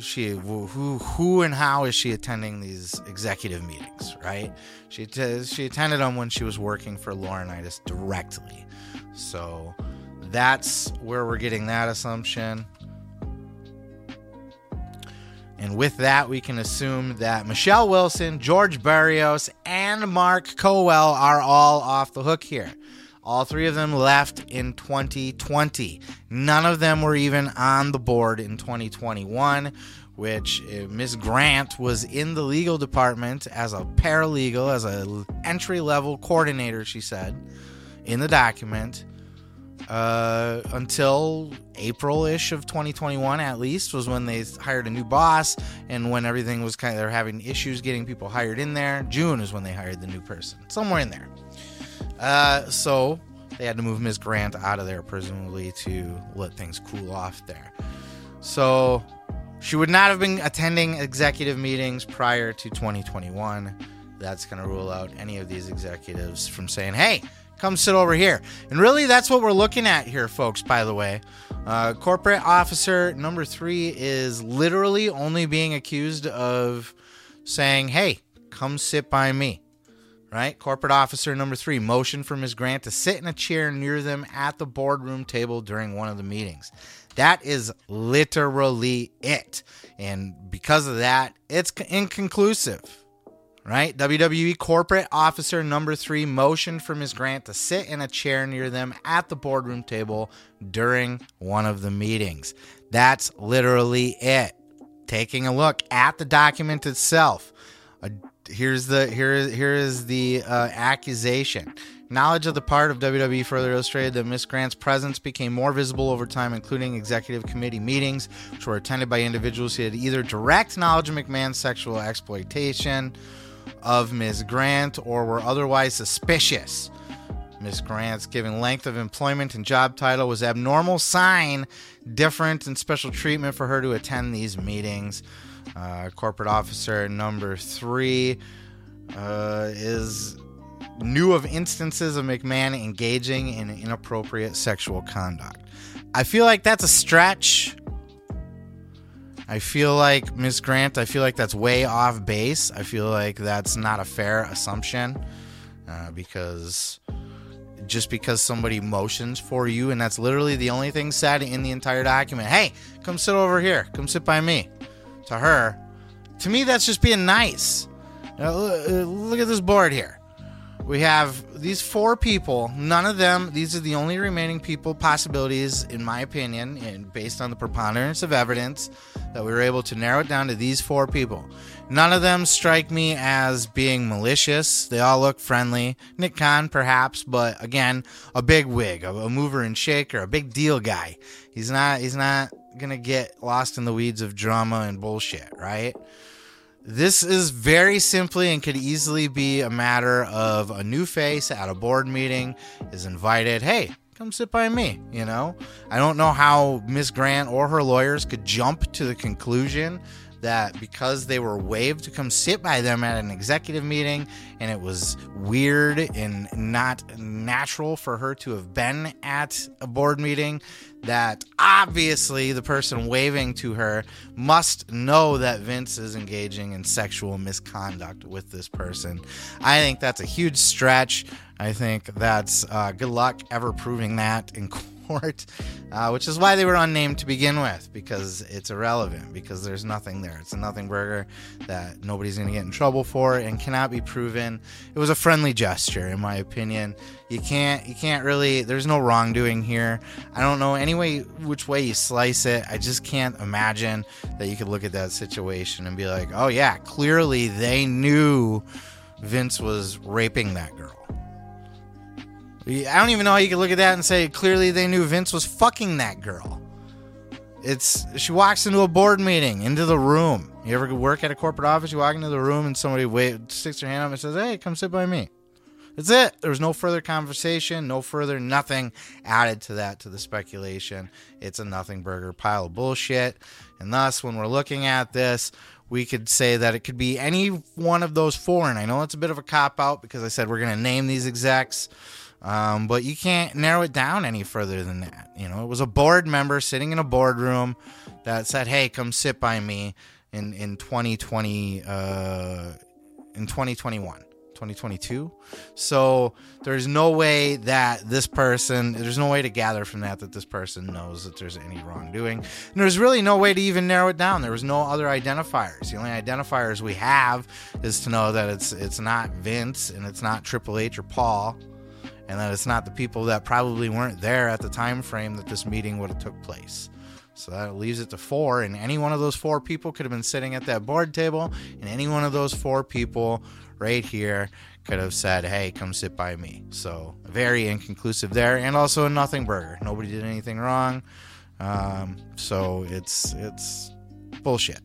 she who who and how is she attending these executive meetings right she t- she attended them when she was working for Laurinaitis directly so that's where we're getting that assumption and with that we can assume that Michelle Wilson George Barrios and Mark Kowal are all off the hook here all three of them left in 2020. None of them were even on the board in 2021, which uh, Miss Grant was in the legal department as a paralegal, as an entry level coordinator, she said in the document. Uh, until April ish of 2021, at least, was when they hired a new boss and when everything was kind of, they're having issues getting people hired in there. June is when they hired the new person, somewhere in there. Uh, so they had to move Ms. Grant out of there, presumably to let things cool off there. So she would not have been attending executive meetings prior to 2021. That's going to rule out any of these executives from saying, hey, come sit over here. And really, that's what we're looking at here, folks, by the way. Uh, corporate officer number three is literally only being accused of saying, hey, come sit by me right? Corporate officer number three, motion for Ms. Grant to sit in a chair near them at the boardroom table during one of the meetings. That is literally it. And because of that, it's inconclusive, right? WWE corporate officer number three motioned for Ms. Grant to sit in a chair near them at the boardroom table during one of the meetings. That's literally it. Taking a look at the document itself. Here's the here here is the uh, accusation. Knowledge of the part of WWE further illustrated that Miss Grant's presence became more visible over time, including executive committee meetings, which were attended by individuals who had either direct knowledge of McMahon's sexual exploitation of Ms. Grant or were otherwise suspicious. Ms. Grant's given length of employment and job title was abnormal sign, different and special treatment for her to attend these meetings. Uh, corporate officer number three uh, is knew of instances of McMahon engaging in inappropriate sexual conduct. I feel like that's a stretch. I feel like Miss Grant, I feel like that's way off base. I feel like that's not a fair assumption uh, because just because somebody motions for you, and that's literally the only thing said in the entire document. Hey, come sit over here. Come sit by me to her. To me, that's just being nice. Now, look at this board here. We have these four people. None of them, these are the only remaining people, possibilities, in my opinion, and based on the preponderance of evidence, that we were able to narrow it down to these four people. None of them strike me as being malicious. They all look friendly. Nick Khan, perhaps, but again, a big wig, a mover and shaker, a big deal guy. He's not. He's not to get lost in the weeds of drama and bullshit, right? This is very simply and could easily be a matter of a new face at a board meeting is invited. Hey, come sit by me. You know, I don't know how Miss Grant or her lawyers could jump to the conclusion that because they were waved to come sit by them at an executive meeting and it was weird and not natural for her to have been at a board meeting that obviously the person waving to her must know that Vince is engaging in sexual misconduct with this person. I think that's a huge stretch. I think that's uh, good luck ever proving that in uh, which is why they were unnamed to begin with, because it's irrelevant, because there's nothing there. It's a nothing burger that nobody's going to get in trouble for and cannot be proven. It was a friendly gesture, in my opinion. You can't, you can't really. There's no wrongdoing here. I don't know any way, which way you slice it. I just can't imagine that you could look at that situation and be like, oh yeah, clearly they knew Vince was raping that girl. I don't even know how you could look at that and say clearly they knew Vince was fucking that girl. It's she walks into a board meeting, into the room. You ever work at a corporate office? You walk into the room and somebody sticks their hand up and says, "Hey, come sit by me." That's it. There was no further conversation, no further nothing added to that to the speculation. It's a nothing burger pile of bullshit. And thus, when we're looking at this, we could say that it could be any one of those four. And I know it's a bit of a cop out because I said we're going to name these execs. Um, but you can't narrow it down any further than that. You know, it was a board member sitting in a boardroom that said, "Hey, come sit by me in in 2020 uh, in 2021." 2022. So there's no way that this person, there's no way to gather from that that this person knows that there's any wrongdoing. And there's really no way to even narrow it down. There was no other identifiers. The only identifiers we have is to know that it's it's not Vince and it's not Triple H or Paul and that it's not the people that probably weren't there at the time frame that this meeting would have took place. So that leaves it to four, and any one of those four people could have been sitting at that board table, and any one of those four people right here could have said, "Hey, come sit by me." So very inconclusive there, and also a nothing burger. Nobody did anything wrong, um, so it's it's bullshit.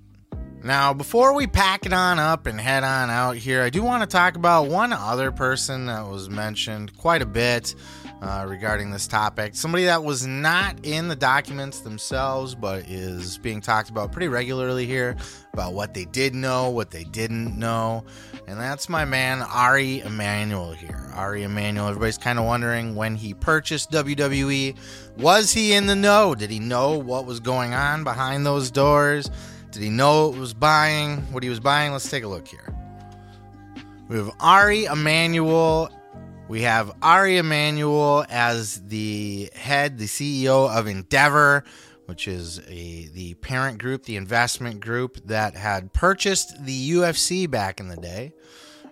Now, before we pack it on up and head on out here, I do want to talk about one other person that was mentioned quite a bit uh, regarding this topic. Somebody that was not in the documents themselves, but is being talked about pretty regularly here about what they did know, what they didn't know. And that's my man, Ari Emanuel here. Ari Emanuel, everybody's kind of wondering when he purchased WWE, was he in the know? Did he know what was going on behind those doors? Did he know it was buying? What he was buying? Let's take a look here. We have Ari Emanuel. We have Ari Emanuel as the head, the CEO of Endeavor, which is a the parent group, the investment group that had purchased the UFC back in the day.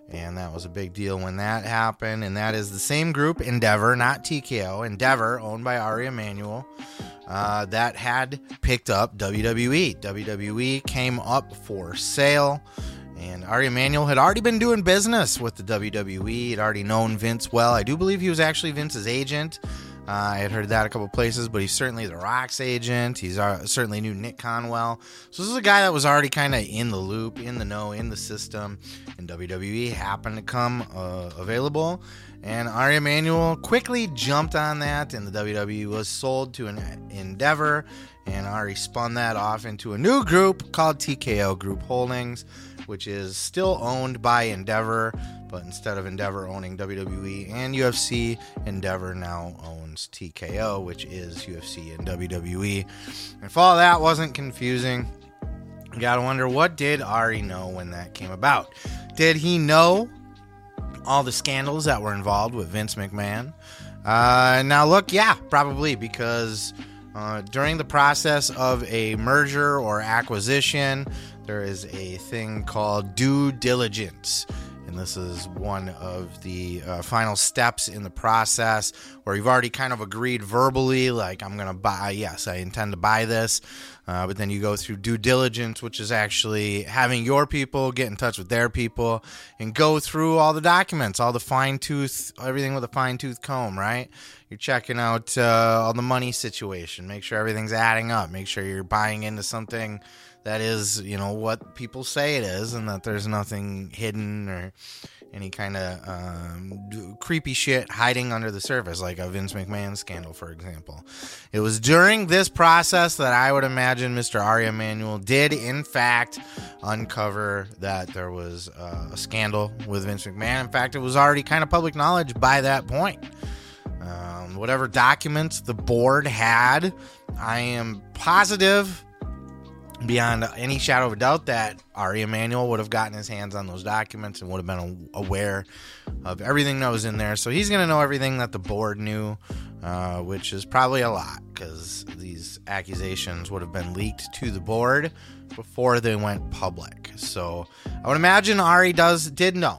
And that was a big deal when that happened. And that is the same group, Endeavor, not TKO. Endeavor, owned by Ari Emanuel uh, that had picked up WWE. WWE came up for sale, and Ari Emanuel had already been doing business with the WWE. He'd already known Vince well. I do believe he was actually Vince's agent. Uh, I had heard that a couple places, but he's certainly The Rock's agent. He's uh, certainly knew Nick Khan well. So this is a guy that was already kind of in the loop, in the know, in the system. And WWE happened to come uh, available. And Ari Emanuel quickly jumped on that, and the WWE was sold to an Endeavor. And Ari spun that off into a new group called TKO Group Holdings, which is still owned by Endeavor, but instead of Endeavor owning WWE and UFC, Endeavor now owns TKO, which is UFC and WWE. And if all that wasn't confusing, you gotta wonder what did Ari know when that came about? Did he know all the scandals that were involved with Vince McMahon. Uh, now, look, yeah, probably because uh, during the process of a merger or acquisition, there is a thing called due diligence. And this is one of the uh, final steps in the process where you've already kind of agreed verbally, like, I'm going to buy, yes, I intend to buy this. Uh, but then you go through due diligence, which is actually having your people get in touch with their people and go through all the documents, all the fine tooth, everything with a fine tooth comb, right? You're checking out uh, all the money situation, make sure everything's adding up, make sure you're buying into something that is, you know, what people say it is, and that there's nothing hidden or any kind of um, creepy shit hiding under the surface, like a Vince McMahon scandal, for example. It was during this process that I would imagine Mr. Ari Emanuel did, in fact, uncover that there was uh, a scandal with Vince McMahon. In fact, it was already kind of public knowledge by that point. Um, whatever documents the board had, I am positive beyond any shadow of a doubt that Ari Emanuel would have gotten his hands on those documents and would have been aware of everything that was in there. So he's going to know everything that the board knew, uh, which is probably a lot because these accusations would have been leaked to the board before they went public. So I would imagine Ari does did know.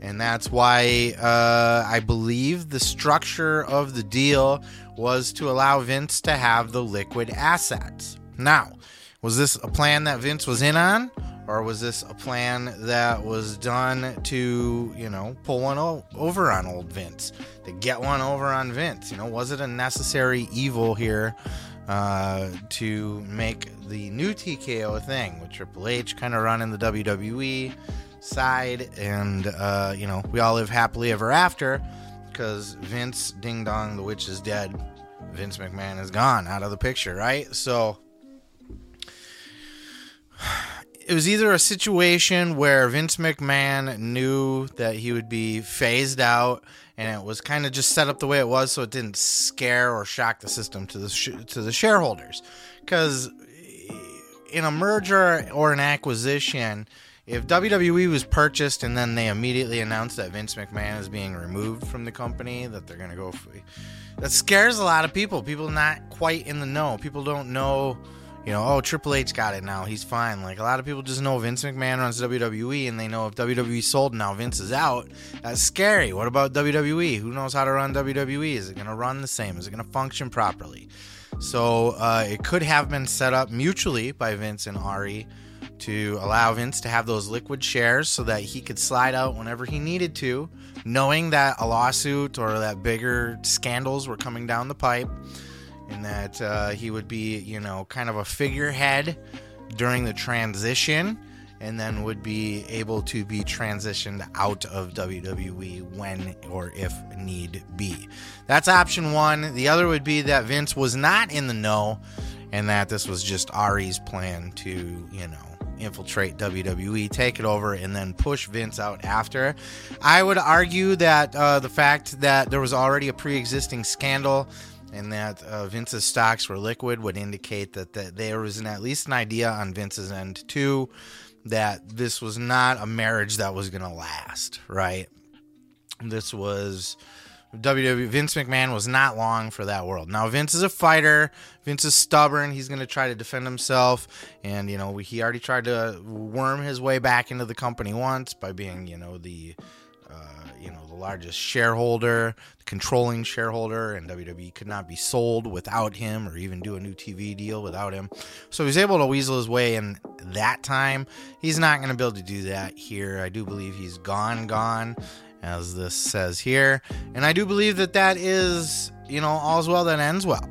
And that's why uh, I believe the structure of the deal was to allow Vince to have the liquid assets. Now, was this a plan that Vince was in on? Or was this a plan that was done to, you know, pull one o- over on old Vince? To get one over on Vince? You know, was it a necessary evil here uh, to make the new TKO thing with Triple H kind of running the WWE side? And, uh, you know, we all live happily ever after because Vince Ding Dong, the witch is dead. Vince McMahon is gone out of the picture, right? So it was either a situation where Vince McMahon knew that he would be phased out and it was kind of just set up the way it was so it didn't scare or shock the system to the sh- to the shareholders cuz in a merger or an acquisition if WWE was purchased and then they immediately announced that Vince McMahon is being removed from the company, that they're going to go, for, that scares a lot of people. People not quite in the know. People don't know you know, oh, Triple H got it now. He's fine. Like a lot of people just know Vince McMahon runs WWE, and they know if WWE sold now, Vince is out. That's scary. What about WWE? Who knows how to run WWE? Is it going to run the same? Is it going to function properly? So uh, it could have been set up mutually by Vince and Ari to allow Vince to have those liquid shares so that he could slide out whenever he needed to, knowing that a lawsuit or that bigger scandals were coming down the pipe and that uh, he would be, you know, kind of a figurehead during the transition and then would be able to be transitioned out of WWE when or if need be. That's option one. The other would be that Vince was not in the know and that this was just Ari's plan to, you know, infiltrate WWE, take it over, and then push Vince out after. I would argue that uh, the fact that there was already a pre existing scandal and that uh, Vince's stocks were liquid would indicate that, that there was an, at least an idea on Vince's end too that this was not a marriage that was going to last, right? This was WWE. Vince McMahon was not long for that world. Now Vince is a fighter. Vince is stubborn. He's going to try to defend himself, and you know he already tried to worm his way back into the company once by being, you know, the you know largest shareholder, controlling shareholder, and WWE could not be sold without him, or even do a new TV deal without him. So he's able to weasel his way in that time. He's not going to be able to do that here. I do believe he's gone, gone, as this says here, and I do believe that that is you know all's well that ends well.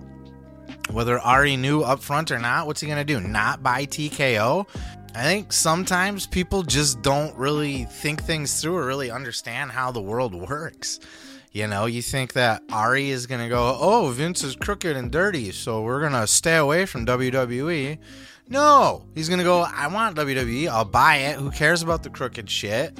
Whether Ari knew up front or not, what's he going to do? Not buy TKO? I think sometimes people just don't really think things through or really understand how the world works. You know, you think that Ari is going to go, oh, Vince is crooked and dirty, so we're going to stay away from WWE. No, he's going to go, I want WWE. I'll buy it. Who cares about the crooked shit?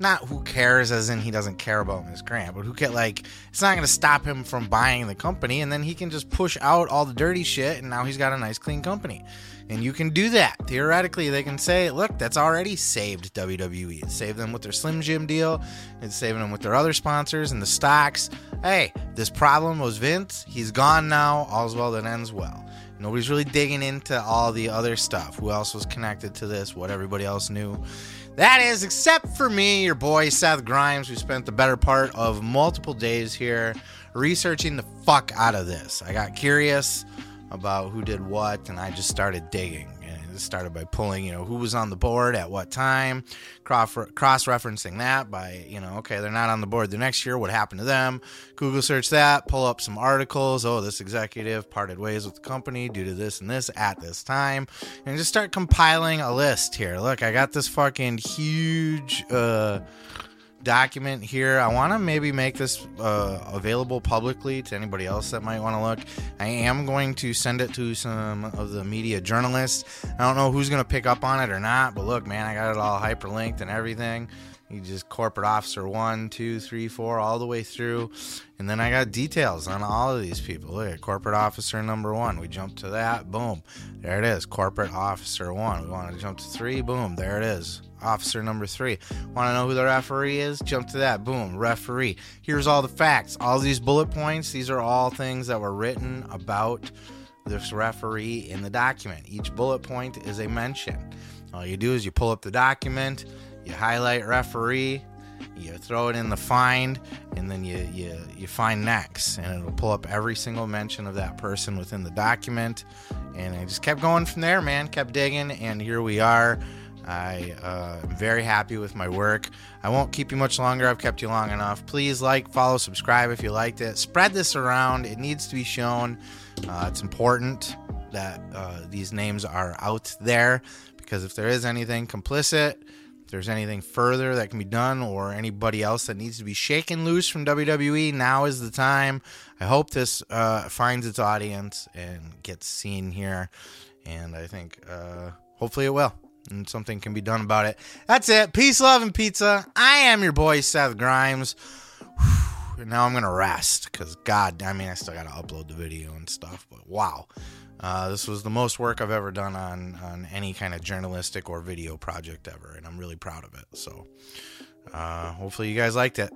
Not who cares, as in he doesn't care about Miss Grant, but who can like it's not to stop him from buying the company, and then he can just push out all the dirty shit, and now he's got a nice, clean company. And you can do that. Theoretically, they can say, look, that's already saved WWE. It saved them with their Slim Jim deal. It's saving them with their other sponsors and the stocks. Hey, this problem was Vince. He's gone now. All's well that ends well. Nobody's really digging into all the other stuff. Who else was connected to this? What everybody else knew. That is, except for me, your boy Seth Grimes, who spent the better part of multiple days here researching the fuck out of this. I got curious about who did what, and I just started digging. Started by pulling, you know, who was on the board at what time, cross referencing that by, you know, okay, they're not on the board the next year. What happened to them? Google search that, pull up some articles. Oh, this executive parted ways with the company due to this and this at this time, and just start compiling a list here. Look, I got this fucking huge. uh document here. I want to maybe make this uh, available publicly to anybody else that might want to look. I am going to send it to some of the media journalists. I don't know who's going to pick up on it or not, but look, man, I got it all hyperlinked and everything. You just corporate officer one, two, three, four, all the way through. And then I got details on all of these people. Look at corporate officer number one. We jump to that. Boom. There it is. Corporate officer one. We want to jump to three. Boom. There it is. Officer number three. Want to know who the referee is? Jump to that. Boom. Referee. Here's all the facts. All these bullet points, these are all things that were written about this referee in the document. Each bullet point is a mention. All you do is you pull up the document you highlight referee, you throw it in the find, and then you, you, you find next, and it'll pull up every single mention of that person within the document. And I just kept going from there, man. Kept digging, and here we are. I uh, am very happy with my work. I won't keep you much longer. I've kept you long enough. Please like, follow, subscribe if you liked it. Spread this around. It needs to be shown. Uh, it's important that uh, these names are out there because if there is anything complicit, there's anything further that can be done or anybody else that needs to be shaken loose from WWE, now is the time. I hope this uh, finds its audience and gets seen here. And I think uh, hopefully it will. And something can be done about it. That's it. Peace, love, and pizza. I am your boy, Seth Grimes. And now I'm going to rest because, God, I mean, I still got to upload the video and stuff. But wow. Uh, this was the most work I've ever done on on any kind of journalistic or video project ever, and I'm really proud of it. So, uh, hopefully, you guys liked it.